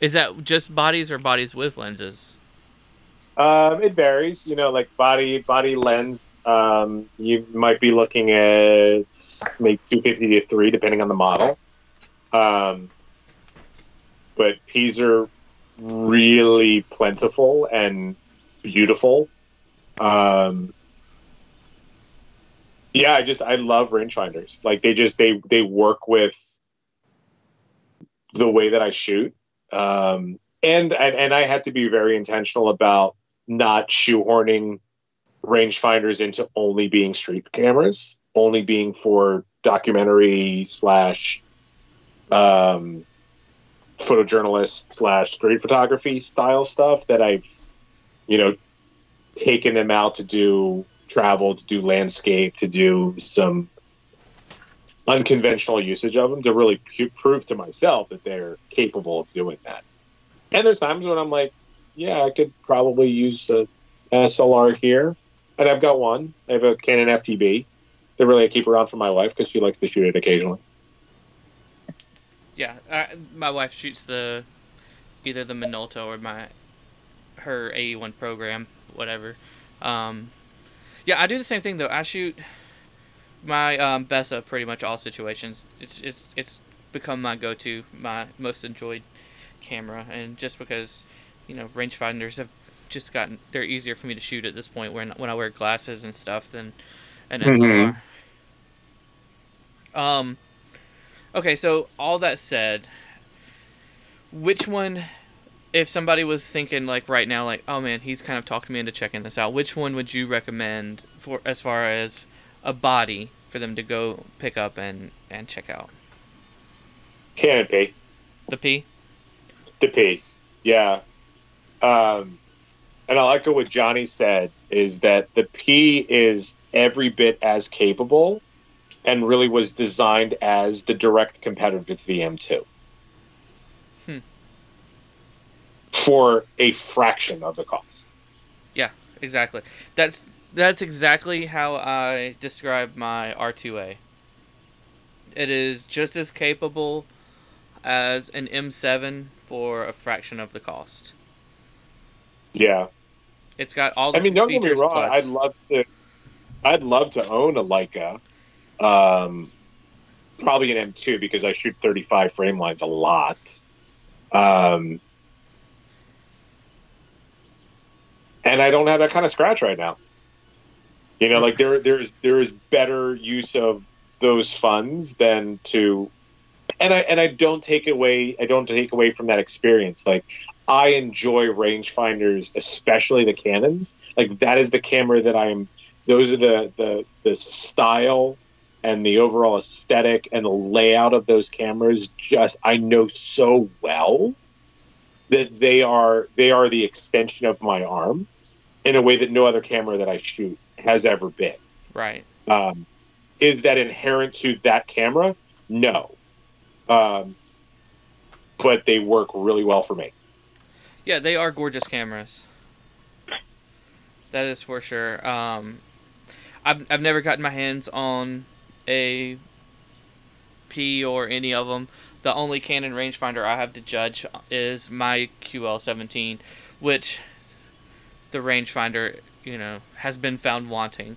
Speaker 1: Is that just bodies or bodies with lenses?
Speaker 3: Um, it varies, you know, like body body lens. Um, you might be looking at maybe two fifty to three, depending on the model. Um, but Ps are really plentiful and beautiful. Um, yeah, I just I love rangefinders. Like they just they they work with the way that I shoot. Um, and, and and I had to be very intentional about not shoehorning rangefinders into only being street cameras, only being for documentary slash um, photojournalist slash street photography style stuff that I've, you know, taken them out to do travel, to do landscape, to do some unconventional usage of them to really pu- prove to myself that they're capable of doing that. And there's times when I'm like, yeah, I could probably use a SLR here. And I've got one. I have a Canon FTB. That really I keep around for my wife because she likes to shoot it occasionally.
Speaker 1: Yeah, I, my wife shoots the either the Minolta or my her AE1 program, whatever. Um, yeah, I do the same thing though. I shoot my um, Bessa pretty much all situations. It's it's it's become my go-to, my most enjoyed camera, and just because you know rangefinders have just gotten they're easier for me to shoot at this point when when I wear glasses and stuff than an SLR. Um. Okay, so all that said, which one, if somebody was thinking like right now, like, oh man, he's kind of talked me into checking this out, which one would you recommend for as far as a body for them to go pick up and and check out?
Speaker 3: Canon P.
Speaker 1: The P.
Speaker 3: The P. Yeah. Um, and I like what Johnny said is that the P is every bit as capable and really was designed as the direct competitor to the M2
Speaker 1: Hmm.
Speaker 3: for a fraction of the cost.
Speaker 1: Yeah, exactly. That's that's exactly how I describe my R2A. It is just as capable as an M7 for a fraction of the cost.
Speaker 3: Yeah.
Speaker 1: It's got all the
Speaker 3: I mean, don't get me wrong.
Speaker 1: plus.
Speaker 3: I'd love to. I'd love to own a Leica, um, probably an M2 because I shoot 35 frame lines a lot. Um, and I don't have that kind of scratch right now. You know, like there, there is there is better use of those funds than to, and I and I don't take away I don't take away from that experience. Like I enjoy rangefinders, especially the Canons. Like that is the camera that I am. Those are the the the style and the overall aesthetic and the layout of those cameras. Just I know so well that they are they are the extension of my arm in a way that no other camera that I shoot has ever been.
Speaker 1: Right.
Speaker 3: Um, is that inherent to that camera? No. Um, but they work really well for me.
Speaker 1: Yeah, they are gorgeous cameras. That is for sure. Um, I've I've never gotten my hands on a P or any of them. The only Canon rangefinder I have to judge is my QL17, which the rangefinder, you know, has been found wanting.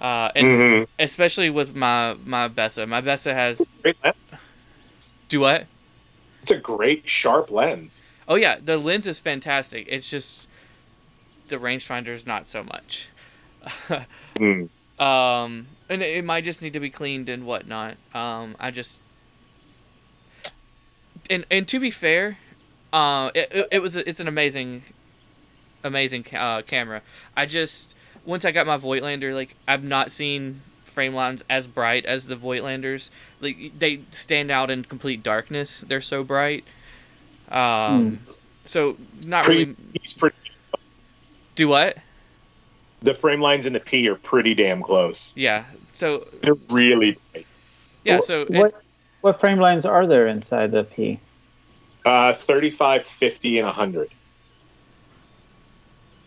Speaker 1: Uh, and
Speaker 3: Mhm.
Speaker 1: especially with my my Bessa. My Bessa has do what?
Speaker 3: It's a great sharp lens.
Speaker 1: Oh yeah, the lens is fantastic. It's just the rangefinder is not so much. [laughs]
Speaker 3: Mm.
Speaker 1: um, and it, it might just need to be cleaned and whatnot. Um, I just and and to be fair, uh, it, it, it was it's an amazing, amazing uh, camera. I just once I got my Voigtlander, like I've not seen frame lines as bright as the Voigtlanders. Like they stand out in complete darkness. They're so bright. Um, so not
Speaker 3: Pretty,
Speaker 1: really
Speaker 3: he's pretty.
Speaker 1: do what?
Speaker 3: The frame lines in the P are pretty damn close.
Speaker 1: Yeah. So
Speaker 3: They're really bright.
Speaker 1: yeah.
Speaker 2: Wh-
Speaker 1: So it-
Speaker 2: what what frame lines are there inside the P?
Speaker 3: Uh, 35, 50, and 100.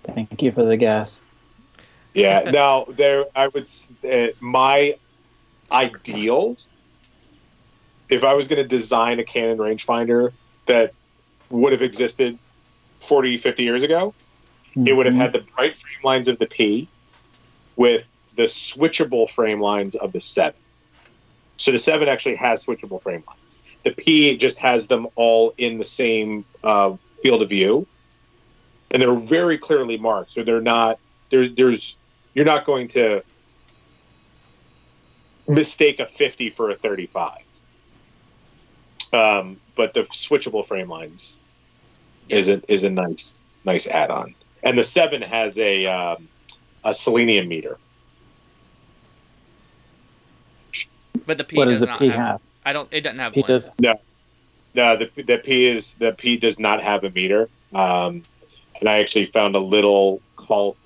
Speaker 2: Thank you for the gas.
Speaker 3: Yeah. [laughs] now there, I would. s- Uh, my ideal, if I was going to design a Canon rangefinder that would have existed 40, 50 years ago, it would have had the bright frame lines of the P with the switchable frame lines of the 7. So the 7 actually has switchable frame lines. The P just has them all in the same uh, field of view. And they're very clearly marked. So they're not, there, there's, you're not going to mistake a 50 for a 35. Um, but the switchable frame lines is a, is a nice, nice add on and the seven has a um, a selenium meter.
Speaker 1: But the P
Speaker 2: what
Speaker 1: does
Speaker 2: does the
Speaker 1: not
Speaker 2: P
Speaker 1: have,
Speaker 2: have?
Speaker 1: I don't. It doesn't have
Speaker 2: P
Speaker 1: one.
Speaker 2: does.
Speaker 3: No, No, the the P is the P does not have a meter. Um, and I actually found a little cult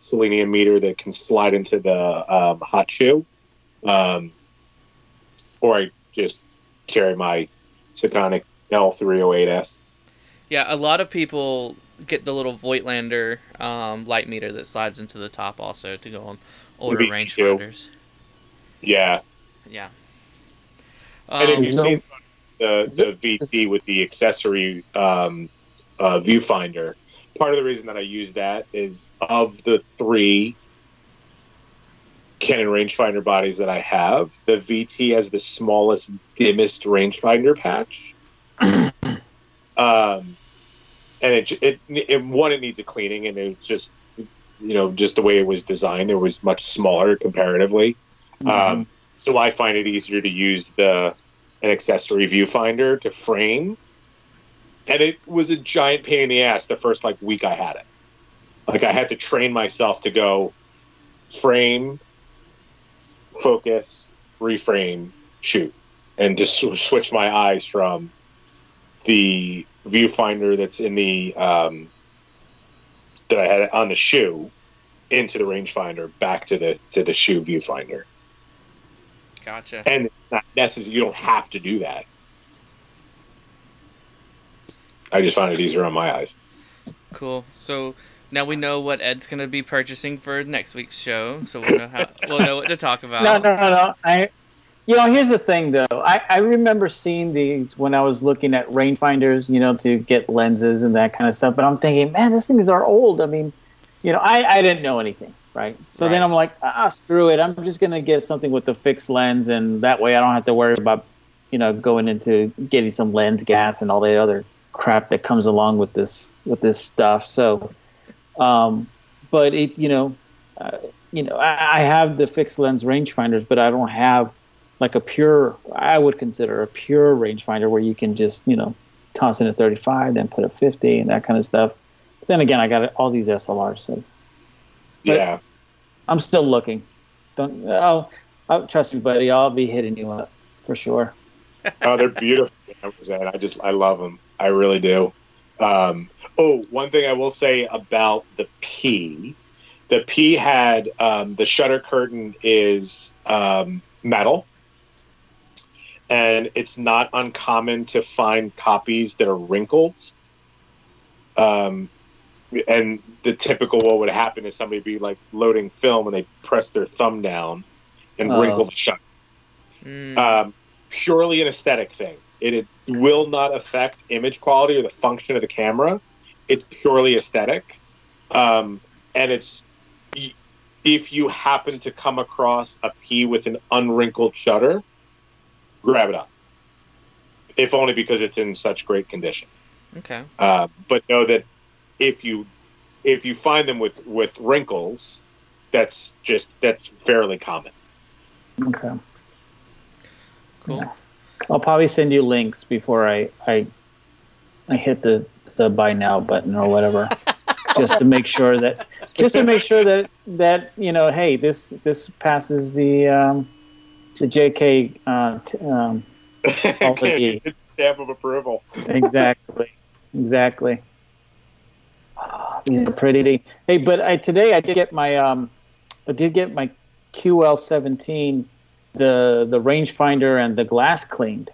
Speaker 3: selenium meter that can slide into the um, hot shoe, um, or I just carry my Sekonic L308s.
Speaker 1: Yeah, a lot of people get the little Voigtlander um, light meter that slides into the top also to go on older
Speaker 3: Me too.
Speaker 1: rangefinders.
Speaker 3: Yeah,
Speaker 1: Yeah.
Speaker 3: and if
Speaker 1: Um,
Speaker 3: you've
Speaker 2: so-
Speaker 3: seen the, the VT with the accessory um, uh, viewfinder, part of the reason that I use that is of the three Canon rangefinder bodies that I have, the VT has the smallest, dimmest rangefinder patch. [coughs] um, and it, it, it, one, it needs a cleaning, and it's just, you know, just the way it was designed, it was much smaller comparatively. Um, so I find it easier to use the an accessory viewfinder to frame. And it was a giant pain in the ass the first like week I had it. Like I had to train myself to go frame, focus, reframe, shoot, and just switch my eyes from the viewfinder that's in the um, that I had on the shoe into the rangefinder back to the to the shoe viewfinder
Speaker 1: gotcha.
Speaker 3: and it's not necessary. You don't have to do that. I just found it easier on my eyes.
Speaker 1: Cool. So now we know what Ed's gonna be purchasing for next week's show, so we'll know how we'll know what to talk [laughs] about.
Speaker 2: No, no, no, no. I, you know, here's the thing though. I, I remember seeing these when I was looking at rangefinders, you know, to get lenses and that kind of stuff. But I'm thinking, man, these things are old. I mean, you know, I, I didn't know anything, right? So then I'm like, ah, screw it. I'm just gonna get something with the fixed lens, and that way I don't have to worry about, you know, going into getting some lens gas and all the other crap that comes along with this with this stuff. So, um, but it, you know, uh, you know, I, I have the fixed lens rangefinders, but I don't have like a pure. I would consider a pure rangefinder where you can just, you know, toss in a 35, then put a 50, and that kind of stuff. But then again, I got all these SLRs, so But-
Speaker 3: Yeah.
Speaker 2: I'm still looking. Don't. I'll, I'll trust me, buddy. I'll be hitting you up for sure.
Speaker 3: Oh, they're beautiful cameras, and I just I love them. I really do. Um, oh, one thing I will say about the P, the P had um, the shutter curtain is um, metal, and it's not uncommon to find copies that are wrinkled. Um, and the typical what would happen is somebody be like loading film and they press their thumb down and
Speaker 2: Oh.
Speaker 3: wrinkle the shutter
Speaker 1: Mm,
Speaker 3: um, purely an aesthetic thing. It, it will not affect image quality or the function of the camera. It's purely aesthetic, um, and it's if you happen to come across a P with an unwrinkled shutter, grab it up. If only because it's in such great condition.
Speaker 1: okay.
Speaker 3: Uh, but know that if you if you find them with with wrinkles, that's just that's fairly common.
Speaker 2: Okay.
Speaker 1: Cool.
Speaker 2: I'll probably send you links before I I, I hit the the buy now button or whatever, [laughs] just to make sure that just to make sure that that you know, hey, this this passes the um, the JK uh, t- um, [laughs]
Speaker 3: Stamp of approval.
Speaker 2: exactly exactly. Pretty. Hey, but I today I did get my um, I did get my QL17, the the rangefinder and the glass cleaned.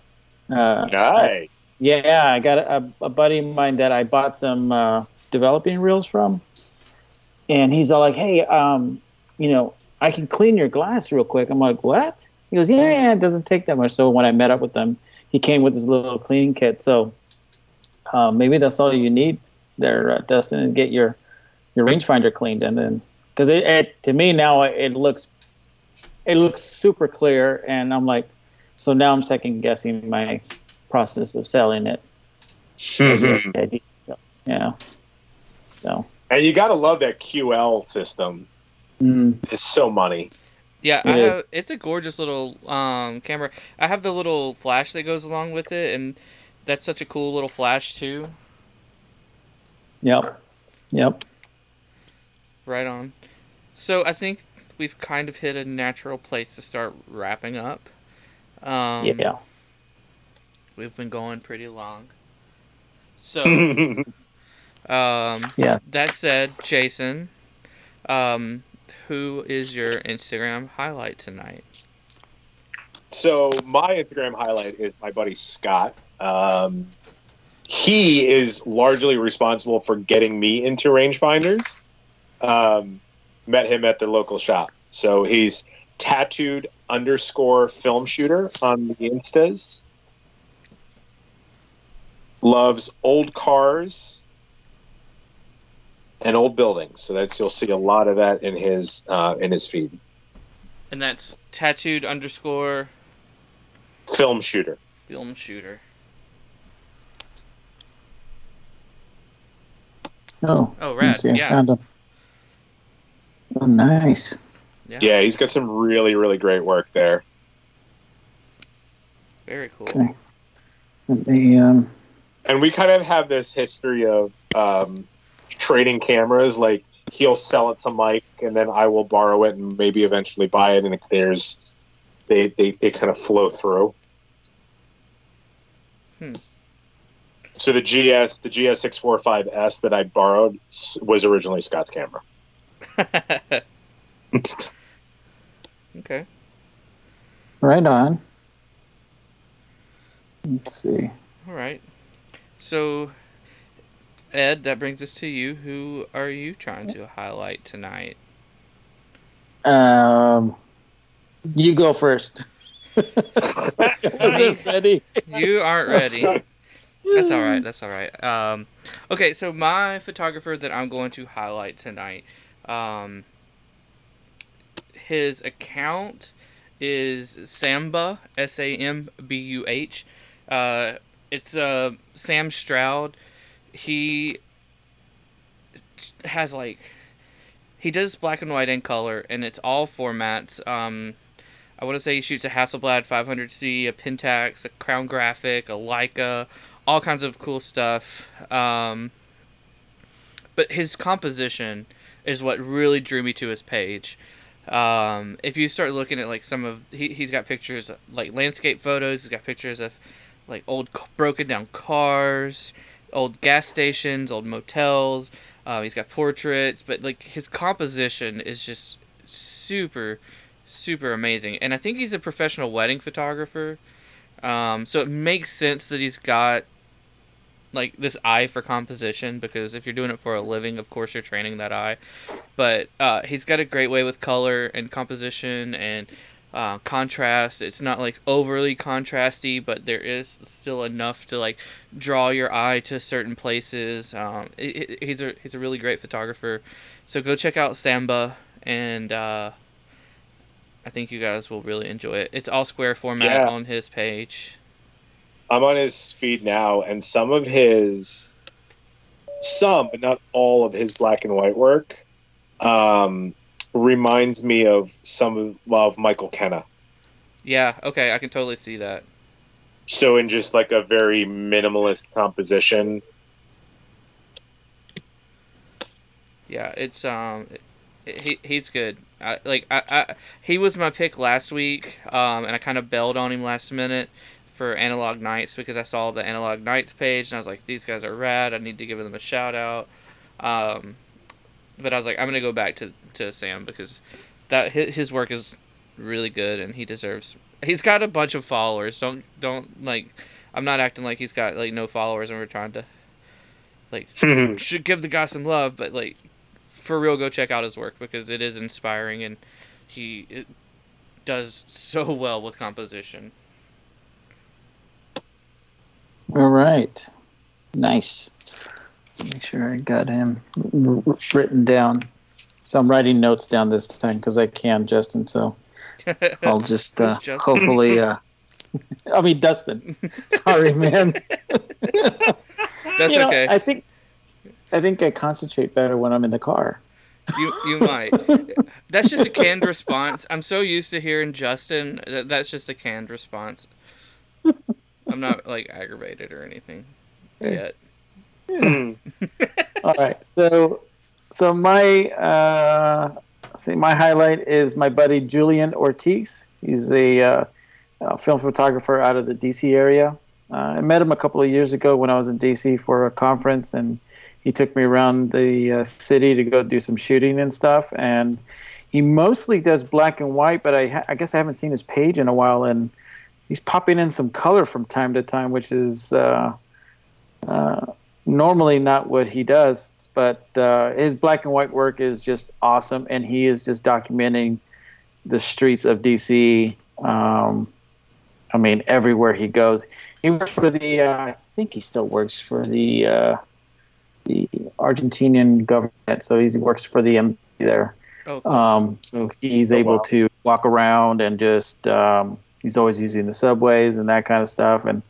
Speaker 2: Uh,
Speaker 3: Nice.
Speaker 2: yeah, I got a, a buddy of mine that I bought some uh, developing reels from, and he's all like, "Hey, um, you know, I can clean your glass real quick." I'm like, "What?" He goes, "Yeah, yeah, it doesn't take that much." So when I met up with him, he came with his little cleaning kit. So uh, maybe that's all you need there, uh, Dustin, and get your your rangefinder cleaned, and then because it, it to me now it looks it looks super clear, and I'm like, so now I'm second guessing my process of selling it.
Speaker 3: Mhm.
Speaker 2: so, yeah. So.
Speaker 3: And you got to love that QL system.
Speaker 2: Mm,
Speaker 3: It's so money.
Speaker 1: Yeah,
Speaker 2: It
Speaker 1: I
Speaker 2: is.
Speaker 1: have, it's a gorgeous little um, camera. I have the little flash that goes along with it, and that's such a cool little flash too.
Speaker 2: Yep. Yep.
Speaker 1: Right on. So I think we've kind of hit a natural place to start wrapping up. Um,
Speaker 2: yeah.
Speaker 1: We've been going pretty long. So,
Speaker 3: so [laughs]
Speaker 1: um,
Speaker 2: Yeah.
Speaker 1: that said, Jason, um, who is your Instagram highlight tonight?
Speaker 3: So my Instagram highlight is my buddy Scott. Um, he is largely responsible for getting me into rangefinders. Um, met him at the local shop. So he's tattooed underscore film shooter on the instas. Loves old cars and old buildings. So that's you'll see a lot of that in his uh, in his feed.
Speaker 1: And that's tattooed underscore
Speaker 3: Film shooter.
Speaker 1: film shooter.
Speaker 2: Oh.
Speaker 1: Oh,
Speaker 2: let
Speaker 1: rad.
Speaker 2: see, I
Speaker 1: Yeah.
Speaker 2: found him. Oh, nice.
Speaker 3: Yeah, he's got some really really great work there.
Speaker 1: Very cool.
Speaker 2: Okay. Let me, um,
Speaker 3: and we kind of have this history of um, trading cameras. Like he'll sell it to Mike, and then I will borrow it and maybe eventually buy it. And it clears. They they, they kind of flow through.
Speaker 1: Hmm.
Speaker 3: So the GS the GS six four five S that I borrowed was originally Scott's camera. [laughs]
Speaker 1: okay.
Speaker 2: right on. Let's see.
Speaker 1: All right. So, Ed, that brings us to you. Who are you trying to highlight tonight?
Speaker 2: Um, you go first. [laughs] [laughs] I wasn't ready.
Speaker 1: You aren't ready. That's all right. That's all right. Um, okay, so my photographer that I'm going to highlight tonight, um, his account is Sambuh S A M B U H. Uh, it's uh, Sam Stroud. He has like he does black and white and color, and it's all formats. Um, I want to say he shoots a Hasselblad 500C, a Pentax, a Crown Graphic, a Leica, all kinds of cool stuff. Um, but his composition is what really drew me to his page. Um, if you start looking at like some of he he's got pictures like landscape photos. He's got pictures of like old broken down cars. old gas stations, old motels. Uh, he's got portraits, but like his composition is just super, super amazing. And I think he's a professional wedding photographer. Um, so it makes sense that he's got like this eye for composition because if you're doing it for a living, of course you're training that eye. But uh, he's got a great way with color and composition and uh, contrast. It's not like overly contrasty, but there is still enough to like draw your eye to certain places. Um, it, it, he's a he's a really great photographer. So go check out Sambuh, and uh, I think you guys will really enjoy it. It's all square format
Speaker 3: Yeah.
Speaker 1: on his page.
Speaker 3: I'm on his feed now, and some of his, some but not all of his black and white work, um, reminds me of some of, well, of Michael Kenna.
Speaker 1: Yeah, okay, I can totally see that.
Speaker 3: So in just like a very minimalist composition.
Speaker 1: Yeah, it's um, he he's good. I, like I, I he was my pick last week, um, and I kind of bailed on him last minute for Analog Nights because I saw the Analog Nights page and I was like, these guys are rad. I need to give them a shout out. Um, but I was like, I'm gonna go back to to Sam because that his, his work is really good and he deserves. He's got a bunch of followers. Don't don't like. I'm not acting like he's got like no followers and we're trying to like [laughs] should give the guy some love, but like for real, go check out his work because it is inspiring and he it does so well with composition.
Speaker 2: All right. Nice. Make sure I got him written down. So I'm writing notes down this time because I can, Justin. So [laughs] I'll just uh, hopefully. Uh, [laughs] I mean, Dustin. [laughs] Sorry, man.
Speaker 1: That's
Speaker 2: You know,
Speaker 1: okay.
Speaker 2: I think I think I concentrate better when I'm in the car.
Speaker 1: You you might. That's just a canned response. I'm so used to hearing Justin. That, that's just a canned response. I'm not like aggravated or anything yet. [laughs]
Speaker 2: All right. So, so my uh, see my highlight is my buddy Julian Ortiz. He's a, uh, film photographer out of the DC area. Uh, I met him a couple of years ago when I was in DC for a conference, and he took me around the uh, city to go do some shooting and stuff. And he mostly does black and white, but I, ha- I guess I haven't seen his page in a while, and he's popping in some color from time to time, which is. Uh, uh, normally not what he does, but uh, his black and white work is just awesome, and he is just documenting the streets of DC. Um, I mean, everywhere he goes, he works for the. Uh, I think he still works for the uh, the Argentinian government, so he works for the embassy there.
Speaker 1: Oh, cool.
Speaker 2: Um, so he's
Speaker 3: Oh,
Speaker 2: able
Speaker 3: wow.
Speaker 2: to walk around and just um, he's always using the subways and that kind of stuff. And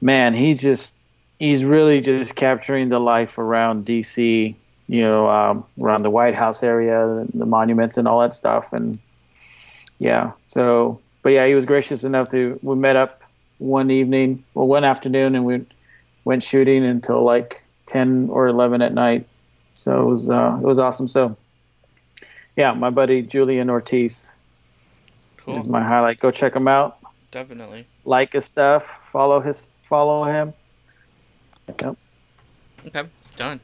Speaker 2: man, he's just he's really just capturing the life around DC. You know, um, around the White House area, the, the monuments and all that stuff. And yeah, so but yeah, he was gracious enough to we met up one evening, well, one afternoon, and we went shooting until like ten or eleven at night. So it was uh, it was awesome. So yeah, my buddy Julian Ortiz
Speaker 1: cool.
Speaker 2: is my highlight. Go check him out.
Speaker 1: Definitely.
Speaker 2: Like his stuff. Follow his. Follow him. Yep.
Speaker 1: Okay. Done.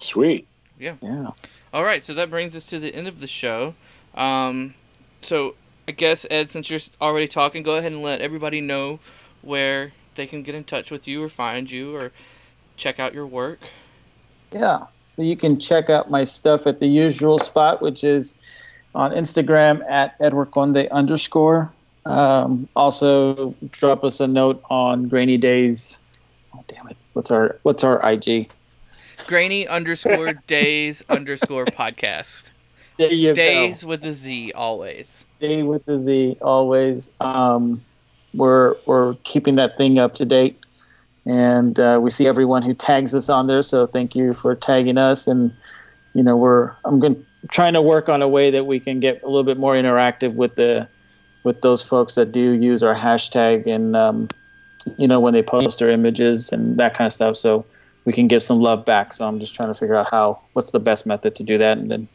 Speaker 3: Sweet.
Speaker 2: Yeah. Yeah.
Speaker 1: All right, so that brings us to the end of the show. Um, so I guess Ed, since you're already talking, go ahead and let everybody know where they can get in touch with you or find you or check out your work.
Speaker 2: Yeah. So you can check out my stuff at the usual spot, which is on Instagram at Edward Conde underscore. Um, also, drop us a note on Grainy Days. Oh, damn it! What's our What's our IG?
Speaker 1: Grainy underscore [laughs] days underscore podcast.
Speaker 2: There you
Speaker 1: Days with a Z always.
Speaker 2: Day with the Z always. Um, we're we're keeping that thing up to date, and uh, we see everyone who tags us on there. So thank you for tagging us. And you know, we're I'm going trying to work on a way that we can get a little bit more interactive with the with those folks that do use our hashtag and um, you know when they post their images and that kind of stuff. So we can give some love back. So I'm just trying to figure out how what's the best method to do that, and then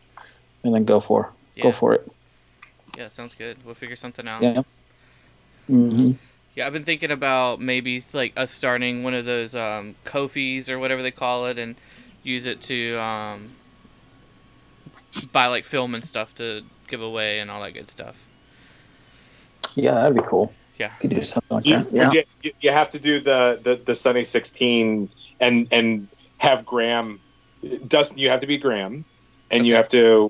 Speaker 2: and then go for
Speaker 1: Yeah.
Speaker 2: go for it.
Speaker 1: Yeah, sounds good. We'll figure something out.
Speaker 2: Yeah. hmm
Speaker 1: Yeah, I've been thinking about maybe like us starting one of those um, Ko-fis or whatever they call it, and use it to um, buy like film and stuff to give away and all that good stuff.
Speaker 2: Yeah, that'd be cool.
Speaker 1: Yeah.
Speaker 2: You could do something like
Speaker 3: you,
Speaker 2: that. Yeah.
Speaker 3: you, you- you have to do the, the, the Sunny 16 and and have Graham. Dustin, you have to be Graham, and you have to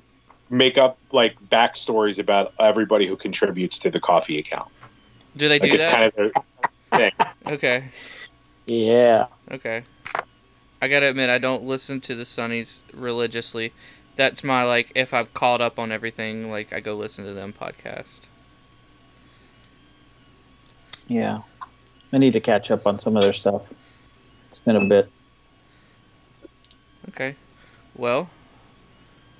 Speaker 3: make up like backstories about everybody who contributes to the coffee account.
Speaker 1: Do they
Speaker 3: Like
Speaker 1: do
Speaker 3: it's
Speaker 1: that?
Speaker 3: kind of a thing. [laughs]
Speaker 1: Okay.
Speaker 2: Yeah.
Speaker 1: Okay. I gotta admit, I don't listen to the Sunnies religiously. That's my like, if I've caught up on everything, like I go listen to them podcast.
Speaker 2: Yeah. I need to catch up on some of their stuff. It's been a bit.
Speaker 1: Okay. Well,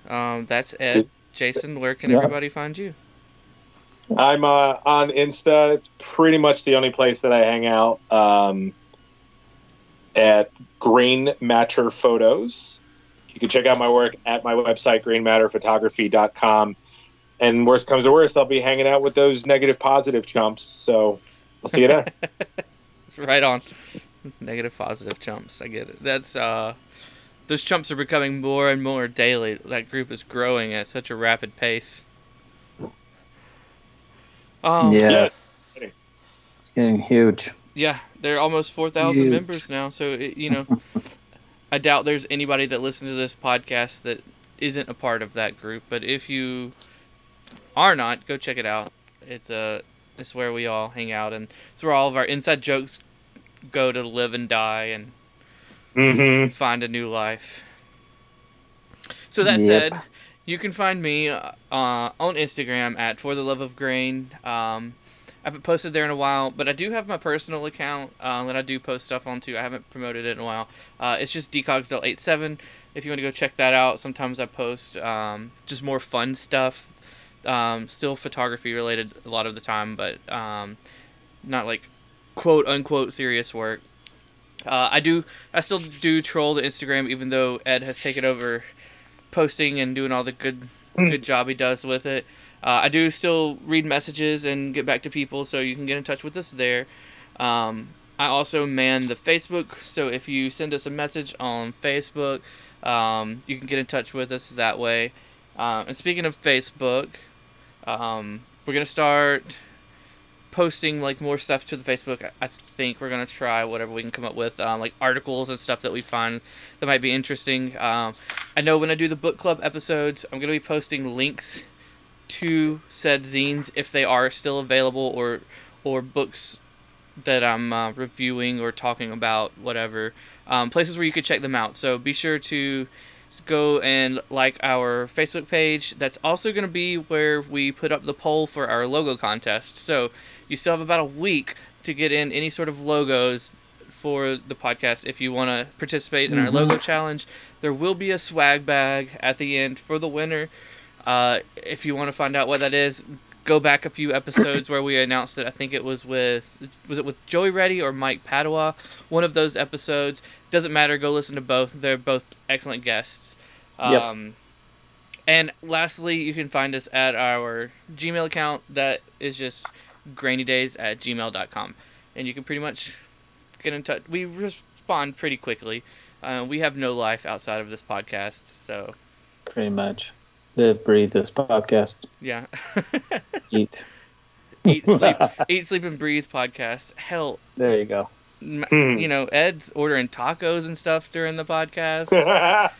Speaker 1: um, that's Ed. Jason, where can
Speaker 2: Yeah.
Speaker 1: everybody find you?
Speaker 3: I'm uh, on Insta. It's pretty much the only place that I hang out. Um, at Green Matter Photos. You can check out my work at my website, greenmatterphotography.com. And worst comes to worst, I'll be hanging out with those negative positive chumps. So I'll see you there. [laughs]
Speaker 1: Right on. Negative, positive chumps. I get it. That's uh, those chumps are becoming more and more daily. That group is growing at such a rapid pace. Um,
Speaker 2: yeah.
Speaker 3: Yeah.
Speaker 2: It's getting huge.
Speaker 1: Yeah, they're almost 4,000 members now. So, it, you know, [laughs] I doubt there's anybody that listens to this podcast that isn't a part of that group. But if you are not, go check it out. It's uh, it's where we all hang out, and it's where all of our inside jokes go to live and die and
Speaker 3: Mm-hmm.
Speaker 1: find a new life. So that
Speaker 2: Yep.
Speaker 1: said, you can find me uh, on Instagram at For the Love of Grain. Um, I haven't posted there in a while, but I do have my personal account uh, that I do post stuff onto. I haven't promoted it in a while. Uh, it's just decogsdale87. If you want to go check that out, sometimes I post um, just more fun stuff. Um, still photography related a lot of the time, but um, not like quote unquote serious work. Uh, I do. I still do troll the Instagram, even though Ed has taken over posting and doing all the good good job he does with it. Uh, I do still read messages and get back to people, so you can get in touch with us there. Um, I also man the Facebook, so if you send us a message on Facebook, um, you can get in touch with us that way. Um, and speaking of Facebook, um, we're gonna start posting like more stuff to the Facebook. I- I think we're gonna try whatever we can come up with, um, like articles and stuff that we find that might be interesting. Um, I know when I do the book club episodes, I'm gonna be posting links to said zines if they are still available, or or books that I'm uh, reviewing or talking about, whatever. Um, places where you could check them out. So be sure to go and like our Facebook page. That's also going to be where we put up the poll for our logo contest. So you still have about a week to get in any sort of logos for the podcast if you want to participate in our
Speaker 2: Mhm.
Speaker 1: logo challenge. There will be a swag bag at the end for the winner. Uh, if you want to find out what that is, go back a few episodes where we announced it. I think it was with was it with Joey Reddy or Mike Padua. One of those episodes doesn't matter. Go listen to both. They're both excellent guests.
Speaker 2: Yep.
Speaker 1: Um, and lastly, you can find us at our Gmail account. That is just grainydays at gmail.com. And you can pretty much get in touch. We respond pretty quickly. Uh, we have no life outside of this podcast. So,
Speaker 2: Pretty much. Live, breathe this podcast.
Speaker 1: yeah. [laughs]
Speaker 2: Eat.
Speaker 1: eat, sleep, [laughs] eat, sleep, and breathe podcast. Hell,
Speaker 2: There you go.
Speaker 3: Hmm.
Speaker 1: you know, Ed's ordering tacos and stuff during the podcast. [laughs]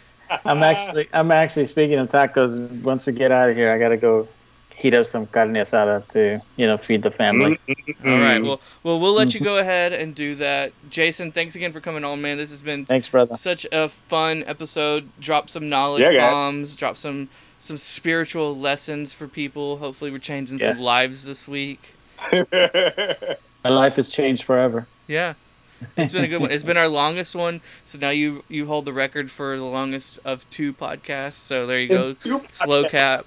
Speaker 2: I'm actually I'm actually speaking of tacos. Once we get out of here, I gotta go heat up some carne asada to you know feed the family. Mm-hmm.
Speaker 1: All right. Well, well, we'll let you go mm-hmm. ahead and do that. Jason, thanks again for coming on, man. This has been
Speaker 2: Thanks, brother.
Speaker 1: such a fun episode. Drop some knowledge
Speaker 3: Yeah,
Speaker 1: bombs. Drop some some spiritual lessons for people. Hopefully, we're changing
Speaker 2: Yes.
Speaker 1: some lives this week. [laughs]
Speaker 2: My life has changed forever.
Speaker 1: Yeah. It's been a good one. It's been our longest one. So now you you hold the record for the longest of two podcasts. So there you go. Slow cap.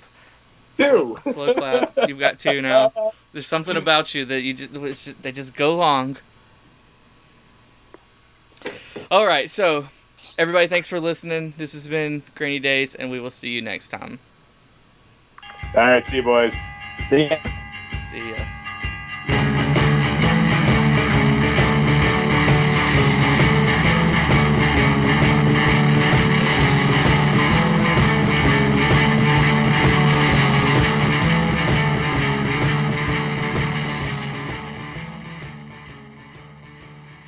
Speaker 3: Two.
Speaker 1: Slow clap. You've got two now. There's something about you that you just, just they just go long. All right, so everybody, thanks for listening. This has been Grainy Days, and we will see you next time.
Speaker 3: All right, see you boys.
Speaker 2: See ya.
Speaker 1: See ya.